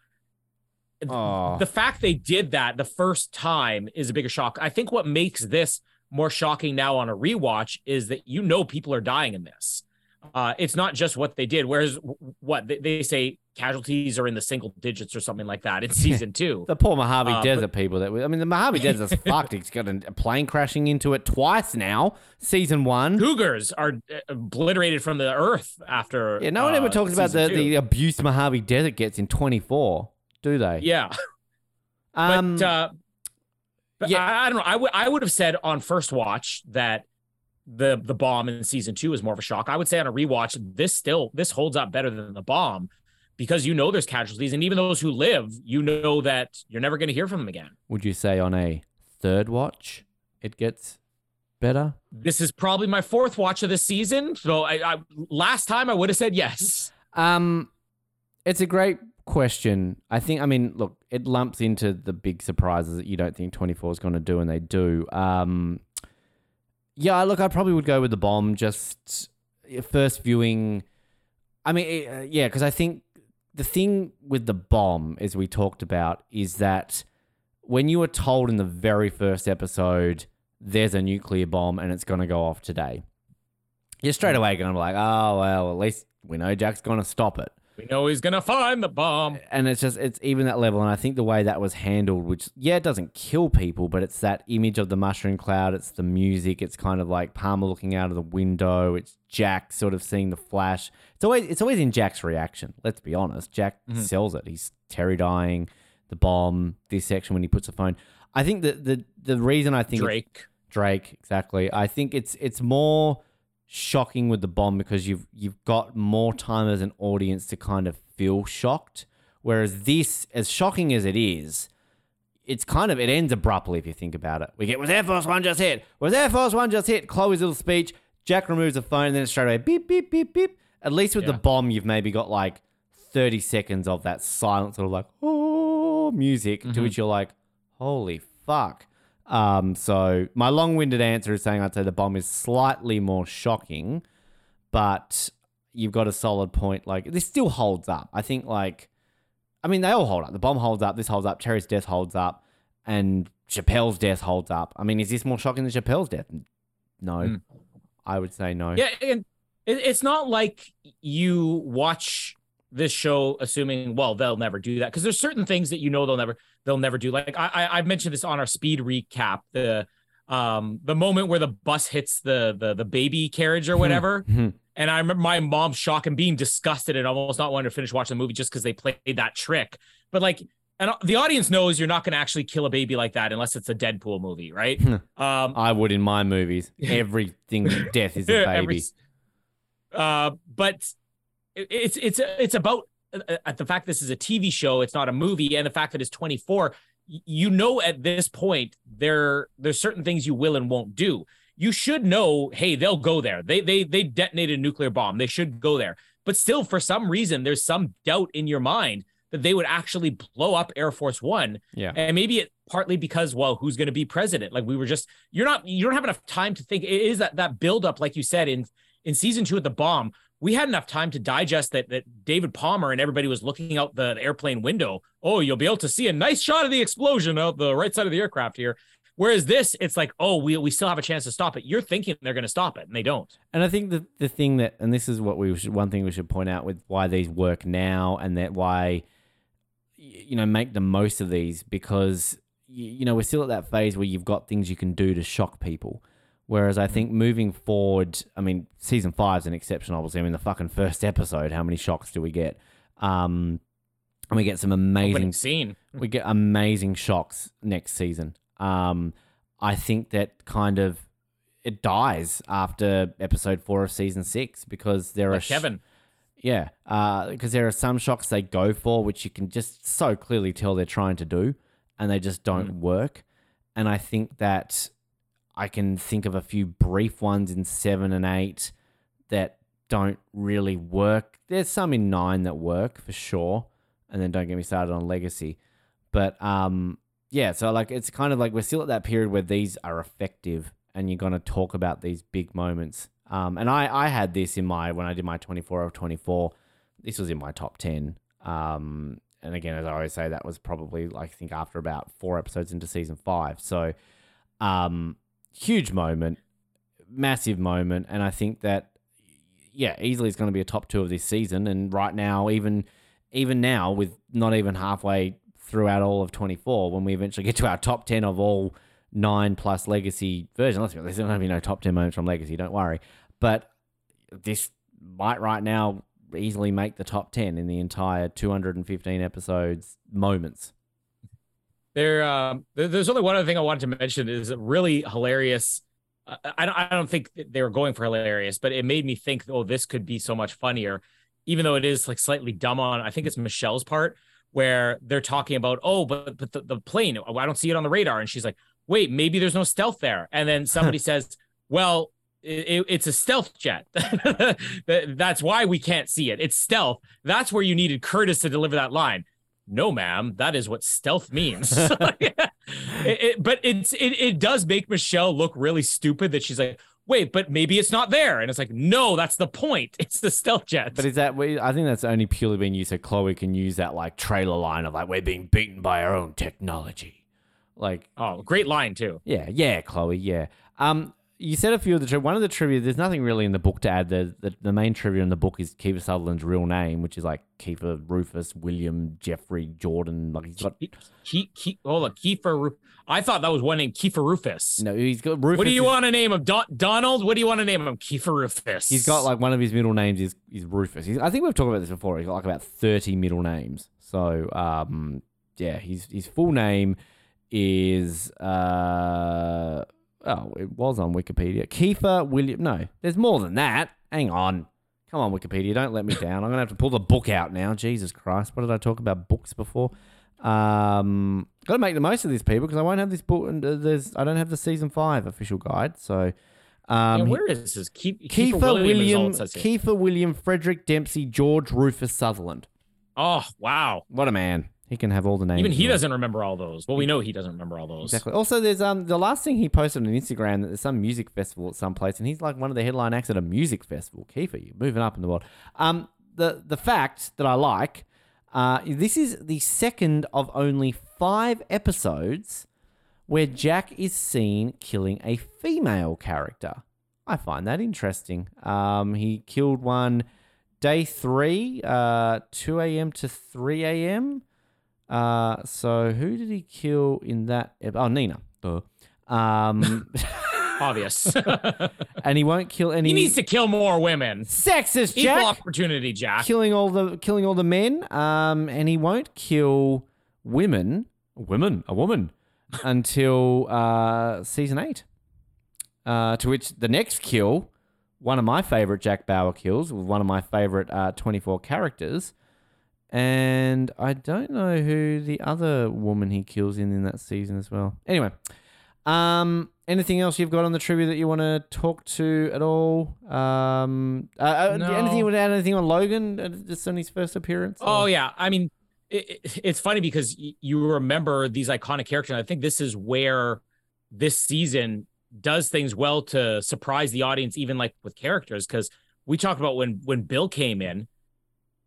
S2: oh. the fact they did that the first time is a bigger shock. I think what makes this more shocking now on a rewatch is that you know people are dying in this. uh, it's not just what they did. Whereas what they, they say casualties are in the single digits or something like that in season two.
S1: The poor Mojave
S2: Uh,
S1: Desert
S2: but-
S1: people that I mean, the Mojave Desert's fucked. It's got a plane crashing into it twice now. Season one.
S2: Cougars are uh, obliterated from the earth after.
S1: Yeah, no one
S2: uh,
S1: ever talks about the,
S2: two.
S1: the abuse Mojave Desert gets in 24, do they?
S2: yeah.
S1: Um,
S2: but uh, but
S1: yeah.
S2: I, I don't know. I would I would have said on first watch that the the bomb in season two is more of a shock. I would say on a rewatch, this still this holds up better than the bomb because you know there's casualties, and even those who live, you know that you're never going to hear from them again.
S1: would you say on a third watch it gets better?
S2: This is probably my fourth watch of this season. So I, I last time I would have said yes.
S1: Um, it's a great question. I think. I mean, look, it lumps into the big surprises that you don't think 24 is going to do, and they do. Um, yeah, look, I probably would go with the bomb. Just first viewing. I mean, uh, yeah, because I think the thing with the bomb, as we talked about, is that when you were told in the very first episode there's a nuclear bomb and it's going to go off today, you're straight away going to be like, oh well, at least we know Jack's going to stop it
S2: We know he's to find the bomb.
S1: and it's just it's even that level and i think the way that was handled which yeah it doesn't kill people but it's that image of the mushroom cloud it's the music it's kind of like palmer looking out of the window it's jack sort of seeing the flash it's always it's always in jack's reaction let's be honest jack
S2: Mhm.
S1: sells it he's terri dying the bomb this section when he puts the phone i think that the the reason i think
S2: Drake.
S1: Drake, exactly. I think it's it's more shocking with the bomb because you've you've got more time as an audience to kind of feel shocked. Whereas this, as shocking as it is, it's kind of it ends abruptly if you think about it. We get was Air Force One just hit? Was Air Force One just hit? Chloe's little speech. Jack removes the phone, and then it's straight away beep beep beep beep. At least with the bomb, you've maybe got like thirty seconds of that silent sort of like oh music to
S2: Mhm.
S1: which you're like, holy fuck. Um, so my long-winded answer is saying I'd say the bomb is slightly more shocking, but you've got a solid point. Like this still holds up. I think like, I mean they all hold up. The bomb holds up. This holds up. Terri's death holds up, and Chappelle's death holds up. I mean, is this more shocking than Chappelle's death? No,
S2: Mm.
S1: I would say no.
S2: Yeah, and it's not like you watch this show assuming, well, they'll never do that because there's certain things that you know they'll never they'll never do. Like I, I I've mentioned this on our speed recap the um the moment where the bus hits the the the baby carriage or whatever.
S1: Mhm.
S2: And I remember my mom shock and being disgusted and almost not wanting to finish watching the movie just because they played that trick. But like, and the audience knows you're not going to actually kill a baby like that unless it's a Deadpool movie, right? um,
S1: I would in my movies. Everything death is a baby.
S2: every- uh, but it- it's it's it's about uh, uh, the fact this is a TV show, it's not a movie, and the fact that it's 24. You know, at this point, there there's certain things you will and won't do. You should know, hey, they'll go there. They they they detonated a nuclear bomb. They should go there. But still, for some reason, there's some doubt in your mind that they would actually blow up Air Force One.
S1: yeah.
S2: And maybe it partly because, well, who's going to be president? Like we were just, you're not, you don't have enough time to think. It is that that buildup, like you said in in season two at the bomb. We had enough time to digest that that David Palmer and everybody was looking out the airplane window. Oh, you'll be able to see a nice shot of the explosion out the right side of the aircraft here. Whereas this, it's like, oh, we we still have a chance to stop it. You're thinking they're going to stop it, and they don't.
S1: And I think the the thing that, and this is what we should, one thing we should point out with why these work now, and that why, you know, make the most of these because you know we're still at that phase where you've got things you can do to shock people. Whereas I think moving forward, I mean, season five is an exception, obviously. I mean, the fucking first episode, how many shocks do we get? Um, and we get some amazing
S2: scene.
S1: we get amazing shocks next season. Um, I think that kind of it dies after episode four of season six because there are
S2: Like
S1: sh-
S2: Kevin.
S1: yeah, because there are some shocks they go for which you can just so clearly tell they're trying to do, and they just don't work. And I think that I can think of a few brief ones in seven and eight that don't really work. There's some in nine that work for sure, and then don't get me started on legacy. But um, yeah, so like it's kind of like we're still at that period where these are effective, and you're gonna talk about these big moments. Um, and I I had this in my when I did my 24 of 24. This was in my top 10. Um, and again, as I always say, that was probably like I think after about four episodes into season five. So, um, huge moment, massive moment, and I think that yeah, easily is going to be a top two of this season. And right now, even even now, with not even halfway throughout all of 24, when we eventually get to our top 10 of all nine plus legacy version, let's be there's going to be no top 10 moments from legacy, don't worry. But this might right now easily make the top 10 in the entire 215 episodes moments.
S2: There, um, there's only one other thing I wanted to mention is really hilarious. I, I don't, I don't think they were going for hilarious, but it made me think, oh, this could be so much funnier, even though it is like slightly dumb on. I think it's Michelle's part where they're talking about, oh, but but the, the plane, oh, I don't see it on the radar, and she's like, wait, maybe there's no stealth there, and then somebody says, well. It, it's a stealth jet. That's why we can't see it. It's stealth. That's where you needed Curtis to deliver that line no ma'am that is what stealth means. It- it- but it's it, it does make michelle look really stupid that she's like wait but maybe it's not there. And it's like no that's the point. It's the stealth jet
S1: But is that, I think that's only purely being used so Chloe can use that like trailer line of like, we're being beaten by our own technology. Like,
S2: oh great line too.
S1: Yeah, yeah, Chloe, yeah. Um, you said a few of the one of the trivia. There's nothing really in the book to add. The, the the main trivia in the book is Kiefer Sutherland's real name, which is like Kiefer Rufus William Jeffrey Jordan. Like he's got
S2: he, he, he hold on kiefer Ru- i thought that was one named kiefer rufus
S1: no, he's got Rufus.
S2: what do you
S1: is-
S2: want to name him Don- donald what do you want to name him kiefer rufus
S1: He's got like one of his middle names is is Rufus. He's, I think we've talked about this before. He's got like about thirty middle names. So um, yeah, his his full name is uh oh, it was on Wikipedia. Kiefer William. No, there's more than that. Hang on. Come on, Wikipedia. Don't let me down. I'm gonna have to pull the book out now. Jesus Christ. What did I talk about books before? Um, got to make the most of these people, because I won't have this book. And uh, there's I don't have the season five official guide. So, um,
S2: Yeah, where is this Keith,
S1: Kiefer William,
S2: it.
S1: Kiefer William, Frederick Dempsey, George Rufus Sutherland.
S2: oh wow
S1: What a man! He can have all the names.
S2: even he doesn't remember all those well we know he doesn't remember all those
S1: Exactly. Also, there's um the last thing he posted on Instagram that there's some music festival at some place, and he's like one of the headline acts at a music festival. Kiefer, you're moving up in the world. Um, the the fact that I like, uh, this is the second of only five episodes where Jack is seen killing a female character. I find that interesting. Um, he killed one day three, uh, 2 a.m. to 3 a.m. Uh, so who did he kill in that? ep- Oh, Nina. Duh. Um,
S2: obvious
S1: and he won't kill any.
S2: he needs to kill more women
S1: sexist
S2: equal
S1: Jack.
S2: opportunity jack
S1: Killing all the killing all the men. Um, and he won't kill women. Women, a woman, until uh season eight. Uh, to which the next kill, one of my favorite Jack Bauer kills, with one of my favorite uh 24 characters. And I don't know who the other woman he kills in in that season as well. Anyway, um, anything else you've got on the trivia that you want to talk to at all? Um, uh, uh,
S2: No.
S1: anything you want to add? Anything on Logan? Uh, Just on his first appearance?
S2: Oh
S1: or-
S2: yeah, I mean, it, it- it's funny because y- you remember these iconic characters. And I think this is where this season does things well to surprise the audience, even like with characters. Because we talked about when when Bill came in,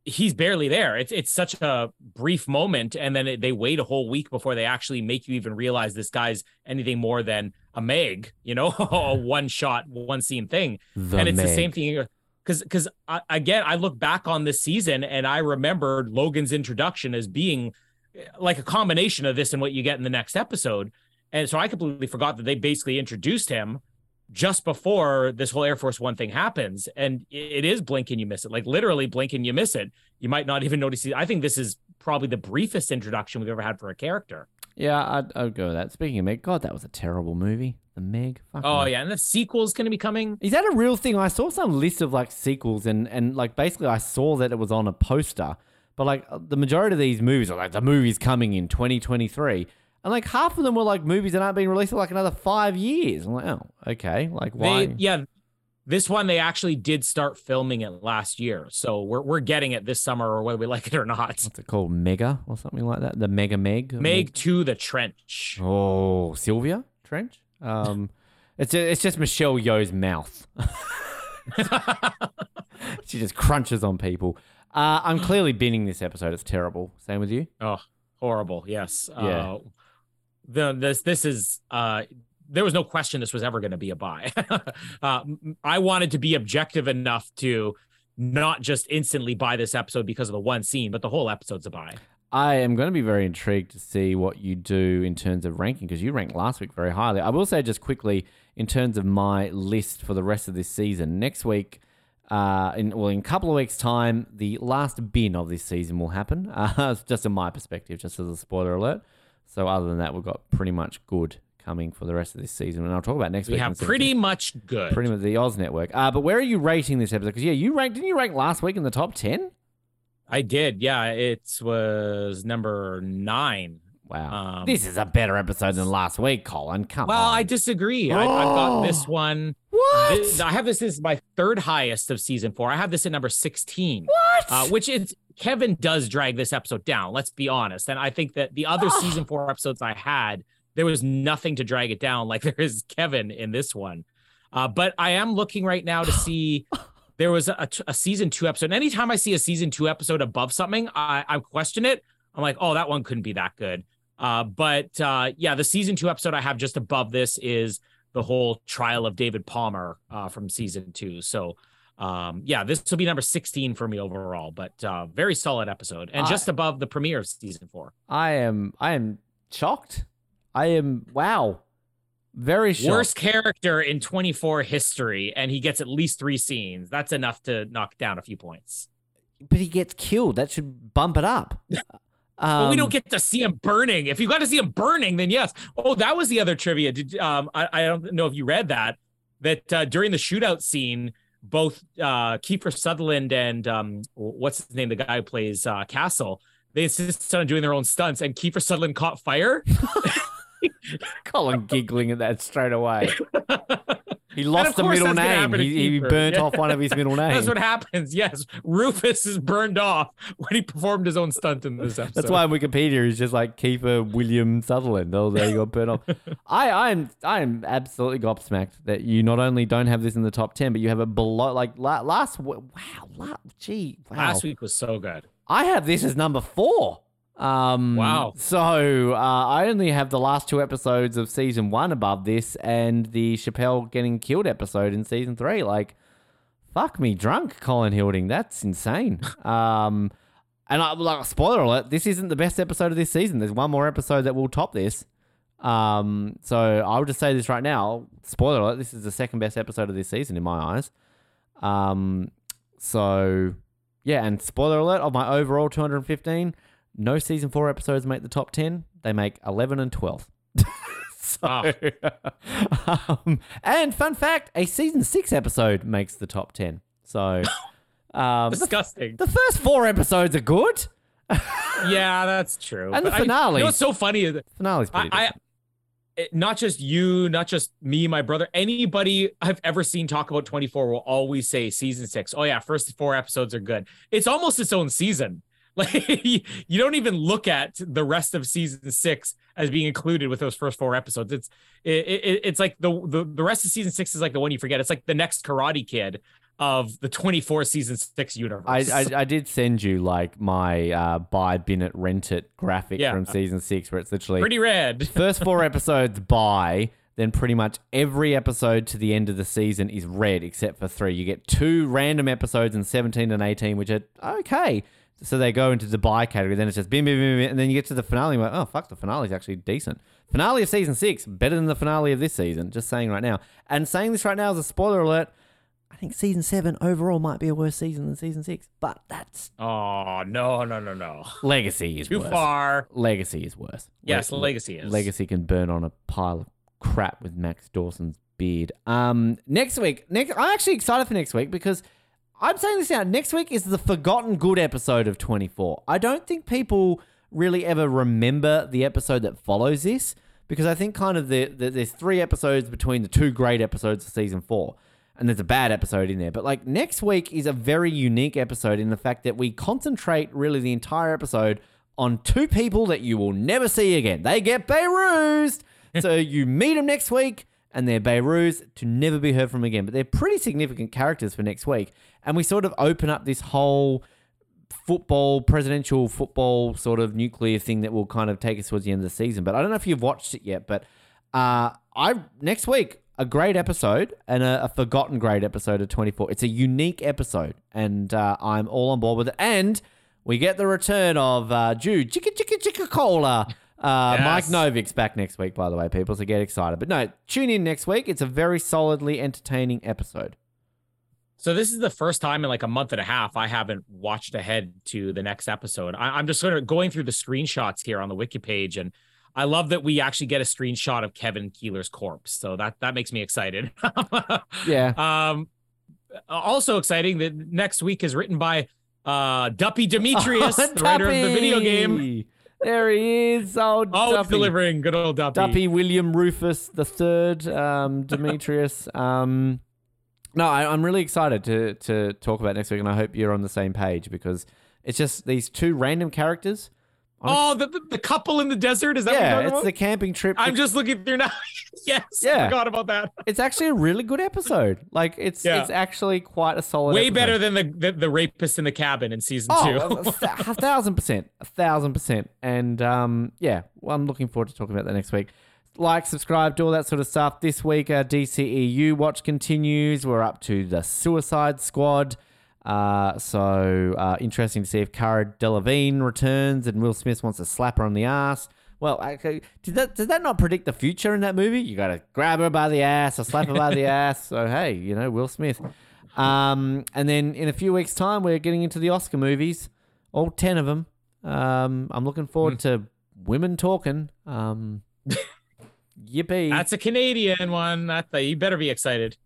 S2: he's barely there. It's it's such a brief moment, and then it, they wait a whole week before they actually make you even realize this guy's anything more than a Meg. You know, a one shot, one scene thing
S1: the
S2: and it's the same thing because because again i look back on this season and i remembered logan's introduction as being eh, like a combination of this and what you get in the next episode and so i completely forgot that they basically introduced him just before this whole air force one thing happens and it is blink and you miss it like literally blink and you miss it you might not even notice it. i think this is probably the briefest introduction we've ever had for a character
S1: Yeah, I'd, I'd go with that. Speaking of Meg, God, that was a terrible movie. The Meg.
S2: Oh yeah and the sequel's going to be coming
S1: Is that a real thing? I saw some list of like sequels and and like basically I saw that it was on a poster, but like the majority of these movies are like the movie's coming in 2023. And like half of them were like movies that aren't being released for like another five years. I'm like, oh, okay. Like why?
S2: They, yeah, this one they actually did start filming it last year, so we're we're getting it this summer, or whether we like it or not.
S1: What's it called? Mega or something like that? The Mega Meg?
S2: Meg to the trench.
S1: Oh, Sylvia Trench? Um, it's, it's just Michelle Yeoh's mouth. she just crunches on people. Uh, I'm clearly binning this episode. It's terrible. Same with you?
S2: oh, horrible. Yes.
S1: Yeah.
S2: Uh, the this this is uh there was no question this was ever going to be a buy. uh, I wanted to be objective enough to not just instantly buy this episode because of the one scene, but the whole episode's a buy.
S1: I am going to be very intrigued to see what you do in terms of ranking because you ranked last week very highly. I will say just quickly in terms of my list for the rest of this season. Next week, uh, in well, in a couple of weeks' time, the last bin of this season will happen. Uh, just in my perspective, just as a spoiler alert. So other than that, we've got pretty much good coming for the rest of this season, and I'll talk about next
S2: we
S1: week. We have
S2: pretty much good.
S1: pretty much the Oz Network. Uh, but where are you rating this episode? Because yeah, you ranked. Didn't you rank last week in the top ten?
S2: I did. Yeah, it was number nine.
S1: Wow,
S2: Um,
S1: this is a better episode than last week, Colin. Come
S2: Well,
S1: on.
S2: I disagree. I, I've got this
S1: Oh.
S2: one.
S1: what?
S2: This- I have this as my third highest of season four. I have this at number 16.
S1: what?
S2: Uh, which is Kevin does drag this episode down. Let's be honest. And I think that the other
S1: Oh.
S2: season four episodes I had, there was nothing to drag it down like there is Kevin in this one. Uh, but I am looking right now to see. There was a, a season two episode. Anytime I see a season two episode above something, I, I question it. I'm like, oh, that one couldn't be that good. Uh, but uh, yeah, the season two episode I have just above this is the whole trial of David Palmer uh, from season two. So um, yeah, this will be number 16 for me overall, but uh, very solid episode and
S1: I-
S2: just above the premiere of season four.
S1: I am. I am shocked. I am. Wow. Very shocked.
S2: Worst character in 24 history, and he gets at least three scenes. That's enough to knock down a few points.
S1: but he gets killed. That should bump it up.
S2: but we
S1: Um,
S2: don't get to see him burning. If you got to see him burning, then yes. Oh, that was the other trivia. Did um I, I don't know if you read that that uh, during the shootout scene, both uh Kiefer Sutherland and um what's his name, the guy who plays uh Castle, they insisted on doing their own stunts, and Kiefer Sutherland caught fire.
S1: Colin giggling at that straight away. He lost the middle name. He, he burnt
S2: Yeah.
S1: off one of his middle names.
S2: That's what happens. Yes, Rufus is burned off when he performed his own stunt in this episode.
S1: That's why Wikipedia is just like Kiefer William Sutherland. Oh, there you got burnt off. I, I am, I am absolutely gobsmacked that you not only don't have this in the top ten, but you have it below. Like last, wow, la- gee, wow.
S2: last week was so good.
S1: I have this as number four. Um,
S2: Wow.
S1: So uh, I only have the last two episodes of season one above this, and the Chappelle getting killed episode in season three. Like, fuck me drunk, Colin Hilding. That's insane. um, and I like spoiler alert: this isn't the best episode of this season. There's one more episode that will top this. Um, so I'll just say this right now: spoiler alert: this is the second best episode of this season in my eyes. Um, so yeah, and spoiler alert of my overall 215. No season four episodes make the top 10. They make 11 and 12. so, um, and fun fact a season six episode makes the top 10. So, um,
S2: Disgusting.
S1: the first four episodes are good.
S2: yeah, that's true.
S1: And the
S2: But I-
S1: finale.
S2: you know what's so funny? that
S1: Finale's pretty
S2: I it- not just you, not just me, my brother, anybody I've ever seen talk about 24 will always say season six. Oh yeah, first four episodes are good. It's almost its own season. Like you don't even look at the rest of season six as being included with those first four episodes. It's it, it, it's like the, the the rest of season six is like the one you forget. It's like the next Karate Kid of the 24 season six universe.
S1: I, I, I did send you like my uh, buy, bin it, rent it graphic
S2: Yeah.
S1: from season six, where it's literally
S2: pretty red.
S1: first four episodes buy, then pretty much every episode to the end of the season is red except for three. You get two random episodes in 17 and 18, which are okay. So they go into the buy category. Then it's just bim, bim, bim, bim, and then you get to the finale. And you're like, oh, fuck, the finale is actually decent. Finale of season six, better than the finale of this season. Just saying right now. And saying this right now is a spoiler alert, I think season seven overall might be a worse season than season six. But that's
S2: Oh no, no, no, no.
S1: legacy is
S2: Too
S1: worse.
S2: far.
S1: Legacy is worse.
S2: Yes,
S1: Le-
S2: legacy is.
S1: Legacy can burn on a pile of crap with Max Dawson's beard. Um, next week, next I'm actually excited for next week because I'm saying this now. Next week is the forgotten good episode of 24. I don't think people really ever remember the episode that follows this because I think kind of the, the there's three episodes between the two great episodes of season four. And there's a bad episode in there. But like next week is a very unique episode in the fact that we concentrate really the entire episode on two people that you will never see again. They get Behrooz. so you meet them next week and they're Behrooz to never be heard from again. But they're pretty significant characters for next week. And we sort of open up this whole football, presidential football sort of nuclear thing that will kind of take us towards the end of the season. But I don't know if you've watched it yet, but Uh, I next week a great episode and a, a forgotten great episode of 24. It's a unique episode, and uh, I'm all on board with it. And we get the return of uh, Jude Chicka Chicka Chicka Cola. Uh, Mike Novick's back next week, by the way, people. So get excited. But no, tune in next week. It's a very solidly entertaining episode.
S2: So this is the first time in like a month and a half I haven't watched ahead to the next episode. I, I'm just sort of going through the screenshots here on the wiki page, and I love that we actually get a screenshot of Kevin Keeler's corpse. So that that makes me excited.
S1: Yeah.
S2: Um, also exciting that next week is written by uh Duppy Demetrius, the writer of the video game.
S1: There he is. Oh,
S2: Always
S1: Duppy.
S2: delivering. Good old Duppy.
S1: Duppy William Rufus the third, um, Demetrius. um, no, I, I'm really excited to to talk about next week, and I hope you're on the same page because it's just these two random characters.
S2: Oh, the, the, the couple in the desert. Is that what
S1: yeah, it's
S2: talking
S1: the camping trip.
S2: I'm just looking through now. yes.
S1: Yeah.
S2: I forgot about that.
S1: it's actually a really good episode. Like it's
S2: Yeah.
S1: it's actually quite a solid.
S2: Way
S1: episode.
S2: better than the, the the rapist in the cabin in season
S1: Oh,
S2: two.
S1: a, a th- a thousand percent, a thousand percent, and um, yeah, well, I'm looking forward to talking about that next week. Like, subscribe, do all that sort of stuff. This week, our DCEU watch continues. We're up to the Suicide Squad. Uh, so uh, interesting to see if Cara Delevingne returns and Will Smith wants to slap her on the ass. Well, okay, did that did that not predict the future in that movie? You got to grab her by the ass or slap her by the ass. So hey, you know Will Smith. Um, and then in a few weeks' time, we're getting into the Oscar movies, all ten of them. Um, I'm looking forward to women talking. Um, yippee!
S2: That's a Canadian one. That you better be excited.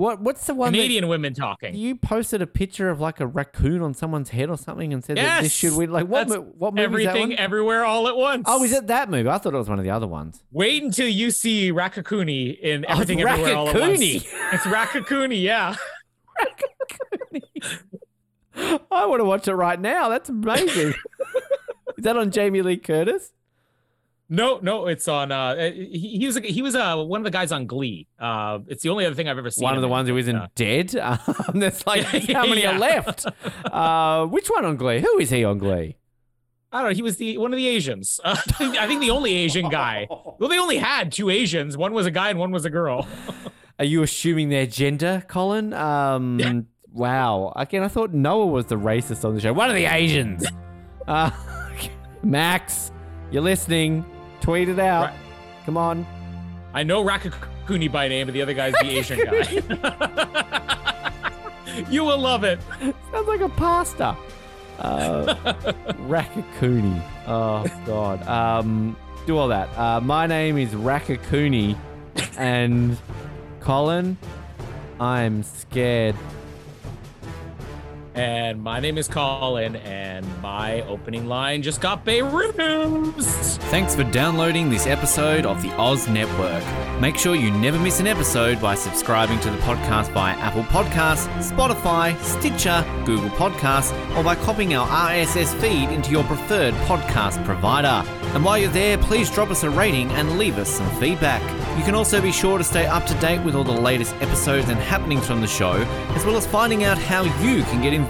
S1: What what's the one?
S2: Canadian women talking.
S1: you posted a picture of like a raccoon on someone's head or something and said that this should win. Like what? Mo- what movie is that
S2: Everything, everywhere, all at once.
S1: Oh, is it that movie? I thought it was one of the other ones.
S2: Wait until you see Raccacoonie in
S1: Oh,
S2: everything, everywhere, all at once.
S1: Raccacoonie.
S2: It's Raccacoonie, yeah.
S1: I want to watch it right now. That's amazing. is that on Jamie Lee Curtis?
S2: No, no, it's on. Uh, he, he was he was uh one of the guys on Glee. Uh, it's the only other thing I've ever seen.
S1: One of the ones who isn't
S2: uh,
S1: dead. Um, there's like how many
S2: Yeah.
S1: are left? Uh, which one on Glee? Who is he on Glee?
S2: I don't know. He was the one of the Asians. Uh, I think the only Asian guy. Well, they only had two Asians. One was a guy and one was a girl.
S1: Are you assuming their gender, Colin? Um, wow. Again, I thought Noah was the racist on the show. One of the Asians. Uh, Max, you're listening. Tweet it out.
S2: Right.
S1: Come on.
S2: I know Raccacoonie by name, but the other guy's the Asian guy. you will love it.
S1: Sounds like a pasta. Uh, Raccacoonie. Oh God. Um, do all that. Uh, my name is Raccacoonie, and Colin, I'm scared.
S2: And my name is Colin, and my opening line just got Behrooz.
S1: Thanks for downloading this episode of the Oz Network. Make sure you never miss an episode by subscribing to the podcast via Apple Podcasts, Spotify, Stitcher, Google Podcasts, or by copying our RSS feed into your preferred podcast provider. And while you're there, please drop us a rating and leave us some feedback. You can also be sure to stay up to date with all the latest episodes and happenings from the show, as well as finding out how you can get involved